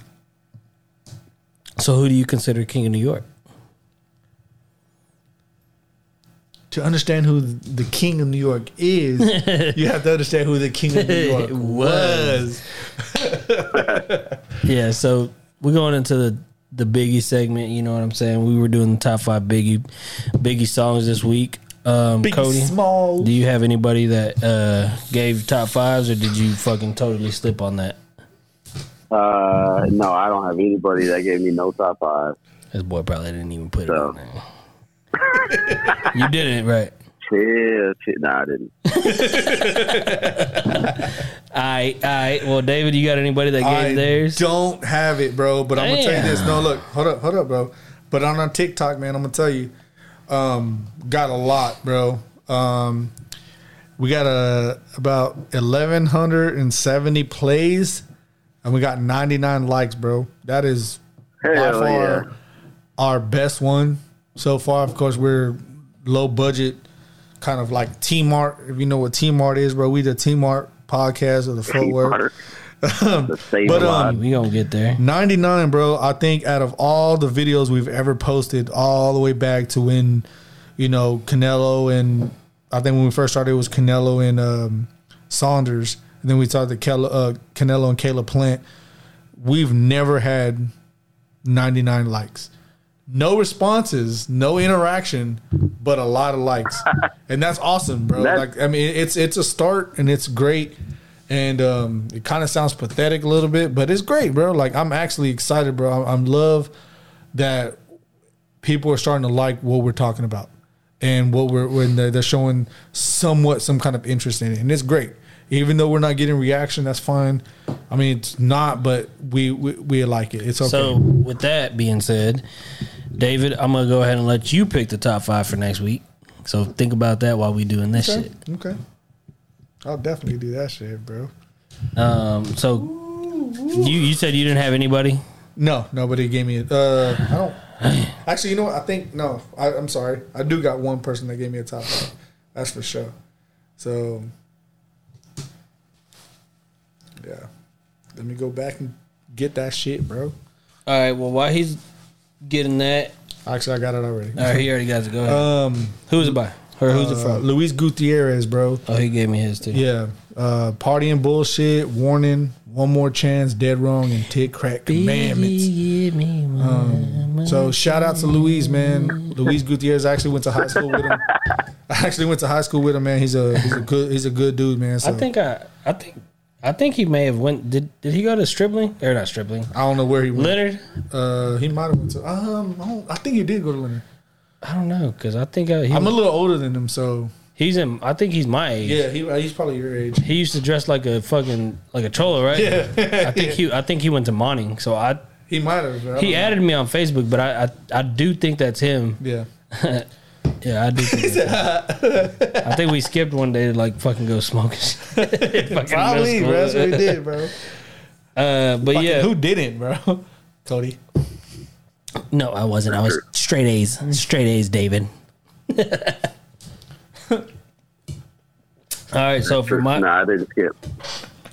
S3: So who do you consider king of New York?
S2: To understand who the king of New York is, you have to understand who the king of New York was.
S3: Yeah. So we're going into the the Biggie segment. You know what I'm saying? We were doing the top five Biggie Biggie songs this week. Um,
S2: Biggie
S3: Cody,
S2: Small.
S3: do you have anybody that uh, gave top fives, or did you fucking totally slip on that?
S4: Uh, no, I don't have anybody that gave me no top five.
S3: This boy probably didn't even put it on there. You didn't, right?
S4: Chill, chill. Nah, I didn't.
S3: All right, all right. Well, David, you got anybody that gave
S2: I
S3: theirs?
S2: don't have it, bro. But I'm gonna tell you this. No, look, hold up, hold up, bro. But on our TikTok, man, I'm gonna tell you, um, got a lot, bro. Um, we got a about 1170 plays, and we got 99 likes, bro. That is by far
S4: yeah.
S2: our best one so far. Of course, we're low budget, kind of like Team Art. If you know what Team Art is, bro, we the Team Art podcast of the footwork. But, um,
S3: We gonna get there.
S2: 99, bro. I think out of all the videos we've ever posted, all the way back to when, you know, Canelo and I think when we first started, it was Canelo and um, Saunders. And then we talked to Kel- uh, Canelo and Caleb Plant. We've never had 99 likes. No responses, no interaction, but a lot of likes. and that's awesome, bro.
S4: That-
S2: like I mean, it's it's a start and it's great. And um, it kind of sounds pathetic a little bit, but it's great, bro. Like I'm actually excited, bro. I'm, I'm love that people are starting to like what we're talking about and what we're when they're, they're showing somewhat some kind of interest in it, and it's great. Even though we're not getting reaction, that's fine. I mean, it's not, but we we, we like it. It's okay.
S3: So, with that being said, David, I'm gonna go ahead and let you pick the top five for next week. So think about that while we doing this
S2: okay.
S3: shit.
S2: okay. I'll definitely do that shit, bro.
S3: Um, so you you said you didn't have anybody.
S2: No, nobody gave me. A, uh, I don't. Actually, you know what? I think no. I, I'm sorry. I do got one person that gave me a top five. That's for sure. So, yeah. Let me go back and get that shit, bro.
S3: All right. Well, while he's getting that,
S2: Actually, I got it already.
S3: all right, he already got it. go. Ahead.
S2: Um,
S3: who's it by? Or who's it
S2: uh,
S3: from?
S2: Luis Gutierrez, bro.
S3: Oh, he gave me his too.
S2: Yeah. Uh, partying bullshit. Warning. One more chance. Dead wrong and tick crack commandments.
S3: Give me one.
S2: So shout out to Luis, man. Luis Gutierrez I actually went to high school with him. I actually went to high school with him, man. He's a he's a good he's a good dude, man. So
S3: I think I I think I think he may have went. Did did he go to Stripling or not Stripling?
S2: I don't know where he went.
S3: Leonard.
S2: Uh, he might have went to. Um, I, don't, I think he did go to Leonard.
S3: I don't know because I think I, he,
S2: I'm a little older than him, so
S3: he's in. I think he's my age.
S2: yeah, he he's probably your age.
S3: He used to dress like a fucking like a cholo, right?
S2: Yeah.
S3: I think he I think he went to Monning. So I
S2: He might have.
S3: He
S2: know.
S3: added me on Facebook, but I I, I do think that's him.
S2: Yeah.
S3: Yeah, I do. Think that's. I think we skipped one day to like fucking go smoking. Fucking
S2: Probably,
S3: middle
S2: bro. That's what we did, bro.
S3: Uh, but
S2: Fucking
S3: yeah,
S2: who didn't, bro? Cody.
S3: No, I wasn't. I was straight A's. Straight A's, David. All right, so for my
S4: nah, I didn't skip.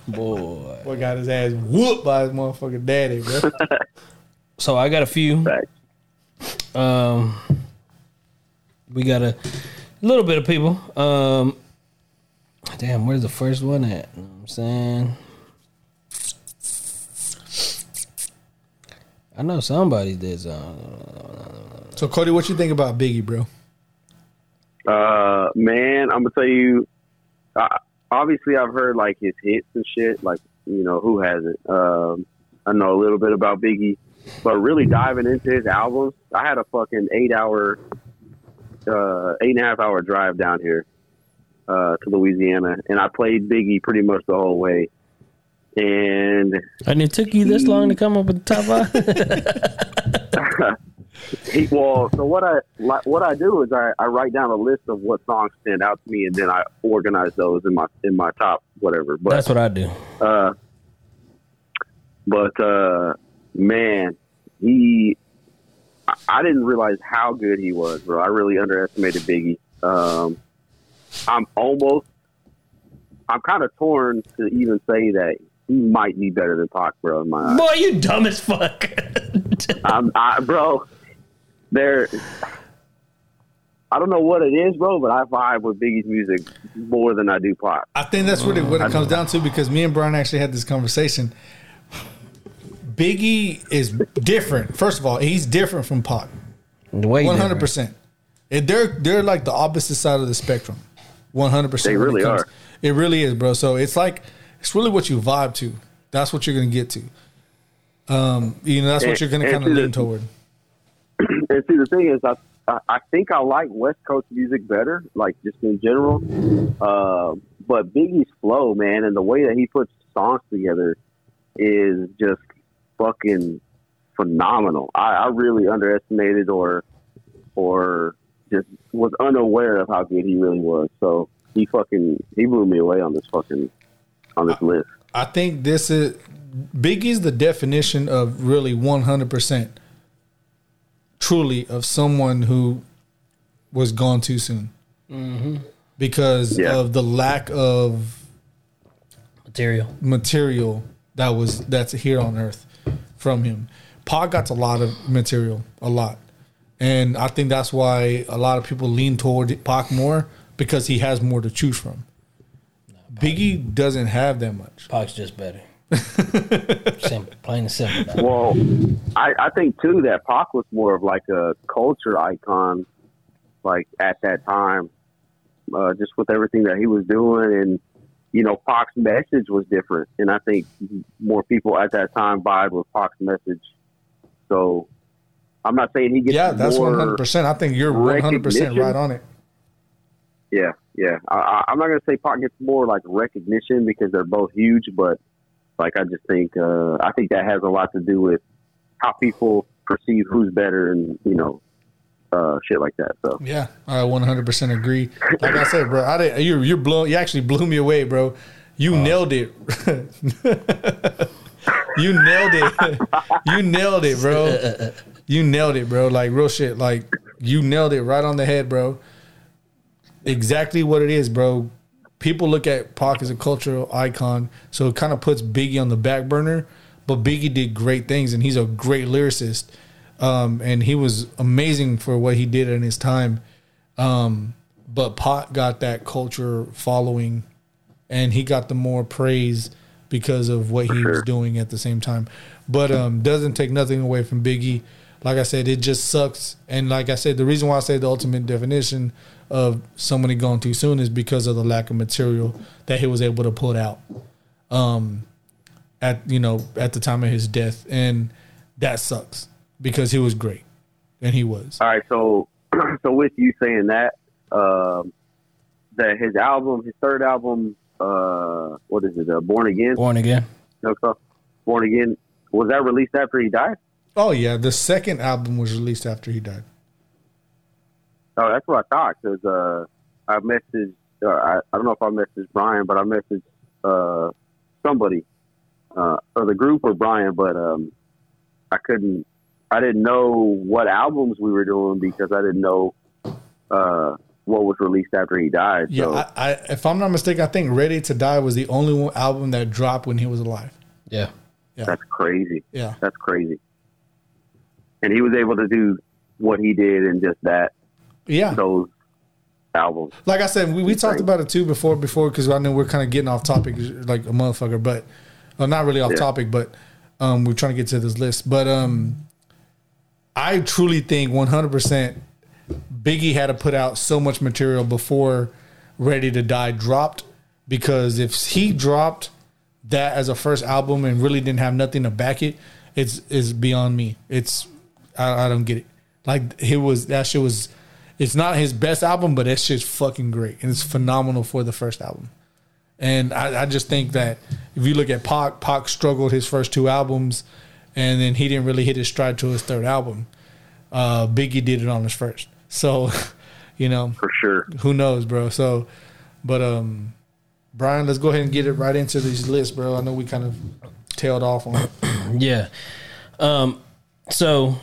S3: boy,
S2: Boy got his ass whooped by his motherfucking daddy, bro.
S3: so I got a few.
S4: Facts.
S3: Um, we got a little bit of people. Um, damn, where's the first one at? You know what I'm saying. I know somebody did something.
S2: so Cody, what you think about Biggie, bro?
S4: Uh, man, I'm gonna tell you. Uh, obviously, I've heard like his hits and shit. Like, you know, who hasn't? Um, I know a little bit about Biggie, but really diving into his albums, I had a fucking eight hour, uh, eight and a half hour drive down here uh, to Louisiana, and I played Biggie pretty much the whole way. And
S3: And it took you this long to come up with the top five?
S4: he, well, so what I what I do is I, I write down a list of what songs stand out to me, and then I organize those in my in my top whatever. But
S3: That's what I do.
S4: Uh, but uh, man, he, I, I didn't realize how good he was, bro. I really underestimated Biggie. Um, I'm almost, I'm kind of torn to even say that he might be better than Pac, bro. In my eyes.
S3: Boy, you dumb as fuck.
S4: I'm, I, bro. There, I don't know what it is, bro, but I vibe with Biggie's music more than I do Pac.
S2: I think that's what it, what it comes down to because me and Brian actually had this conversation. Biggie is different. First of all, he's different from Pac.
S3: Way
S2: One hundred
S3: different.
S2: percent. They're they're like the opposite side of the spectrum. One hundred percent.
S4: They really are.
S2: It really is, bro. So it's like it's really what you vibe to. That's what you're gonna get to. Um, you know, that's what you're gonna kind of
S4: to the-
S2: lean toward.
S4: and see, the thing is, I, I I think I like West Coast music better, like just in general. Uh, but Biggie's flow, man, and the way that he puts songs together is just fucking phenomenal. I, I really underestimated or or just was unaware of how good he really was. So he fucking he blew me away on this fucking on this list.
S2: I think this is Biggie's the definition of really 100% truly of someone who was gone too soon. Mm-hmm. Because
S4: Yeah.
S2: of the lack of
S3: Material.
S2: material that was that's here on earth from him. Pac got a lot of material, a lot. And I think that's why a lot of people lean toward Pac more because he has more to choose from. Biggie doesn't have that much.
S3: Pac's just better. simple, plain and simple.
S4: Well, I, I think too that Pac was more of like a culture icon, like at that time, uh, just with everything that he was doing, and you know, Pac's message was different, and I think more people at that time vibe with Pac's message. So, I'm not saying he gets more.
S2: Yeah, that's
S4: more,
S2: one hundred percent. I think you're one hundred percent right on it.
S4: Yeah, yeah. I, I, I'm not gonna say Pac gets more like recognition because they're both huge, but like I just think uh, I think that has a lot to do with how people perceive who's better and you know uh, shit like that. So
S2: Yeah, I one hundred percent agree. Like I said, bro, I didn't, you you blow you actually blew me away, bro. You nailed it. you nailed it. you nailed it, bro. You nailed it, bro. Like real shit. Like you nailed it right on the head, bro. Exactly what it is, bro. People look at Pac as a cultural icon, so it kind of puts Biggie on the back burner. But Biggie did great things, and he's a great lyricist. Um, and he was amazing for what he did in his time. Um, but Pac got that culture following, and he got the more praise because of what he was doing at the same time. But um, doesn't take nothing away from Biggie. Like I said, it just sucks. And like I said, the reason why I say the ultimate definition of somebody gone too soon is because of the lack of material that he was able to put out. Um, at you know at the time of his death, and that sucks because he was great, and he was.
S4: all right, so so with you saying that, um, that his album, his third album, uh, what is it? Uh, Born Again.
S3: Born again.
S4: No, so- Born Again. Was that released after he died?
S2: Oh yeah, the second album was released after he died.
S4: Oh, that's what I thought. Because uh, I messaged. Uh, I, I don't know if I messaged Brian, but I messaged uh, somebody, uh, or the group or Brian, but um, I couldn't. I didn't know what albums we were doing because I didn't know uh, what was released after he died.
S2: Yeah,
S4: so
S2: I, I, if I'm not mistaken, I think "Ready to Die" was the only one album that dropped when he was alive.
S3: Yeah.
S4: yeah, that's crazy.
S2: Yeah,
S4: That's crazy. And he was able to do what he did in just that
S2: yeah.
S4: those albums.
S2: Like I said, we, we talked
S4: Right.
S2: about it too before before because I know we're kind of getting off topic like a motherfucker, but well, not really off
S4: Yeah.
S2: topic, but um, we're trying to get to this list. But um, I truly think 100 percent Biggie had to put out so much material before Ready to Die dropped because if he dropped that as a first album and really didn't have nothing to back it, it's is beyond me. It's I, I don't get it. Like it was that shit was. It's not his best album, but that shit's fucking great and it's phenomenal for the first album. And I, I just think that if you look at Pac, Pac struggled his first two albums, and then he didn't really hit his stride to his third album. Uh, Biggie did it on his first, so you know
S4: For sure.
S2: who knows, bro. So, but um, Brian, let's go ahead and get it right into these lists, bro. I know we kind of tailed off on it.
S3: Yeah. Um. So,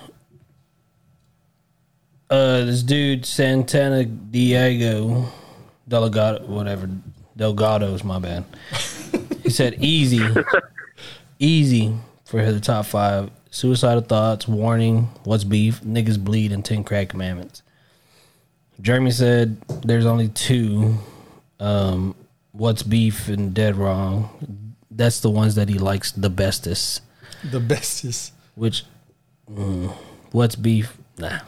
S3: uh, this dude Santana Diego Delgado, whatever Delgado's my bad. He said easy, easy for the top five. Suicidal thoughts, warning, what's beef, niggas bleed, and ten crack commandments. Jeremy said there's only two. Um, what's beef and dead wrong. That's the ones that he likes the bestest.
S2: The bestest.
S3: Which, mm, what's beef? Nah,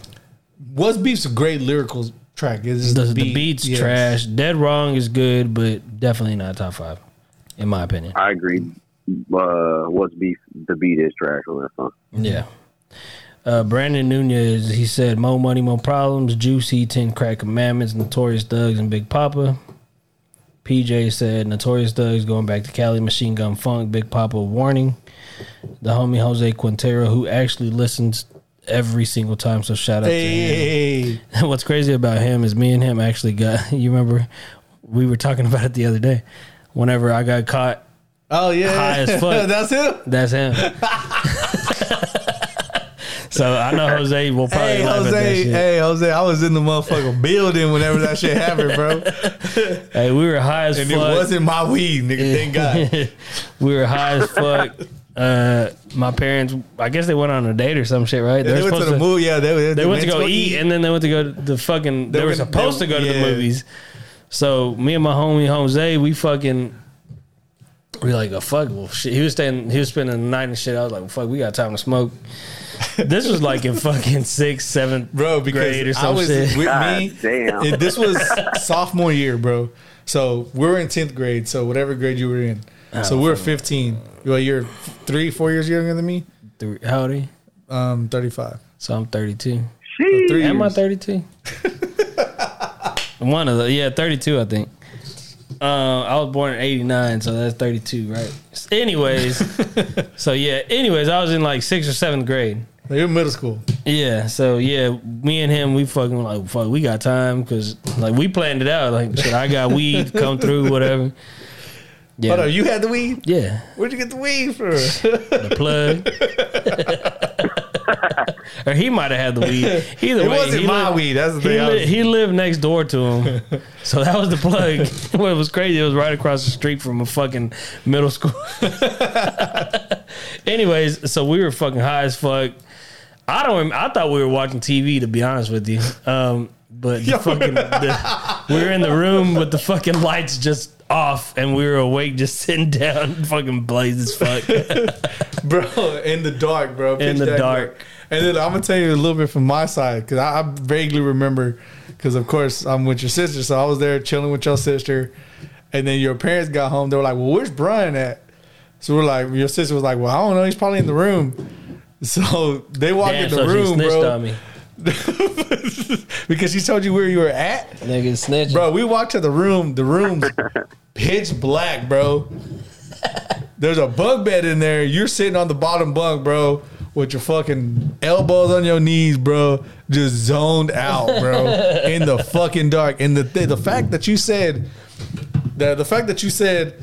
S2: What's Beef's a great lyrical track. It's just
S3: the,
S2: the,
S3: the beat's
S2: Yes.
S3: trash. Dead wrong is good, but definitely not top five, in my opinion.
S4: I agree. Uh, what's beef? The beat is trash on that song.
S3: Yeah. Uh, Brandon Nunez, he said, "More money, more problems." Juicy, Ten Crack Commandments, Notorious Thugs, and Big Poppa. PJ said, "Notorious Thugs going back to Cali, Machine Gun Funk, Big Poppa warning." The homie Jose Quintero, who actually listens every single time, so shout out to him. What's crazy about him is me and him actually got. You remember we were talking about it the other day. Whenever I got caught,
S2: oh yeah,
S3: High as fuck.
S2: That's him.
S3: that's him. so I know Jose will probably
S2: Hey Jose, hey Jose, I was in the motherfucking building whenever that shit happened, bro.
S3: Hey, we were high as
S2: And
S3: fuck.
S2: it wasn't my weed, nigga. Thank God.
S3: we were high as fuck. Uh, my parents, I guess they went on a date or some shit, right?
S2: they
S3: They're
S2: went to the movie. Yeah, they,
S3: They went to go eat, and then they went to go to the fucking. They,
S2: They
S3: were
S2: were-
S3: supposed to go to the movies. So me and my homie Jose, we fucking. We like, oh fuck, well shit. He was staying, he was spending the night and shit. I was like, well, fuck, we got time to smoke. this was like in fucking sixth, seventh,
S2: bro. Because
S3: grade or
S2: I was
S3: shit.
S2: with
S4: God
S2: me.
S4: damn.
S2: and this was sophomore year, bro. So we were in tenth grade. So whatever grade you were in. so we were fifteen. Well, you're three, four years younger than me.
S3: Three, how old are you?
S2: Um, thirty-five.
S3: So I'm 32.
S4: Sheesh.
S2: Three
S3: Am I 32? One of the yeah, 32 I think. Uh, I was born in 89, so that's 32, right? Anyways, so yeah, anyways, I was in like sixth or seventh grade.
S2: You're in middle school.
S3: Yeah, so yeah, me and him, we fucking like, fuck, we got time because like we planned it out. Like, shit, I got weed, come through, whatever. Yeah,
S2: Hold on, you had the weed.
S3: yeah,
S2: Where'd you get the weed from?
S3: the plug. or he might have had the weed. Either
S2: It
S3: way,
S2: wasn't
S3: he
S2: my
S3: lived-
S2: weed. That's the thing. I
S3: li-
S2: was-
S3: he lived next door to him, so that was the plug. what was crazy, it was right across the street from a fucking middle school. Anyways, so we were fucking high as fuck. I don't. I thought we were watching TV to be honest with you. Um, but the fucking the, we were in the room with the fucking lights just off, and we were awake, just sitting down, fucking blazed as fuck.
S2: bro, in the dark, bro.
S3: In the dark.
S2: And then I'm gonna tell you a little bit from my side because I, I vaguely remember because of course I'm with your sister, so I was there chilling with your sister, and then your parents got home. They were like, "Well, where's Brian at?" So we're like, your sister was like, "Well, I don't know. He's probably in the room." So they walk
S3: Damn,
S2: in the
S3: so she
S2: room,
S3: snitched
S2: bro,
S3: on me.
S2: because she told you where you were at.
S3: Nigga snitched.
S2: Bro, we walked to the room. The room's pitch black, bro. There's a bunk bed in there. You're sitting on the bottom bunk, bro, with your fucking elbows on your knees, bro, just zoned out, bro, in the fucking dark. And the th- the fact that you said that the fact that you said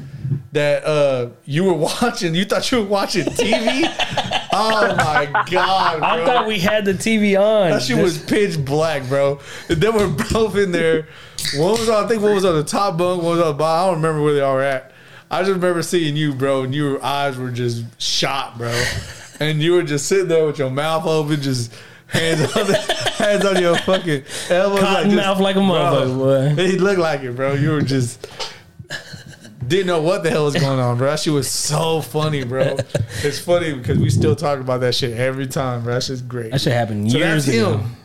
S2: that uh, you were watching, you thought you were watching TV. Oh my god, bro.
S3: I thought we had the TV on.
S2: that shit was pitch black, bro. And they were both in there. One was on, I think one was on the top bunk, one was on the bottom. I don't remember where they all were at. I just remember seeing you, bro, and your eyes were just shot, bro. And you were just sitting there with your mouth open, just hands on the, hands on your fucking elbows,
S3: Cotton
S2: just-
S3: mouth like a motherfucker, boy.
S2: He looked like it, bro. You were just didn't know what the hell was going on, bro. That shit was so funny, bro. It's funny because we still talk about that shit every time, bro. That shit's great.
S3: That shit happened
S2: So
S3: years ago.
S2: him.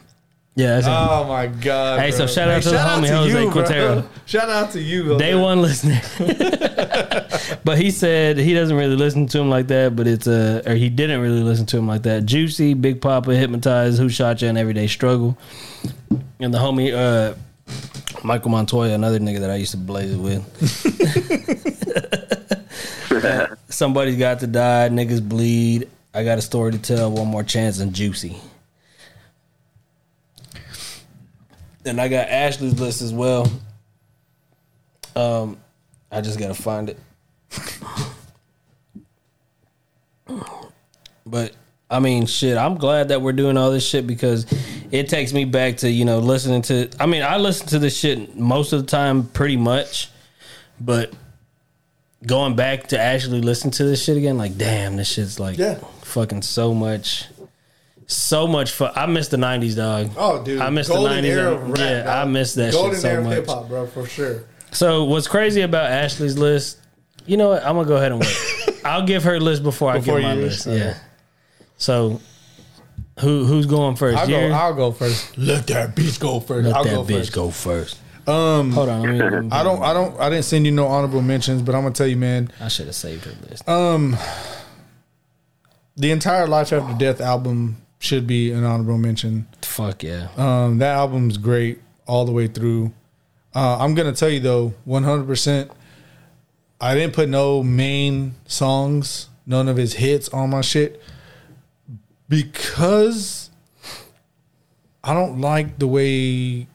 S3: Yeah, that's him.
S2: Oh my god!
S3: Hey, so
S2: bro.
S3: shout out to the homie Jose
S2: bro.
S3: Quintero.
S2: Shout out to you, Jose.
S3: Day one listener. but he said he doesn't really listen to him like that, but it's uh or he didn't really listen to him like that. Juicy, Big Poppa, Hypnotized, Who Shot You, and Everyday Struggle. And the homie uh Michael Montoya, another nigga that I used to blaze it with. Somebody's got to die, niggas bleed. I got a story to tell, one more chance, and Juicy. And I got Ashley's list as well. Um, I just gotta find it. But I mean, shit. I'm glad that we're doing all this shit because it takes me back to you know listening to. I mean, I listen to this shit most of the time, pretty much. But going back to actually listen to this shit again, like, damn, this shit's like
S2: Yeah.
S3: fucking so much. So much fun. I miss the '90s, dog.
S2: Oh, dude,
S3: I miss
S2: Golden
S3: the '90s.
S2: era
S3: and-
S2: of rap,
S3: yeah,
S2: dog.
S3: I miss that
S2: Golden
S3: shit so
S2: era of
S3: much.
S2: hip hop, bro, for sure.
S3: So what's crazy about Ashley's list? You know what? I'm gonna go ahead and wait. I'll give her list before,
S2: Before
S3: I give my
S2: yours?
S3: list. Yeah. So who who's going 1st
S2: I'll go. I'll go first. Let that bitch go first.
S3: Let
S2: I'll
S3: that
S2: go
S3: bitch
S2: first.
S3: go first.
S2: Um,
S3: Hold on. Let me, let me-
S2: I don't. I don't. I didn't send you no honorable mentions, but I'm gonna tell you, man.
S3: I should have saved her list.
S2: Um, the entire Life After Death album should be an honorable mention.
S3: Fuck yeah.
S2: Um, that album's great all the way through. Uh, I'm gonna tell you though, 100. percent I didn't put no main songs, none of his hits on my shit because I don't like the way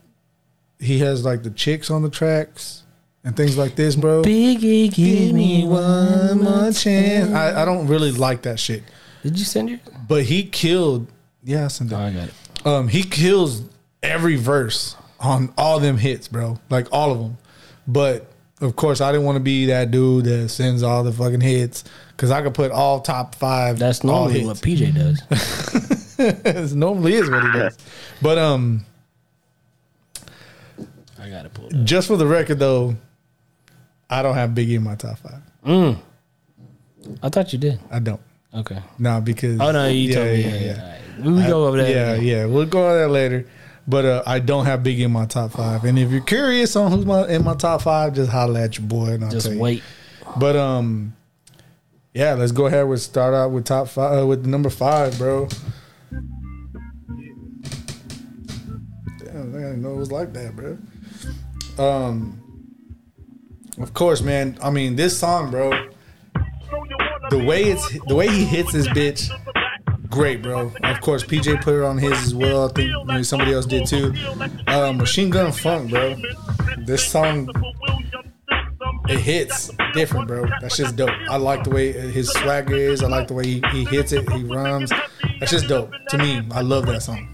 S2: he has like the chicks on the tracks and things like this, bro.
S3: Biggie, give me
S2: one more chance. I, I don't really like that shit,
S3: Did you send your?
S2: but he killed. Yeah,
S3: Oh. I got it.
S2: Um, he kills every verse on all them hits, bro. Like all of them. But of course, I didn't want to be that dude that sends all the fucking hits because I could put all top five.
S3: That's normally what PJ does.
S2: it normally is what he does. But um,
S3: I got to pull
S2: just for the record though, I don't have Biggie in my top five.
S3: I thought you did.
S2: I don't.
S3: Okay.
S2: No, because
S3: Oh no, you
S2: yeah,
S3: told me.
S2: yeah,
S3: Yeah,
S2: yeah.
S3: right. We go over that.
S2: Yeah, yeah. We'll go over that later. But uh, I don't have Biggie in my top five. And if you're curious on who's my in my top five, just holla at your boy and I'll
S3: Just
S2: tell you.
S3: wait.
S2: But um, yeah, let's go ahead with start out with top five uh, with number five, bro. Damn, I didn't know it was like that, bro. Um, of course, man. I mean, this song, bro. The way it's the way he hits this bitch, great, bro. Of course, PJ put it on his as well. I think maybe somebody else did too. Uh, Machine Gun Funk, bro. This song it hits different, bro. That's just dope. I like the way his swagger is. I like the way he, he hits it. He rhymes. That's just dope to me. I love that song.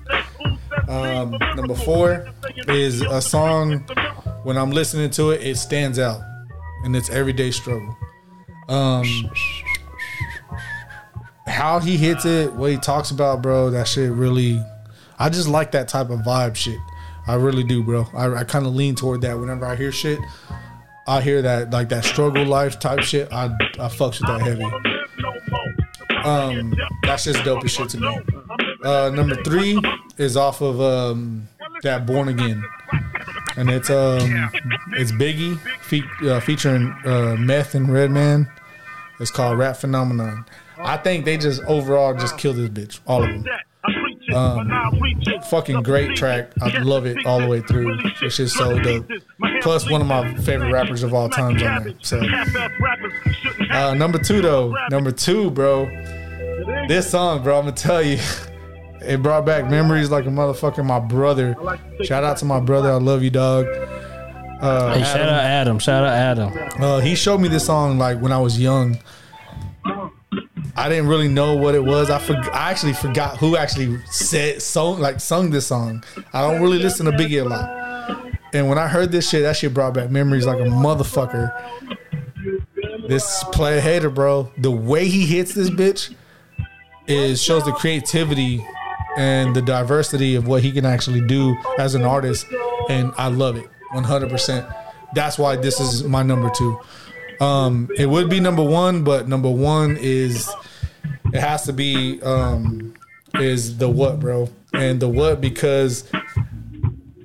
S2: Um, number four is a song. When I'm listening to it, it stands out, and it's everyday struggle. Um, how he hits it, what he talks about, bro. That shit really. I just like that type of vibe shit. I really do, bro. I, I kind of lean toward that whenever I hear shit. I hear that like that struggle life type shit. I I fucks with that heavy. Um, that's just dope as shit to me. Uh, number three is off of um that Born Again, and it's um it's Biggie fe- uh, featuring uh, Meth and Redman. It's called Rap Phenomenon. I think they just overall just killed this bitch, all of them. Um, fucking great track. I love it all the way through. It's just so dope. Plus, one of my favorite rappers of all time on there. So, uh, number two though, number two, bro. This song, bro, I'm gonna tell you, it brought back memories like a motherfucker. My brother. Shout out to my brother. I love you, dog. Uh,
S3: Hey, shout out Adam. Shout out Adam.
S2: Uh, he showed me this song like when I was young. I didn't really know what it was. I for, I actually forgot who actually said song like sung this song. I don't really listen to Biggie a lot. And when I heard this shit, that shit brought back memories like a motherfucker. This play hater, bro. The way he hits this bitch is shows the creativity and the diversity of what he can actually do as an artist, and I love it 100. percent That's why this is my number two. Um, it would be number one, but number one is it has to be um, is the what, bro, and the what because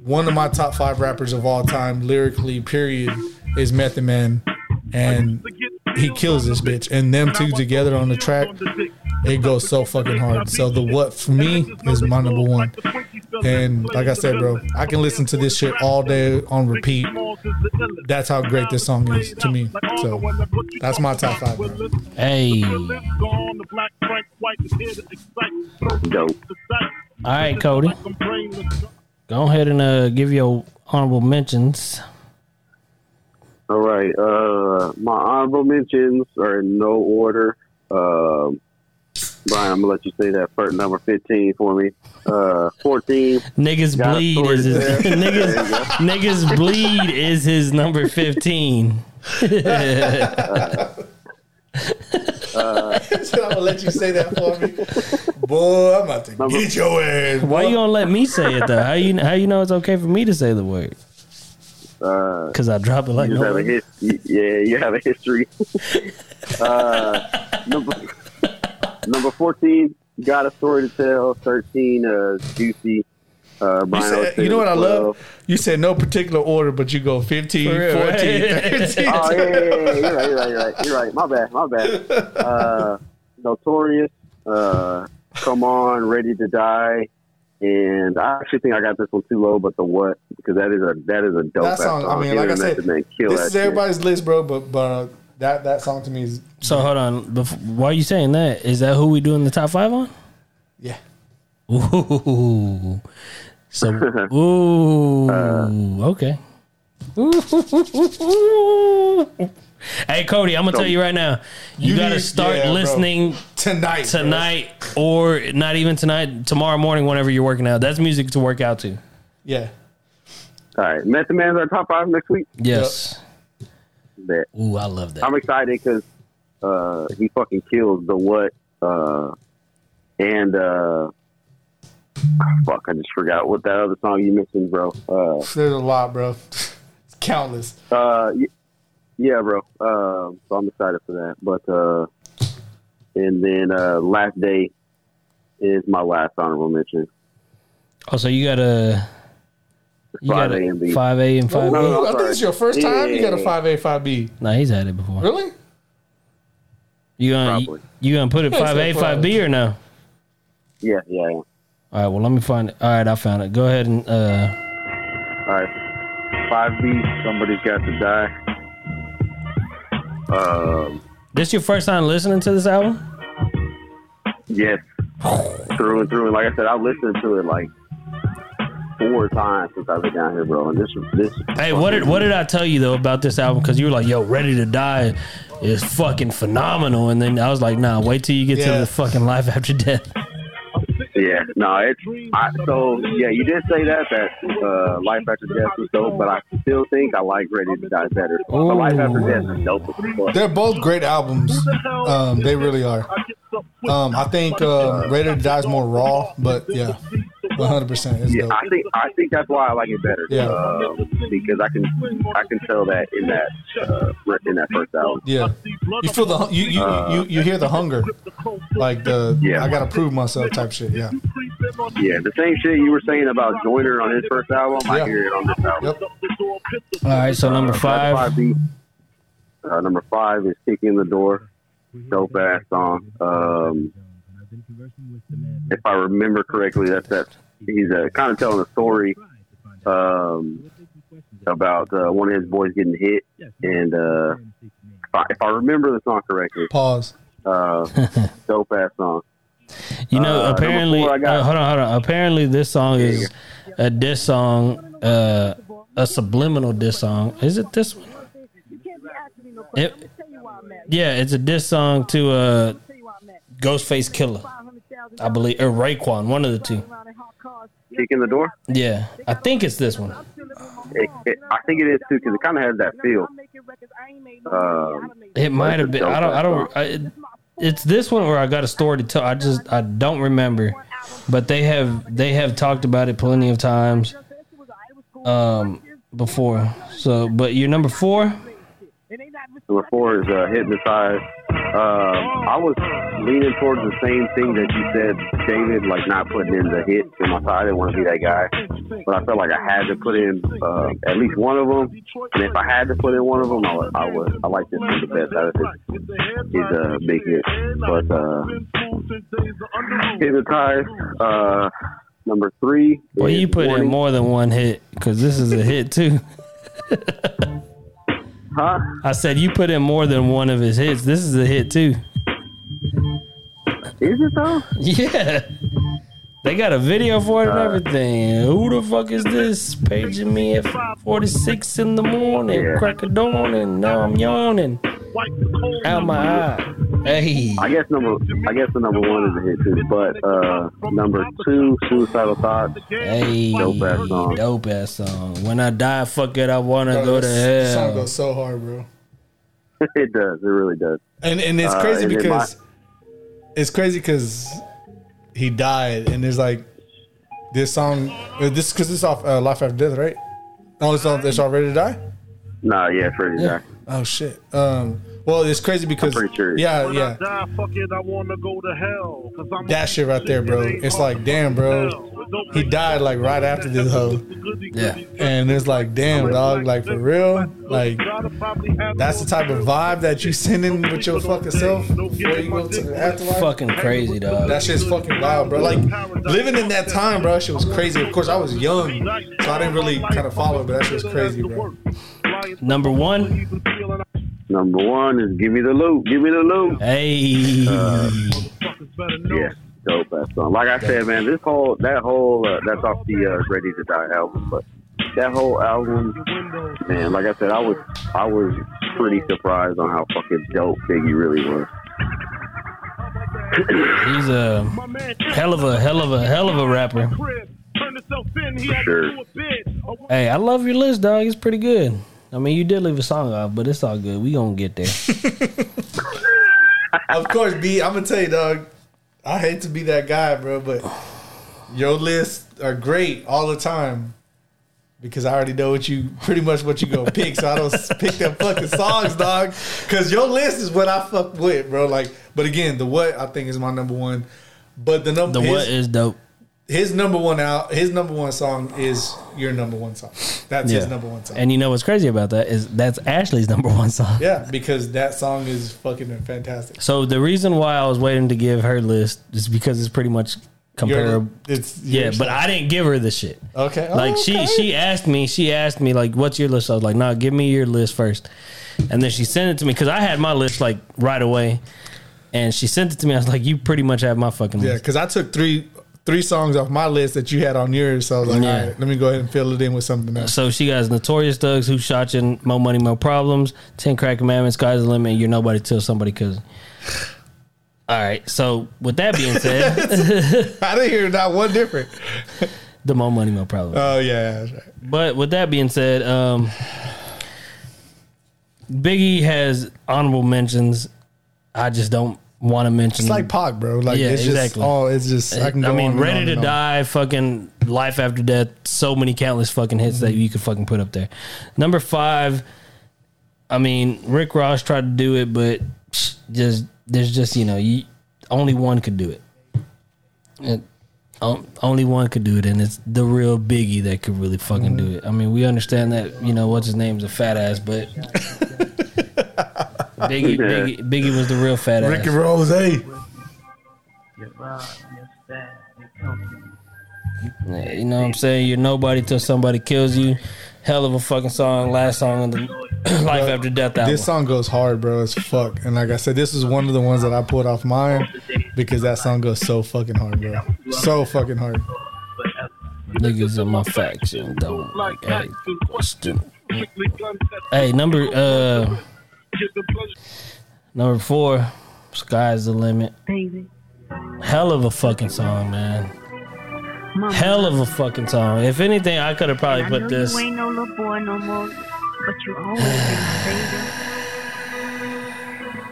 S2: one of my top five rappers of all time, lyrically, period, is Method Man, and he kills this bitch. And them two together on the track, it goes so fucking hard. So the what for me is my number one. And like I said, bro, I can listen to this shit all day on repeat. That's how great this song is to me. So that's my top five. Bro.
S3: Hey.
S4: Dope.
S3: All right, Cody. Go ahead and uh, give your honorable mentions.
S4: All right. Uh, my honorable mentions are in no order. Um, Brian, I'm gonna let you say that first number 15 for me. Uh, 14.
S3: Niggas bleed is his niggas
S4: There you go.
S3: niggas bleed is his number fifteen.
S2: I'm gonna let you say that for me, boy. I'm about to get your ass.
S3: Why you gonna let me say it though? How you how you know it's okay for me to say the word?
S4: Uh,
S3: Cause I drop it like
S4: you
S3: no
S4: have a
S3: other.
S4: his- y- yeah, you have a history. uh, number number 14, got a story to tell. 13, uh, juicy. Uh,
S2: You, said, you know what I love? You said no particular order, but you go 15,
S3: real,
S2: 14,
S3: right?
S2: 13.
S4: Oh yeah, yeah, yeah, yeah. You're right. You're right. You're right. You're right. My bad. My bad. Uh, Notorious. Uh, Come on, Ready to Die. And I actually think I got this one too low, but the what? Because that is a that is a dope.
S2: That
S4: ass
S2: song, I mean,
S4: Him
S2: like I said,
S4: Method Man kill
S2: this
S4: that
S2: is
S4: shit.
S2: everybody's list, bro. But but uh, that that song to me is
S3: So hold on. Before, why are you saying that? Is that who we doing the top five on?
S2: yeah.
S3: Ooh. So ooh. Uh. okay. Hey Cody, I'm gonna tell you right now. You,
S2: You
S3: gotta
S2: need-
S3: start
S2: yeah, bro.
S3: listening
S2: Tonight, bro.
S3: tonight, or not even tonight. Tomorrow morning, whenever you're working out. That's music to work out to.
S2: Yeah.
S4: All right, Method Man's our top five next week.
S3: Yes.
S4: Bet.
S3: Ooh, I love that.
S4: I'm excited because uh, he fucking kills the what uh, and uh, fuck, I just forgot what that other song you mentioned, bro. Uh,
S2: There's a lot, bro. It's countless.
S4: Uh, y- yeah, bro. Um, so I'm excited for that. But uh, and then uh, last day is my last honorable mention.
S3: Oh, so you got a you got
S4: 5A and
S3: a
S4: B.
S3: five A and five
S4: no,
S3: B.
S4: no.
S2: I think
S4: sorry.
S2: this is your first time. You got a five A, five B.
S3: Nah, he's had it before.
S2: Really?
S3: You gonna you,
S4: Probably.
S3: you gonna put it
S2: Yeah,
S3: five A,
S2: so
S3: five B or no?
S4: Yeah, yeah. yeah.
S3: All right. Well, let me find it. All right, I found it. Go ahead and uh.
S4: All right, five B. Somebody's got to die. Um,
S3: This your first time listening to this album?
S4: yes, through and through. And like I said, I've listened to it like four times since I've been down here, bro. And this, this.
S3: Hey, what did what did I tell you though about this album? Because you were like, "Yo, Ready to Die is fucking phenomenal," and then I was like, "Nah, wait till you get
S2: Yeah.
S3: to the fucking life after death."
S4: Yeah, no, it's I, so yeah. You did say that that uh, Life After Death was dope, but I still think I like Ready to Die better. But Life After Death is dope.
S2: They're both great albums. Um, they really are. Um, I think uh, Ready to Die is more raw, but yeah, one hundred percent is
S4: Yeah,
S2: dope.
S4: I think I think that's why I like it better.
S2: Yeah.
S4: uh, because I can I can tell that in that uh, in that first album.
S2: Yeah, you feel the hu- you you, you you hear the hunger, like the
S4: Yeah.
S2: I gotta prove myself type shit. Yeah,
S4: Yeah, the same shit you were saying about Joyner on his first album,
S2: Yeah.
S4: I hear it on this album.
S2: yep.
S3: All right, so number
S4: Uh,
S3: five.
S4: Uh, number five is "Kicking the Door," dope ass song. Um, if I remember correctly, that's that. He's uh, kind of telling a story um, about uh, one of his boys getting hit, and uh, if, I, if I remember the song correctly,
S2: Pause.
S4: uh, dope ass song.
S3: You know,
S4: Uh,
S3: apparently,
S4: got-
S3: uh, hold on, hold on. Apparently, this song is a diss song, uh, a subliminal diss song. Is it this one? It, yeah, it's a diss song to uh, Ghostface Killah, I believe, or Raekwon, one of the two.
S4: Kick in the door.
S3: Yeah, I think it's this one.
S4: It, it, I think it is too because it kind of has that feel. Um,
S3: It might have been. I don't. I don't. I, it's this one, where I got a story to tell. I just I don't remember, but they have they have talked about it plenty of times, um, before. So, but your number four,
S4: Number four is uh, hypnotized. Um, I was leaning towards the same thing that you said, David, like not putting in the hits in my side. I didn't want to be that guy, but I felt like I had to put in uh, at least one of them. And if I had to put in one of them, I would. I, would, I like this one the best out of his, his uh, big hit. But uh, hypnotized. Uh, number three.
S3: well, you put in more than one hit because this is a hit too.
S4: Huh?
S3: I said you put in more than one of his hits. This is a hit too.
S4: Is it though?
S3: Yeah. They got a video for it and everything. Who the fuck is this paging me at 46 in the morning,
S4: Yeah.
S3: crack of dawn, and now I'm yawning out my eye. Hey,
S4: I guess number I guess the number one is a hit too, but uh, number two, suicidal thoughts.
S3: hey,
S4: Dope ass song.
S3: Dope ass song. When I die, fuck it, I wanna
S2: Bro,
S3: go to
S2: this song goes so hard, bro.
S4: it does. It really does.
S2: And and it's
S4: Uh,
S2: crazy
S4: and then
S2: because it's crazy because he died, and there's like this song. uh, This because it's off uh, Life After Death, right? Oh, it's on. It's already to die.
S4: No, yeah, Freddie
S3: Yeah.
S2: Oh shit. Um. Well, it's crazy because
S4: pretty sure.
S2: yeah, yeah.
S6: Die, fuck it, I wanna go to hell. 'Cause I'm
S2: That shit right there, bro. It's like, damn, bro. He died like right after this hoe,
S3: Yeah.
S2: and it's like, damn, dog. Like for real, like that's the type of vibe that you sending with your fucking self before you go to the afterlife.
S3: Fucking crazy, dog.
S2: That shit's fucking wild, bro. Like living in that time, bro. That shit was crazy. Of course, I was young, so I didn't really kind of follow, but that shit was crazy, bro.
S3: Number one,
S4: Number one is give me the loot. Give me the loot.
S3: hey.
S4: Uh, Yeah, dope ass song. Like I said, man, this whole that whole uh, that's off the uh, Ready to Die album, but that whole album, man. Like I said, I was I was pretty surprised on how fucking dope Biggie really was.
S3: He's a hell of a hell of a hell of a rapper.
S4: For sure.
S3: Hey, I love your list, dog. It's pretty good. I mean, you did leave a song off, but it's all good. We gonna get there.
S2: Of course, B. I'm gonna tell you, dog. I hate to be that guy, bro, but your lists are great all the time because I already know what you pretty much what you gonna pick. So I don't pick them fucking songs, dog. Because your list is what I fuck with, bro. Like, but again, the what I think is my number one. But the number
S3: The
S2: his,
S3: what is dope.
S2: His number one out his number one song is your number one song. That's his number one song.
S3: And you know what's crazy about that is that's Ashley's number one song.
S2: yeah, because that song is fucking fantastic.
S3: So the reason why I was waiting to give her list is because it's pretty much
S2: Your-
S3: comparable.
S2: it's
S3: Yeah,
S2: your
S3: but. I didn't give her the shit.
S2: okay.
S3: Oh, like
S2: Oh,
S3: she
S2: okay.
S3: she asked me, she asked me like, "What's your list?" I was like, "Nah, give me your list first. And then she sent it to me because I had my list like right away, and she sent it to me. I was like, "You pretty much have my fucking
S2: Yeah,
S3: list."
S2: because I took three three songs off my list that you had on yours. So I was like,
S3: Yeah.
S2: all right, let me go ahead and fill it in with something else.
S3: So she got Notorious Thugs, Who Shot You, More Money, More Problems, Ten Crack Commandments, Sky's the Limit, You're Nobody Till Somebody. You. All right. So with that being said,
S2: I didn't hear not one different.
S3: the More Money, More Problems.
S2: Oh yeah, that's right.
S3: But with that being said, um, Biggie has honorable mentions. I just don't want to mention.
S2: It's like Pac, bro. Like
S3: Yeah,
S2: it's just
S3: exactly.
S2: all. It's just I can. Go
S3: I mean,
S2: and
S3: Ready
S2: on
S3: to
S2: on.
S3: Die, fucking Life After Death, so many countless fucking hits that you could fucking put up there. Number five, I mean, Rick Ross tried to do it, but just there's just you know, you only one could do it. And um, only one could do it, and it's the real Biggie that could really fucking do it. I mean, we understand that you know what's his name's a fat ass, but Biggie, Biggie, Biggie was the real fat ass.
S2: Rick and Rose. Hey,
S3: Yeah, You know what I'm saying? You're nobody till somebody kills you. Hell of a fucking song. Last song of the Life After Death album.
S2: this song goes hard, bro. It's fuck. And like I said, this is one of the ones that I pulled off mine because that song goes so fucking hard, bro. So fucking hard.
S3: Niggas in my faction don't like hey, question. Hey, number uh number four, Sky's the limit.
S7: baby.
S3: Hell of a fucking song, man.
S7: Mama,
S3: Hell of a fucking song. If anything, I could have probably put this.
S7: You ain't no little boy no more, but you always been, baby.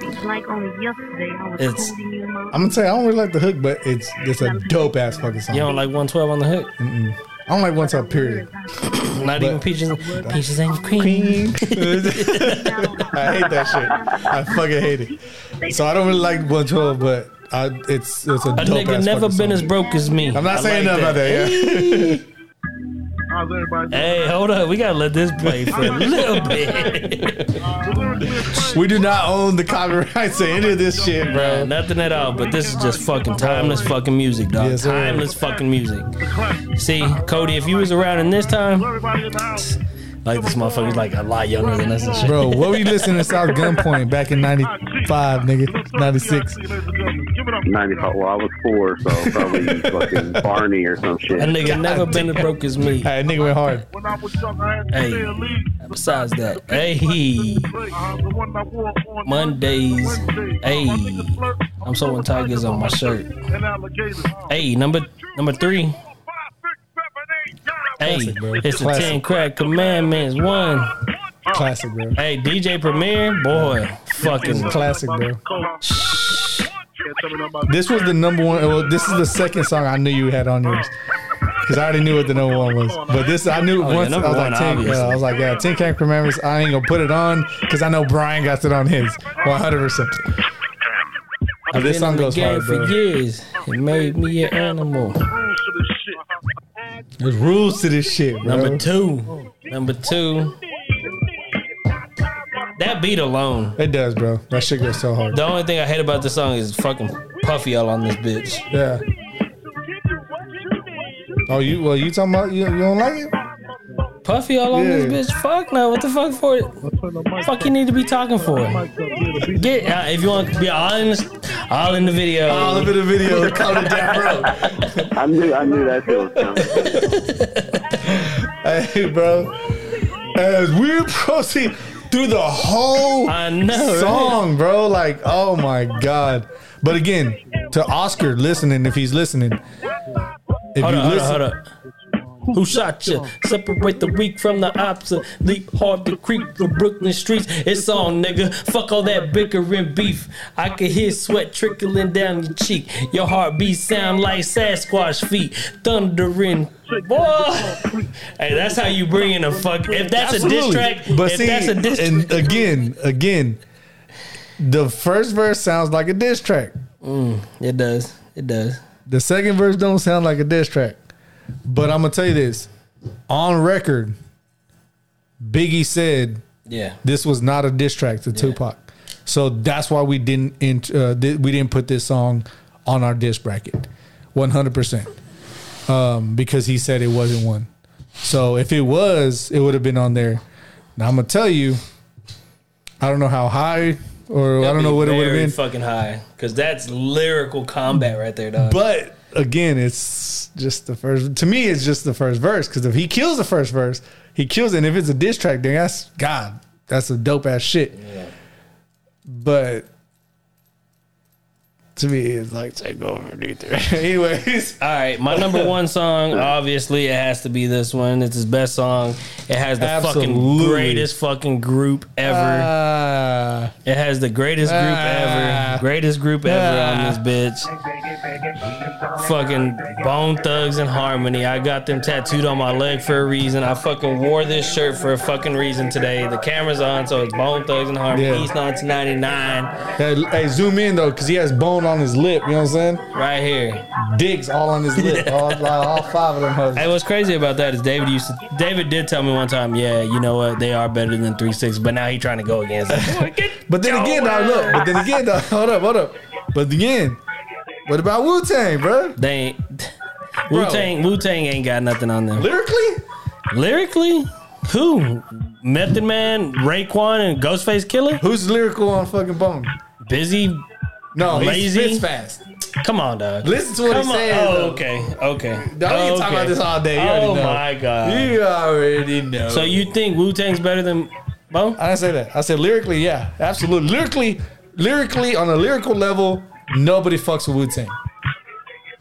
S7: It's like only yesterday I was
S3: it's,
S7: you
S2: I'm gonna tell you, I don't really like the hook, but it's it's a dope ass fucking song.
S3: You don't like 112 on the hook?
S2: I don't like one top period.
S3: Not even peaches, peaches and cream.
S2: I hate that shit. I fucking hate it. So I don't really like 112, but I, it's it's a,
S3: A
S2: dope
S3: nigga never been
S2: song.
S3: as broke as me.
S2: I'm not
S3: I
S2: saying
S3: like
S2: nothing about that. Yeah.
S6: How's everybody doing?
S3: Hey, hold up. We gotta let this play for a little bit.
S6: The lyrically acclaimed
S2: we do not own the copyrights to any of this shit,
S3: Bro,
S2: bro.
S3: nothing at all. But this is just fucking timeless fucking music, dog.
S2: Yes, sir.
S3: timeless fucking music. See, Cody, if you was around in this time,
S6: Everybody the house.
S3: like this motherfucker's like a lot younger than us and shit.
S2: Bro, what were you listening to South Gunpoint back in 95, nigga? 96.
S6: Give
S4: 95. Well, I was four, so probably fucking Barney or some shit.
S3: That nigga never been as broke as me.
S2: Hey, nigga went hard.
S6: When I was young, I had to
S3: Hey.
S6: stay.
S3: Besides that, hey,
S6: the one I wore on
S3: Mondays,
S6: Wednesday.
S3: hey,
S6: My niggas flirt.
S3: I'm sewing tigers on my shirt. Hey, number number three. Hey,
S2: Classic, bro.
S3: it's the
S2: Classic.
S3: ten crack commandments. One.
S2: Classic, bro.
S3: Hey, DJ Premier, boy, fucking
S2: Classic, bro.
S6: Can't tell me nothing about
S2: This was the number one. Well, this is the second song I knew you had on yours. Because I already knew what the number one was. But this, I knew
S3: Oh, yeah,
S2: once. I
S3: number
S2: was
S3: one,
S2: like, 10,
S3: obviously.
S2: yeah, I was like, yeah, 10 Can Commandments. I ain't gonna put it on because I know Brian got it on his 100%. But this
S3: been
S2: song
S3: in the
S2: goes
S3: game
S2: hard,
S3: for
S2: bro.
S3: years. It made me an animal.
S2: There's rules to this shit, bro.
S3: Number two. Number two. That beat alone.
S2: It does, bro. That shit goes so hard.
S3: The only thing I hate about this song is fucking Puffy all on this bitch.
S2: Yeah. Oh, you? Well, you talking about you? You don't like it?
S3: Puffy all on
S2: Yeah.
S3: this bitch. Fuck no. What the fuck for it?
S6: The mic
S3: Fuck you need to be talking for it.
S6: mic up here to be
S3: Get uh, if you want to be all in the, all in the video.
S2: All of it, a video. Call it down, bro.
S4: I knew I knew that was coming.
S2: Hey, bro. As we proceed through the whole
S3: I know. right?
S2: song, bro. Like, oh my god. But again, to Oscar listening, if he's listening, if
S3: Hold
S2: you
S3: up, hold up,
S2: listen,
S3: hold up. Who shot you? Separate the weak from the opposite. Leap hard to creep the Brooklyn streets. It's on, nigga. Fuck all that bickering beef. I can hear sweat trickling down your cheek. Your heartbeat sound like Sasquatch feet. Thundering. Boy. Hey, that's how you bring in a fuck. If that's a diss track,
S2: But
S3: if
S2: see,
S3: that's a diss
S2: and again, again, the first verse sounds like a diss track.
S3: Mm, it does. It does.
S2: The second verse don't sound like a diss track. But I'm gonna tell you this: on record, Biggie said
S3: Yeah.
S2: this was not a diss track to Tupac. So that's why we didn't int- uh, di- we didn't put this song on our diss bracket, one hundred percent, um, because he said it wasn't one. So if it was, it would have been on there. Now I'm gonna tell you, I don't know how high or I don't know what it would have been,
S3: fucking high because that's lyrical combat right there, dog.
S2: but again, it's just the first. To me, it's just the first verse because if he kills the first verse, he kills it. And if it's a diss track, then that's God. That's a dope ass shit. Yeah. But to me, it's like take over either. Anyways,
S3: All right, my number one song, obviously, it has to be this one. It's his best song. It has the fucking greatest fucking group ever.
S2: Ah,
S3: it has the greatest group
S2: Ah.
S3: ever. Greatest group ever on
S2: Ah.
S3: this bitch. Fucking Bone Thugs-n-Harmony. I got them tattooed on my leg for a reason. I fucking wore this shirt for a fucking reason today. The camera's on, so it's Bone Thugs-n-Harmony.
S2: Yeah.
S3: East 1999,
S2: hey, hey, zoom in though, because he has bone on his lip. You know what I'm saying?
S3: right here.
S2: Dicks all on his lip. all, like, all five of them. hoes.
S3: Hey, what's crazy about that is David used to. David did tell me one time, yeah, you know what, they are better than three six, but now he trying to go against.
S2: But then again, now look. But then again, though, hold up, hold up. But again, what about Wu Tang, bro?
S3: they ain't. Wu Tang, Wu Tang ain't got nothing on them.
S2: Lyrically,
S3: Lyrically, who? Method Man, Raekwon, and Ghostface Killah.
S2: who's lyrical on fucking Bone?
S3: Bizzy.
S2: No,
S3: Layzie?
S2: spits fast.
S3: Come on, dog.
S2: Listen to what
S3: Come
S2: he says.
S3: Oh,
S2: though.
S3: okay, okay.
S2: We can
S3: okay.
S2: talk about this all day. You
S3: oh
S2: know.
S3: my god.
S2: You already know.
S3: So you think Wu Tang's better than Bone?
S2: I didn't say that. I said lyrically, yeah, absolutely. Lyrically, lyrically on a lyrical level, nobody fucks with Wu Tang.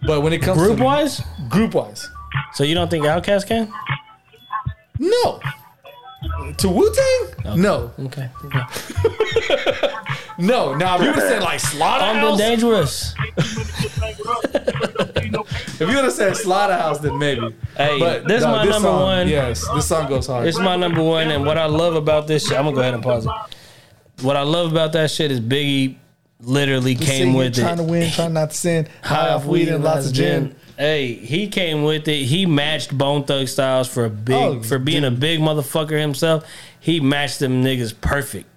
S2: But when it comes
S3: Group
S2: to
S3: wise,
S2: group wise,
S3: so you don't think Outkast can?
S2: no. To Wu Tang, no,
S3: Okay. okay.
S2: no. Now if you would have said like
S3: Armed and
S2: Slaughterhouse,
S3: dangerous.
S2: if you would have said Slaughterhouse, then maybe.
S3: Hey, but this is my number
S2: song,
S3: one.
S2: Yes, this song goes hard.
S3: It's my number one, and what I love about this shit, I'm gonna go ahead and pause it. What I love about that shit is Biggie literally
S2: Just
S3: came with
S2: trying
S3: it.
S2: Trying to win, trying not to sin. High off weed and lots of gin.
S3: Hey, he came with it. He matched Bone Thug Styles for a big
S2: Oh,
S3: for being a big motherfucker himself. He matched them niggas perfect,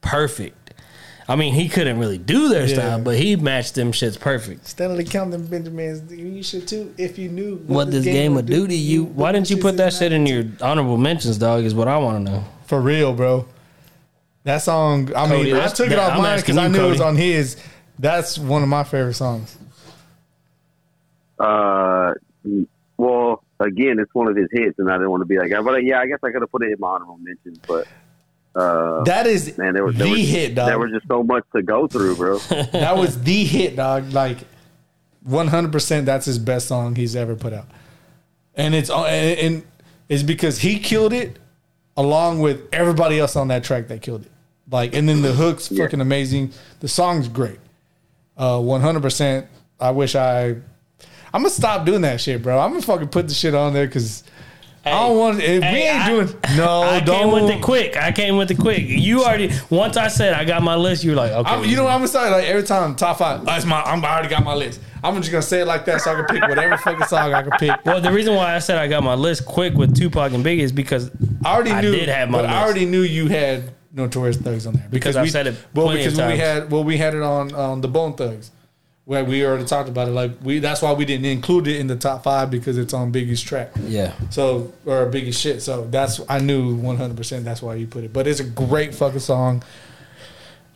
S3: perfect. I mean, he couldn't really do their
S2: Yeah.
S3: style, but he matched them shits perfect.
S2: Steadily counting Benjamins. You should too if you knew
S3: What this game would do to you? Why didn't you put that shit in your honorable mentions, dog? Is what I want to know.
S2: For real, bro. That song, I
S3: Cody,
S2: mean, I
S3: that's-
S2: took it off
S3: I'm
S2: mine because I
S3: you,
S2: knew it was on his. That's one of my favorite songs.
S4: Uh, well, again, it's one of his hits, and I didn't want to be like, but yeah, I guess I could have put it in my honorable mentions, but uh,
S2: That is
S4: man, there was there
S2: the
S4: was,
S2: hit, dog.
S4: There was just so much to go through, bro.
S2: that was the hit, dog. Like, one hundred percent. That's his best song he's ever put out, and it's and, and it's because he killed it, along with everybody else on that track that killed it. Like, and then the hook's fucking amazing. The song's great. Uh, one hundred percent. I wish I. I'm gonna stop doing that shit, bro. I'm gonna fucking put the shit on there because I don't want. If we ain't
S3: I-
S2: doing no,
S3: I
S2: don't.
S3: came with it quick. I came with it quick. You already once I said I got my list. You were like, okay.
S2: I'm, you know what I'm gonna say? Like every time top five, that's my. I'm, I already got my list. I'm just gonna say it like that so I can pick whatever fucking song I can pick.
S3: Well, the reason why I said I got my list quick with Tupac and Biggie is because
S2: I already
S3: I
S2: knew.
S3: did have my
S2: but
S3: list.
S2: I already knew you had Notorious Thugs on there because
S3: I've
S2: we
S3: said it
S2: Well, because we had well we had it on on the Bone Thugs. Where we already talked about it, like we that's why we didn't include it in the top five because it's on Biggie's track.
S3: yeah,
S2: So or Biggie's shit. So that's I knew 100. percent That's why you put it. But it's a great fucking song.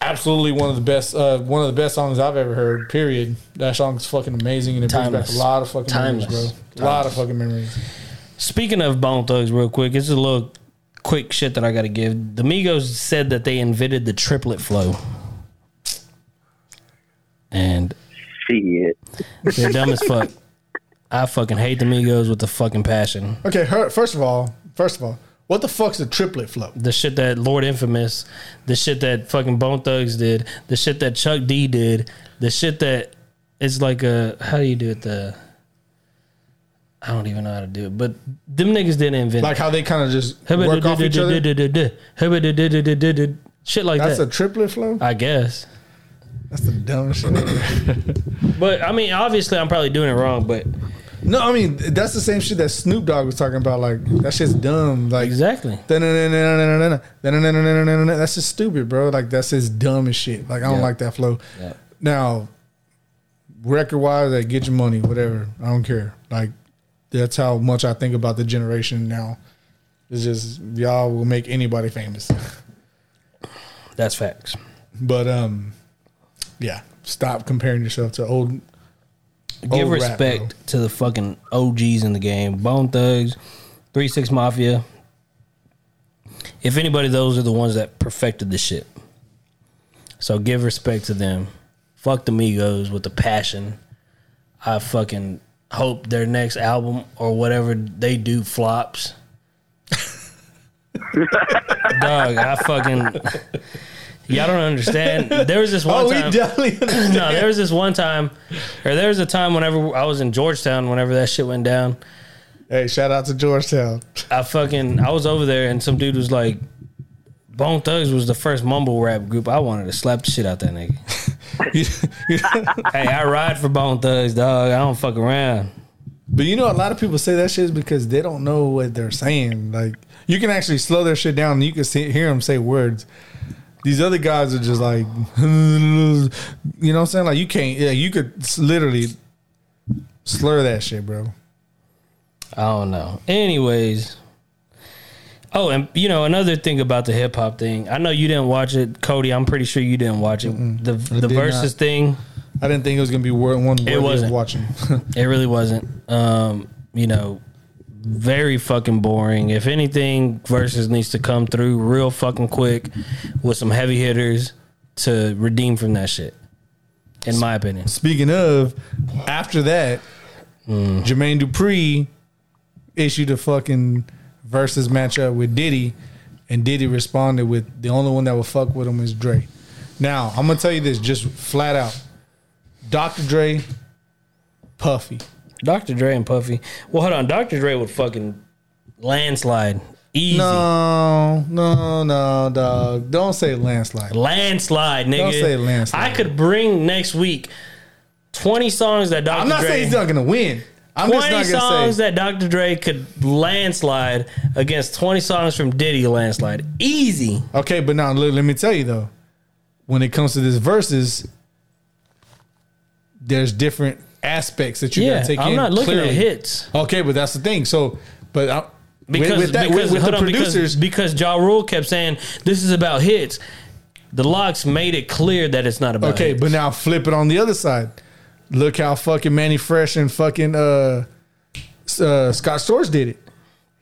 S2: Absolutely one of the best. Uh, one of the best songs I've ever heard. Period. That song's fucking amazing and it brings back a lot of fucking
S3: Timeless.
S2: memories, bro. A lot of fucking memories.
S3: Speaking of Bone Thugs, real quick, it's a little quick shit that I got to give. The Migos said that they invented the triplet flow, and
S4: Shit.
S3: they're dumb as fuck. I fucking hate the Migos with the fucking passion.
S2: Okay, her, first of all, first of all, what the fuck's a triplet flow?
S3: The shit that Lord Infamous, the shit that fucking Bone Thugs did, the shit that Chuck D did, the shit that it's like a how do you do it? The I don't even know how to do it, but them niggas didn't invent
S2: Like
S3: it.
S2: how they kind of just work off each other.
S3: Shit like that.
S2: That's a triplet flow.
S3: I guess.
S2: That's the dumbest shit. ever.
S3: But I mean, obviously, I'm probably doing it wrong. But
S2: No, I mean that's the same shit that Snoop Dogg was talking about. Like that shit's dumb. Like
S3: exactly,
S2: That's just stupid, bro. Like that's just dumb as shit. Like I don't
S3: Yeah.
S2: like that flow.
S3: Yeah.
S2: Now, record wise, like get your money, whatever. I don't care. Like that's how much I think about the generation now. It's just y'all will make anybody famous.
S3: that's facts.
S2: But um, yeah. Stop comparing yourself to old.
S3: Give
S2: old rap,
S3: respect to the fucking OGs in the game. Bone Thugs, Three Six Mafia. If anybody, those are the ones that perfected the shit. So give respect to them. Fuck the Migos with the passion. I fucking hope their next album or whatever they do flops. Dog, I fucking y'all don't understand. There was this oh, one
S2: Oh,
S3: time. no, there was this one time, or there was a time whenever I was in Georgetown, whenever that shit went down.
S2: hey, shout out to Georgetown.
S3: I fucking I was over there and some dude was like, Bone Thugs was the first mumble rap group. I wanted to slap the shit out that nigga. hey, I ride for Bone Thugs, dog. I don't fuck around.
S2: But you know, a lot of people say that shit is because they don't know what they're saying. Like you can actually slow their shit down, and you can see, hear them say words. These other guys are just like, you know what I'm saying? Like you can't, yeah, you could literally slur that shit, bro.
S3: I don't know. Anyways. Oh, and you know another thing about the hip hop thing. I know you didn't watch it, Cody. I'm pretty sure you didn't watch it. The the versus
S2: not.
S3: thing.
S2: I didn't think it was gonna be one worthy
S3: wasn't.
S2: watching.
S3: It really wasn't. Um, you know, very fucking boring. If anything, Verzuz needs to come through real fucking quick with some heavy hitters to redeem from that shit. In my opinion,
S2: Speaking of, after that, Jermaine Dupri issued a fucking versus matchup with Diddy, and Diddy responded with the only one that will fuck with him is Dre. Now I'm gonna tell you this, just flat out, Dr. Dre, Puffy.
S3: Dr. Dre and Puffy. Well, hold on, Dr. Dre would fucking landslide easy.
S2: No, no, no, dog. Don't say landslide.
S3: Landslide, nigga.
S2: Don't say landslide.
S3: I could bring next week twenty songs that Dr.
S2: I'm not
S3: Dre.
S2: saying he's not gonna win. I'm just
S3: 20
S2: not gonna
S3: songs
S2: say.
S3: that Dr. Dre could landslide against 20 songs from Diddy landslide. Easy.
S2: Okay, but now let, let me tell you though, when it comes to this verses, there's different aspects that you
S3: Yeah,
S2: gotta take
S3: I'm
S2: in.
S3: not looking
S2: clearly.
S3: at hits.
S2: Okay, but that's the thing. So, but I,
S3: Because,
S2: with, with that,
S3: because,
S2: with, with the
S3: on, because-
S2: producers,
S3: because, Ja Rule kept saying this is about hits. The LOX made it clear that it's not about
S2: okay,
S3: hits.
S2: but now flip it on the other side. Look how fucking Mannie Fresh and fucking uh, uh, Scott Storch did it.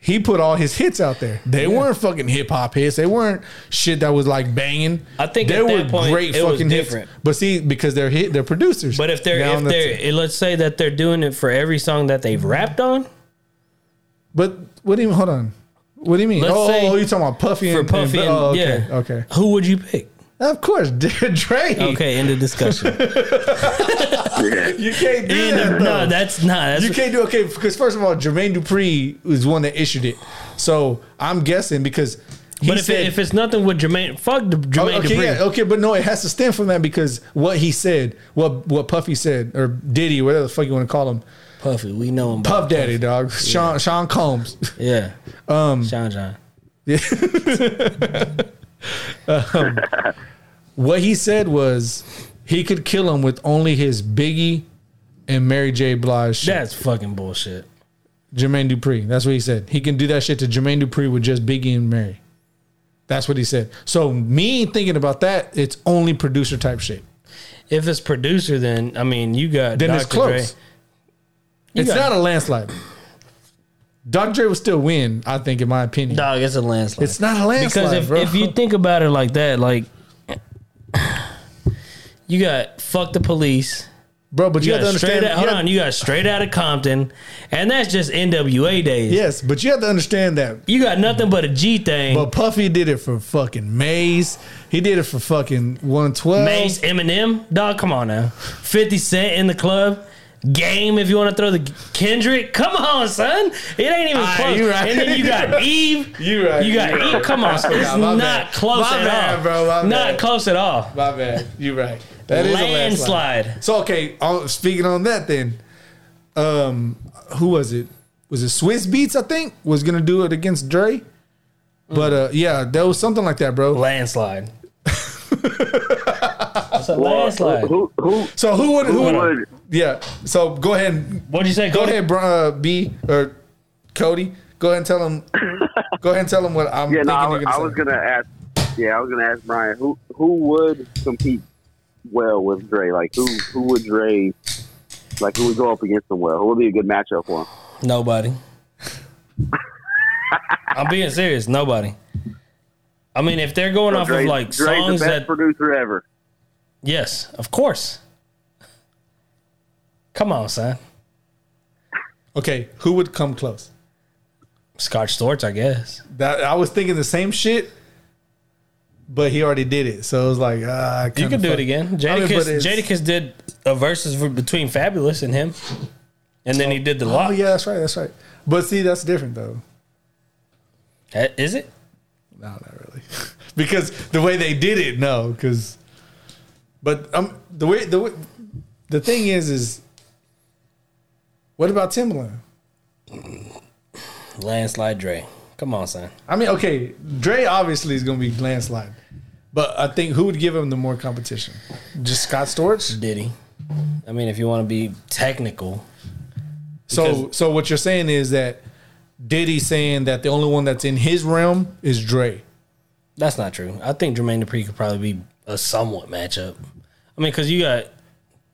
S2: He put all his hits out there. They weren't fucking hip hop hits. They weren't shit that was like banging.
S3: I think
S2: they
S3: at
S2: were
S3: that point,
S2: great fucking hits.
S3: different.
S2: But see, because they're hit, they're producers.
S3: But if they're
S2: Now
S3: if they're let's say that they're doing it for every song that they've rapped on
S2: But what do you hold on? What do you mean?
S3: Let's
S2: oh,
S3: oh,
S2: oh you talking about Puffy
S3: for
S2: and
S3: Puffy and,
S2: and, oh, okay,
S3: yeah.
S2: okay.
S3: Who would you pick?
S2: Of course, Dre.
S3: Okay, end of discussion.
S2: You can't do
S3: End
S2: that.
S3: of- no, that's not. That's
S2: you can't do okay because first of all, Jermaine Dupri was one that issued it. So I'm guessing because. he
S3: But if,
S2: said-
S3: it, if it's nothing with Jermaine, fuck the
S2: Oh,
S3: Jermaine
S2: okay,
S3: Dupri.
S2: yeah, okay, but no, it has to stem from that because what he said, what what Puffy said, or Diddy, whatever the fuck you want to call him,
S3: Puffy, we know him.
S2: Puff Daddy, dog, Sean Sean Combs.
S3: Yeah. Um, Sean John.
S2: Um, what he said was he could kill him with only his Biggie and Mary J. Blige. shit.
S3: That's fucking bullshit.
S2: Jermaine Dupri. That's what he said. He can do that shit to Jermaine Dupri with just Biggie and Mary. That's what he said. So me thinking about that, it's only producer type shit.
S3: If it's producer, then I mean, you got
S2: Then
S3: Dr.
S2: it's close.
S3: Dre. You
S2: it's
S3: got-
S2: not a landslide. Dr. Dre will still win, I think, in my opinion.
S3: Dog, it's a landslide.
S2: It's not a landslide,
S3: because if,
S2: bro.
S3: if you think about it like that, like you got fuck the police.
S2: bro, but you,
S3: You,
S2: have to
S3: got straight
S2: understand.
S3: out, hold
S2: you have-
S3: on, you got straight out of Compton, and that's just NWA days.
S2: yes, but you have to understand that.
S3: You got nothing but a G thing.
S2: But Puffy did it for fucking Mase. He did it for fucking 112.
S3: Mase, Eminem, dog, come on now. 50 Cent in the club. Game, if you want to throw the Kendrick, come on, son. It ain't even
S2: Alright,
S3: close.
S2: you right.
S3: And then you got Eve.
S2: You right,
S3: You got
S2: you right.
S3: Eve. Come on,
S2: I
S3: it's
S2: forgot,
S3: not
S2: bad.
S3: close
S2: My
S3: at
S2: bad,
S3: all.
S2: bro, my
S3: not
S2: bad.
S3: close at all.
S2: My bad. You right. That is a landslide.
S3: Landslide.
S2: So okay, on, speaking on that then, um, who was it? Was it Swizz Beatz? I think was gonna do it against Dre. But uh, yeah, there was something like that, bro.
S3: Landslide. It's a
S4: Well,
S3: landslide.
S4: who who
S2: So who would? Who,
S4: who
S2: would?
S4: Would?
S2: Yeah. So go ahead. and-
S3: What'd you say?
S2: Go
S3: Cody?
S2: ahead, Br- uh, B or Cody. Go ahead and tell him. go ahead and tell him what I'm
S4: Yeah,
S2: thinking
S4: no, I,
S2: you're
S4: was-
S2: gonna
S4: I
S2: say.
S4: was gonna ask. Yeah, I was gonna ask Brian who who would compete well with Dre. Like who who would Dre like who would go up against him well? Who would be a good matchup for him?
S3: Nobody. I'm being serious. Nobody. I mean, if they're going off
S4: Dre,
S3: of like
S4: Dre's
S3: songs
S4: the best
S3: that,
S4: producer ever.
S3: yes, of course. Come on, son.
S2: Okay, who would come close?
S3: Scott Storch, I guess.
S2: That I was thinking the same shit, but he already did it. So it was like, ah,
S3: You could do
S2: fuck-
S3: it again.
S2: I mean,
S3: Jadakiss, Jadakiss did a versus between Fabolous and him, and then he did the
S2: Oh
S3: lock.
S2: yeah, that's right. That's right. But see, that's different though.
S3: Uh, Is it?
S2: No, not really. because the way they did it, no. Because, but um, the way the way, the thing is, is what about Timbaland?
S3: Landslide Dre. Come on, son.
S2: I mean, okay, Dre obviously is going to be landslide, but I think who would give him the more competition? Just Scott Storch.
S3: Diddy. I mean, if you want to be technical,
S2: So, so what you're saying is that Diddy saying that the only one that's in his realm is Dre.
S3: that's not true. I think Jermaine Dupri could probably be a somewhat matchup. I mean, because you got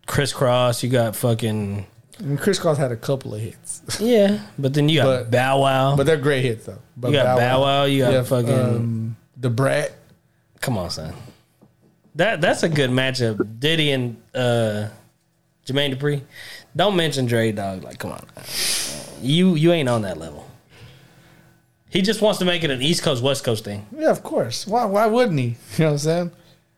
S3: Kris Kross, you got fucking
S2: I mean, Kris Kross had a couple of hits,
S3: yeah, but then you got
S2: But-
S3: Bow Wow.
S2: but they're great hits though. But
S3: You got Bow Wow, you got fucking-
S2: um, Da Brat.
S3: Come on, son. That that's a good matchup. Diddy and uh, Jermaine Dupri. Don't mention Dre, dog. Like, come on, you you ain't on that level. He just wants to make it an East Coast West Coast thing.
S2: Yeah, of course. Why why wouldn't he? You know what I'm saying?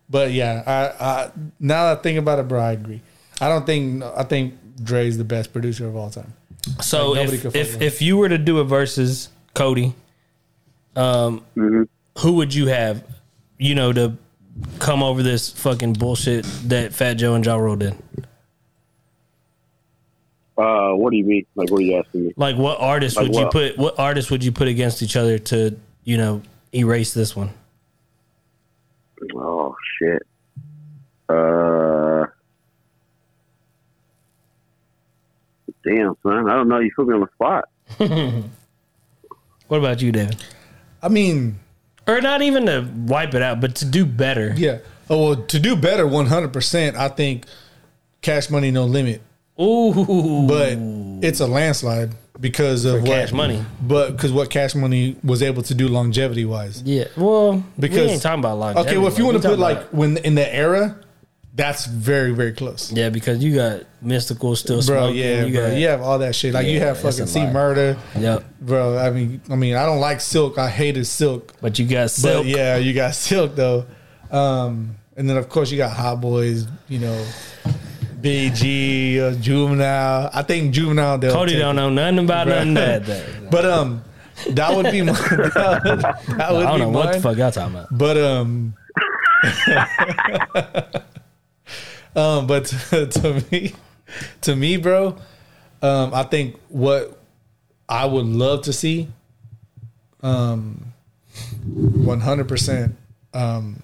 S2: But yeah, I, I now that I think about it, bro, I agree. I don't think I think Dre's the best producer of all time.
S3: So
S2: Like,
S3: if if, if you were to do a versus Cody, um, who would you have? You know to come over this fucking bullshit that Fat Joe and Ja Rule did.
S4: Uh, what do you mean? Like, what are you asking me?
S3: Like, what artist
S4: Like
S3: would you put? What artist would you put against each other to you know erase this one?
S4: Oh shit. Uh, damn son, I don't know. You put me on the spot.
S3: What about you, David?
S2: I mean,
S3: Or not even to wipe it out, but to do better.
S2: yeah. Oh well, to do better, 100. percent I think Cash Money No Limit,
S3: Ooh,
S2: but it's a landslide because of
S3: For
S2: what
S3: Cash Money.
S2: But because what Cash Money was able to do longevity wise.
S3: yeah. Well,
S2: Because
S3: we ain't talking about longevity.
S2: Okay, well, if you want to put like
S3: about-
S2: when in the era, that's very very close.
S3: yeah, because you got Mystikal still
S2: Bro,
S3: smoking.
S2: yeah,
S3: you
S2: bro,
S3: got,
S2: you have all that shit. Like you have fucking C. Murder,
S3: Yep.
S2: bro. I mean, I mean, I don't like Silkk. I hated Silkk,
S3: But you got
S2: but
S3: Silkk.
S2: yeah, you got Silkk though. Um, and then of course you got Hot Boys. You know, BG, uh, Juvenile. I think Juvenile.
S3: Cody don't know nothing about
S2: Bro.
S3: nothing that. that.
S2: But um, that would be my. That would, that would
S3: I don't know what the fuck y'all talking about.
S2: But um, um, but to, to me, to me, bro, um, I think what I would love to see, um, one hundred percent, um.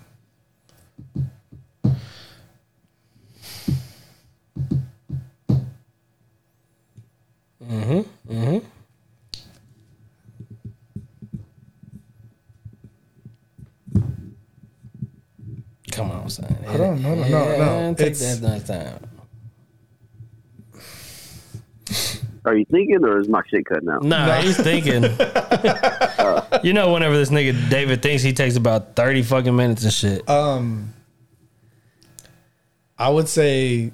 S3: Come on, son.
S2: I don't know, no, no, no.
S3: Take
S2: It's-
S3: that next time.
S4: Are you thinking, or is my shit cutting out?
S3: Nah, he's thinking. you know, whenever this nigga David thinks, he takes about thirty fucking minutes and shit.
S2: Um, I would say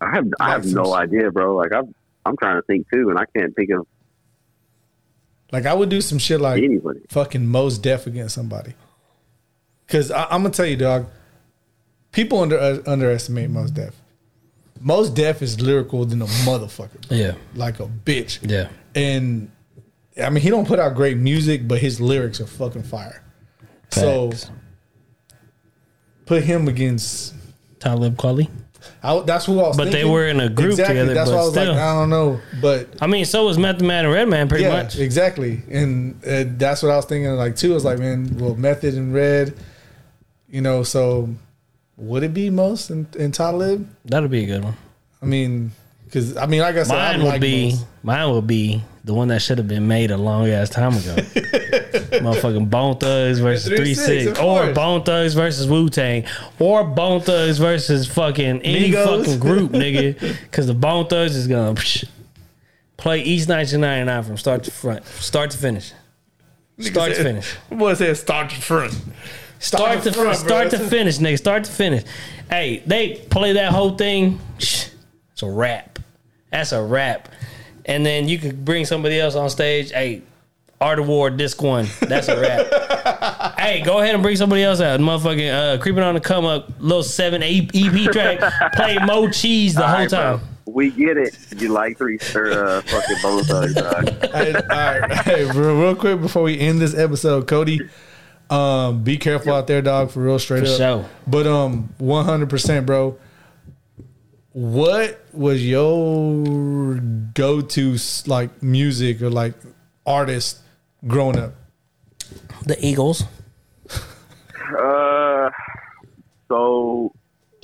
S4: I have I have no idea, bro. Like I'm I'm trying to think too, and I can't think of
S2: like I would do some shit like
S4: anybody.
S2: fucking Mos Def against somebody. Cause I, I'm gonna tell you, dog. People under uh, underestimate Mos Def. Mos Def is lyrical than a motherfucker, bro.
S3: Yeah,
S2: like a bitch.
S3: yeah.
S2: And I mean, he don't put out great music, but his lyrics are fucking fire. So put him against.
S3: Talib Kweli.
S2: I, that's who I was. Thinking.
S3: But they were in a group
S2: exactly.
S3: together,
S2: That's why I was
S3: still.
S2: like, I don't know, but
S3: I mean, so was Method Man and Redman, pretty
S2: yeah,
S3: much.
S2: exactly. And uh, that's what I was thinking. Like too, I was like, man, well, Method and Red, you know. So would it be Mos in, in Talib?
S3: That'd be a good one.
S2: I mean, because I mean, like I said,
S3: Mine would
S2: like
S3: be
S2: Mos.
S3: mine would be the one that should have been made a long ass time ago. Motherfucking Bone Thugs versus
S2: Three Six,
S3: Six, or
S2: course.
S3: Bone Thugs versus Wu Tang, or Bone Thugs versus fucking any
S2: Migos.
S3: fucking group, nigga. Because the Bone Thugs is gonna psh, play East 1999 from start to front, start to finish, start to finish.
S2: Boy said start to front.
S3: Start to
S2: front,
S3: start
S2: bro.
S3: to finish, nigga. Start to finish. Hey, they play that whole thing. It's a rap. That's a rap. And then you could bring somebody else on stage. Hey, Art of War Disc One. That's a rap. hey, go ahead and bring somebody else out. Motherfucking uh, creeping on the come up, little seven E- EP track. Play Mo Cheese the
S4: All
S3: whole
S4: right, bro.
S3: time.
S4: We get it. You like three or uh, fucking Bone Thugs, dog.
S2: hey, all right, hey, real, real quick before we end this episode, Cody, um, be careful out there, dog. For real, straight
S3: For
S2: up.
S3: sure.
S2: But um, one hundred percent, bro. What was your go-to like music or like artist growing up?
S3: The Eagles.
S4: Uh, so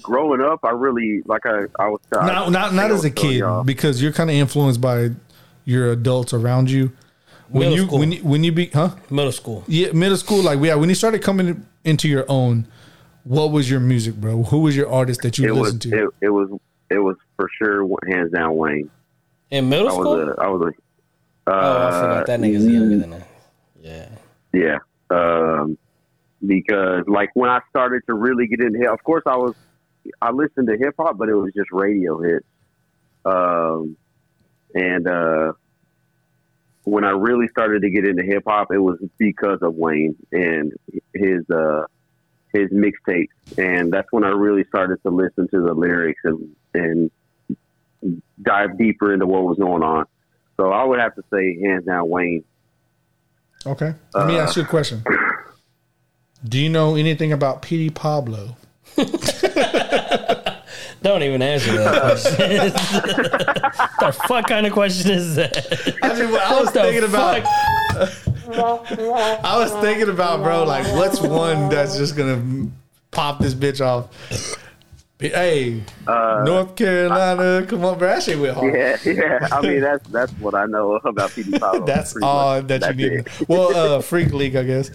S4: growing up, I really like I I was I
S2: Not not not as a kid
S4: y'all.
S2: because you're kind of influenced by your adults around you. When
S3: Middle
S2: you
S3: school.
S2: when you when you be huh
S3: Middle school.
S2: yeah middle school like we yeah when you started coming into your own, what was your music, bro? Who was your artist that you
S4: It was
S2: listened to?
S4: it, it was it was for sure hands down Wayne.
S3: In middle
S4: I
S3: school?
S4: was a I was a uh,
S3: oh, I forgot that nigga's younger than that. Yeah.
S4: yeah. um, because like when I started to really get into of course I was I listened to hip hop, but it was just radio hits. Um, and uh, when I really started to get into hip hop, it was because of Wayne and his uh, his mixtapes, and that's when I really started to listen to the lyrics and and dive deeper into what was going on. So I would have to say, hands down, Wayne.
S2: Okay. Let me
S4: Uh,
S2: ask you a question. Do you know anything about Petey Pablo?
S3: Don't even answer that question. the fuck kind of question is that?
S2: I, mean, I was
S3: What the
S2: thinking about.
S3: Fuck?
S2: I was thinking about, bro. Like, what's one that's just gonna pop this bitch off? Hey, North Carolina, come on, bro. That shit went hard.
S4: Yeah, yeah. I mean, that's that's what I know about Petey Pablo.
S2: That's all
S4: much.
S2: that
S4: That's
S2: you need.
S4: it.
S2: Well, uh, Freek-a-Leek, I guess.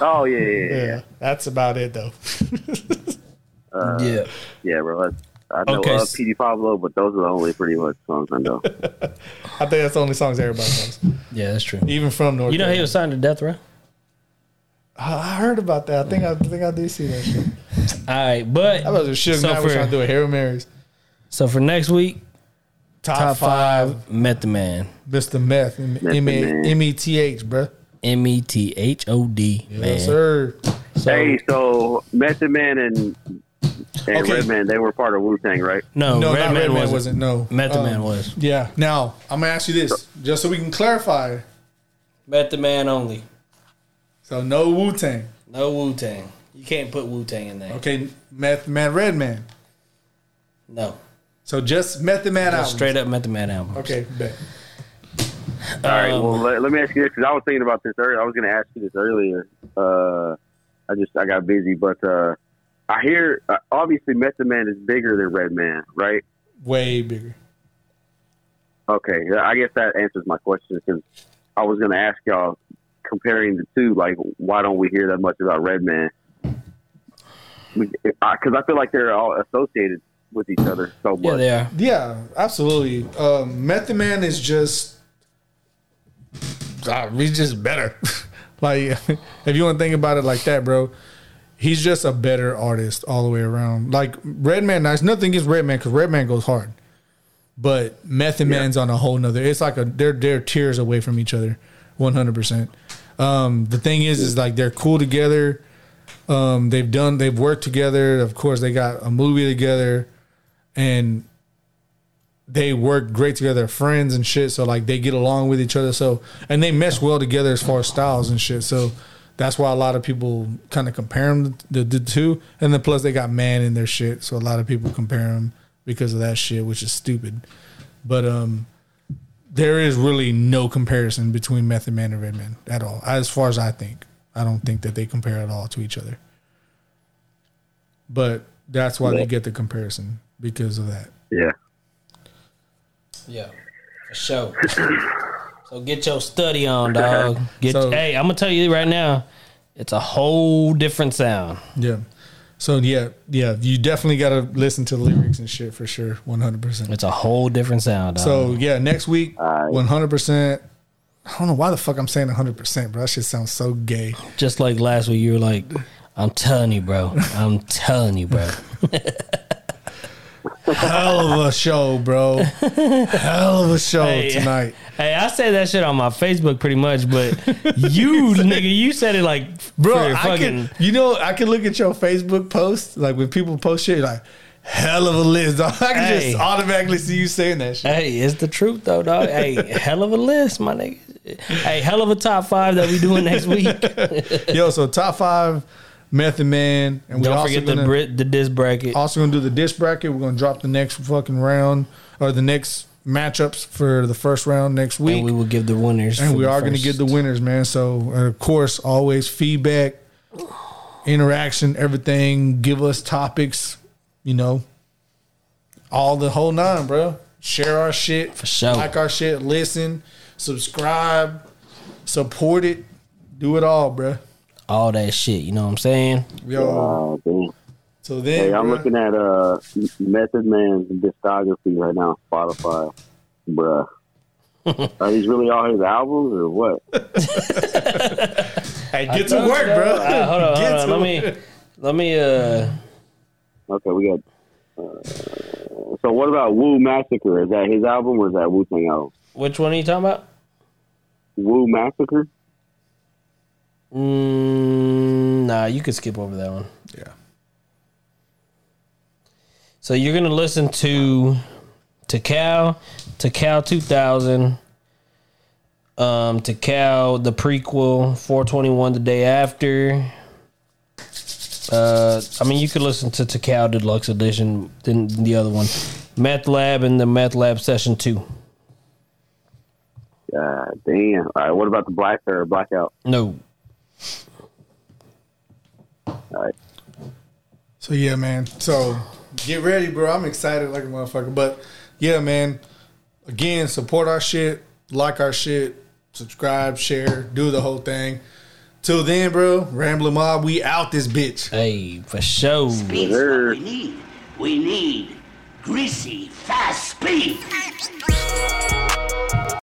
S4: Oh yeah, yeah, yeah.
S2: Yeah, that's about it though.
S4: Uh,
S3: Yeah.
S4: yeah, bro. That's, I know
S3: Okay.
S4: uh, Petey Pablo, but those are the only pretty much songs I know.
S2: I think that's the only songs everybody knows,
S3: Yeah, that's true.
S2: even from North.
S3: You know he was signed to death row?
S2: I I heard about that. I think I, think I did see that shit.
S3: All right, but
S2: I was just shit.
S3: So
S2: I was
S3: for-
S2: trying to do a Hail Marys.
S3: so for next week,
S2: Top,
S3: top
S2: five,
S3: five, Met the Man.
S2: Mr. Meth, M
S4: Method
S2: M-
S4: Man.
S2: M E T H, bruh.
S3: M E T H O D. Man.
S2: Yes, sir.
S3: So,
S4: hey, so Method Man and and
S2: Okay.
S4: Redman, they were part of Wu Tang, right?
S3: no,
S2: No,
S3: Red
S2: not
S3: Man
S2: Redman
S3: wasn't.
S2: wasn't. No,
S3: Method
S2: Um,
S3: Man was.
S2: Yeah. Now I'm gonna ask you this, just so we can clarify.
S3: Method Man only.
S2: So no Wu Tang.
S3: No Wu Tang. You can't put Wu Tang in there.
S2: Okay, Meth Man, Red Man.
S3: No.
S2: So just Method Man out.
S3: Straight up Method Man album.
S2: Okay, bet.
S4: All right.
S3: Um,
S4: Well, let, let me ask you this because I was thinking about this earlier. I was going to ask you this earlier. Uh, I just I got busy, but uh, I hear uh, obviously Method Man is bigger than Redman, right?
S2: Way bigger.
S4: Okay, I guess that answers my question because I was going to ask y'all comparing the two, like why don't we hear that much about Redman? Because I feel like they're all associated with each other so much.
S3: Yeah, they are.
S2: Yeah, absolutely. Um, Method Man is just, ah, he's just better. like, if you want to think about it like that, bro, he's just a better artist all the way around. Like Redman, there's nothing against Redman because Redman goes hard, but Method Man's on a whole nother. It's like a they're they're tiers away from each other, one hundred percent. Um, the thing is, is like they're cool together. Um, they've done, they've worked together. Of course, they got a movie together, and they work great together, friends and shit. So like they get along with each other. So and they mesh well together as far as styles and shit. So that's why a lot of people kind of compare them the, the two. And then plus they got man in their shit, so a lot of people compare them because of that shit, which is stupid. But um, there is really no comparison between Method Man and Redman at all, as far as I think. I don't think that they compare at all to each other. But that's why they get the comparison because of that.
S4: Yeah.
S3: Yeah, for sure. so get your study on, dog. Get
S2: So-
S3: hey, I'm gonna tell you right now, it's a whole different sound.
S2: Yeah. So yeah, yeah, you definitely got to listen to the lyrics and shit for sure, one hundred percent.
S3: It's a whole different sound, dog.
S2: So yeah, next week, one hundred percent. I don't know why the fuck I'm saying one hundred percent, bro. That shit sounds so gay.
S3: just like last week, you were like, "I'm telling you, bro. I'm telling you, bro."
S2: Hell of a show, bro. Hell of a show
S3: Hey.
S2: tonight.
S3: hey, I say that shit on my Facebook pretty much, but you, nigga, you said it like,
S2: Bro, I
S3: fucking.
S2: can, you know, I can look at your Facebook post, like when people post shit, like, hell of a list. dog. I can
S3: Hey.
S2: just automatically see you saying that shit.
S3: Hey, it's the truth though, dog. Hey, hell of a list, my nigga. Hey, hell of a top five that we doing next week.
S2: Yo, so top five Method Man, and we
S3: Don't
S2: also
S3: forget
S2: gonna,
S3: the Brit, the disc bracket.
S2: also gonna do the dish bracket. We're gonna drop the next fucking round or the next matchups for the first round next week.
S3: and we will give the winners.
S2: and we are going to give the winners, man. So, of course, always feedback, interaction, everything. Give us topics, you know, all the whole nine, bro. Share our shit, for
S3: sure.
S2: Like our shit, listen, subscribe, support it, do it all, bro.
S3: All that shit. You know what I'm saying?
S2: Yo,
S4: damn.
S2: so then,
S4: Hey, I'm
S2: bruh,
S4: looking at uh Method Man's discography right now, Spotify. Bruh. Are these really all his albums or what?
S2: Hey,
S3: I
S2: get to
S3: told you
S2: work, bro.
S3: Uh, hold on, hold on.
S2: to
S3: Let me, let me. Uh,
S4: Okay, we got. Uh, so what about Wu Massacre? Is that his album or is that Wu Tang album?
S3: which one are you talking about?
S4: Wu Massacre.
S3: Mm, nah, you could skip over that one.
S2: Yeah.
S3: So you're gonna listen to Tical, to Cal 2000, um, Tical the prequel 421 the day after. Uh, I mean, you could listen to Tical Deluxe Edition, then the other one, Meth Lab and the Meth Lab Session Two.
S4: God damn. All right. What about the Black or Blackout?
S3: No,
S4: All right.
S2: So yeah, man. So get ready, bro. I'm excited like a motherfucker. But yeah, man. Again, support our shit, like our shit, subscribe, share, do the whole thing. Till then, bro, Rambling Mob, we out this bitch.
S3: hey, for sure.
S1: Speed's what we need. We need greasy, fast speed.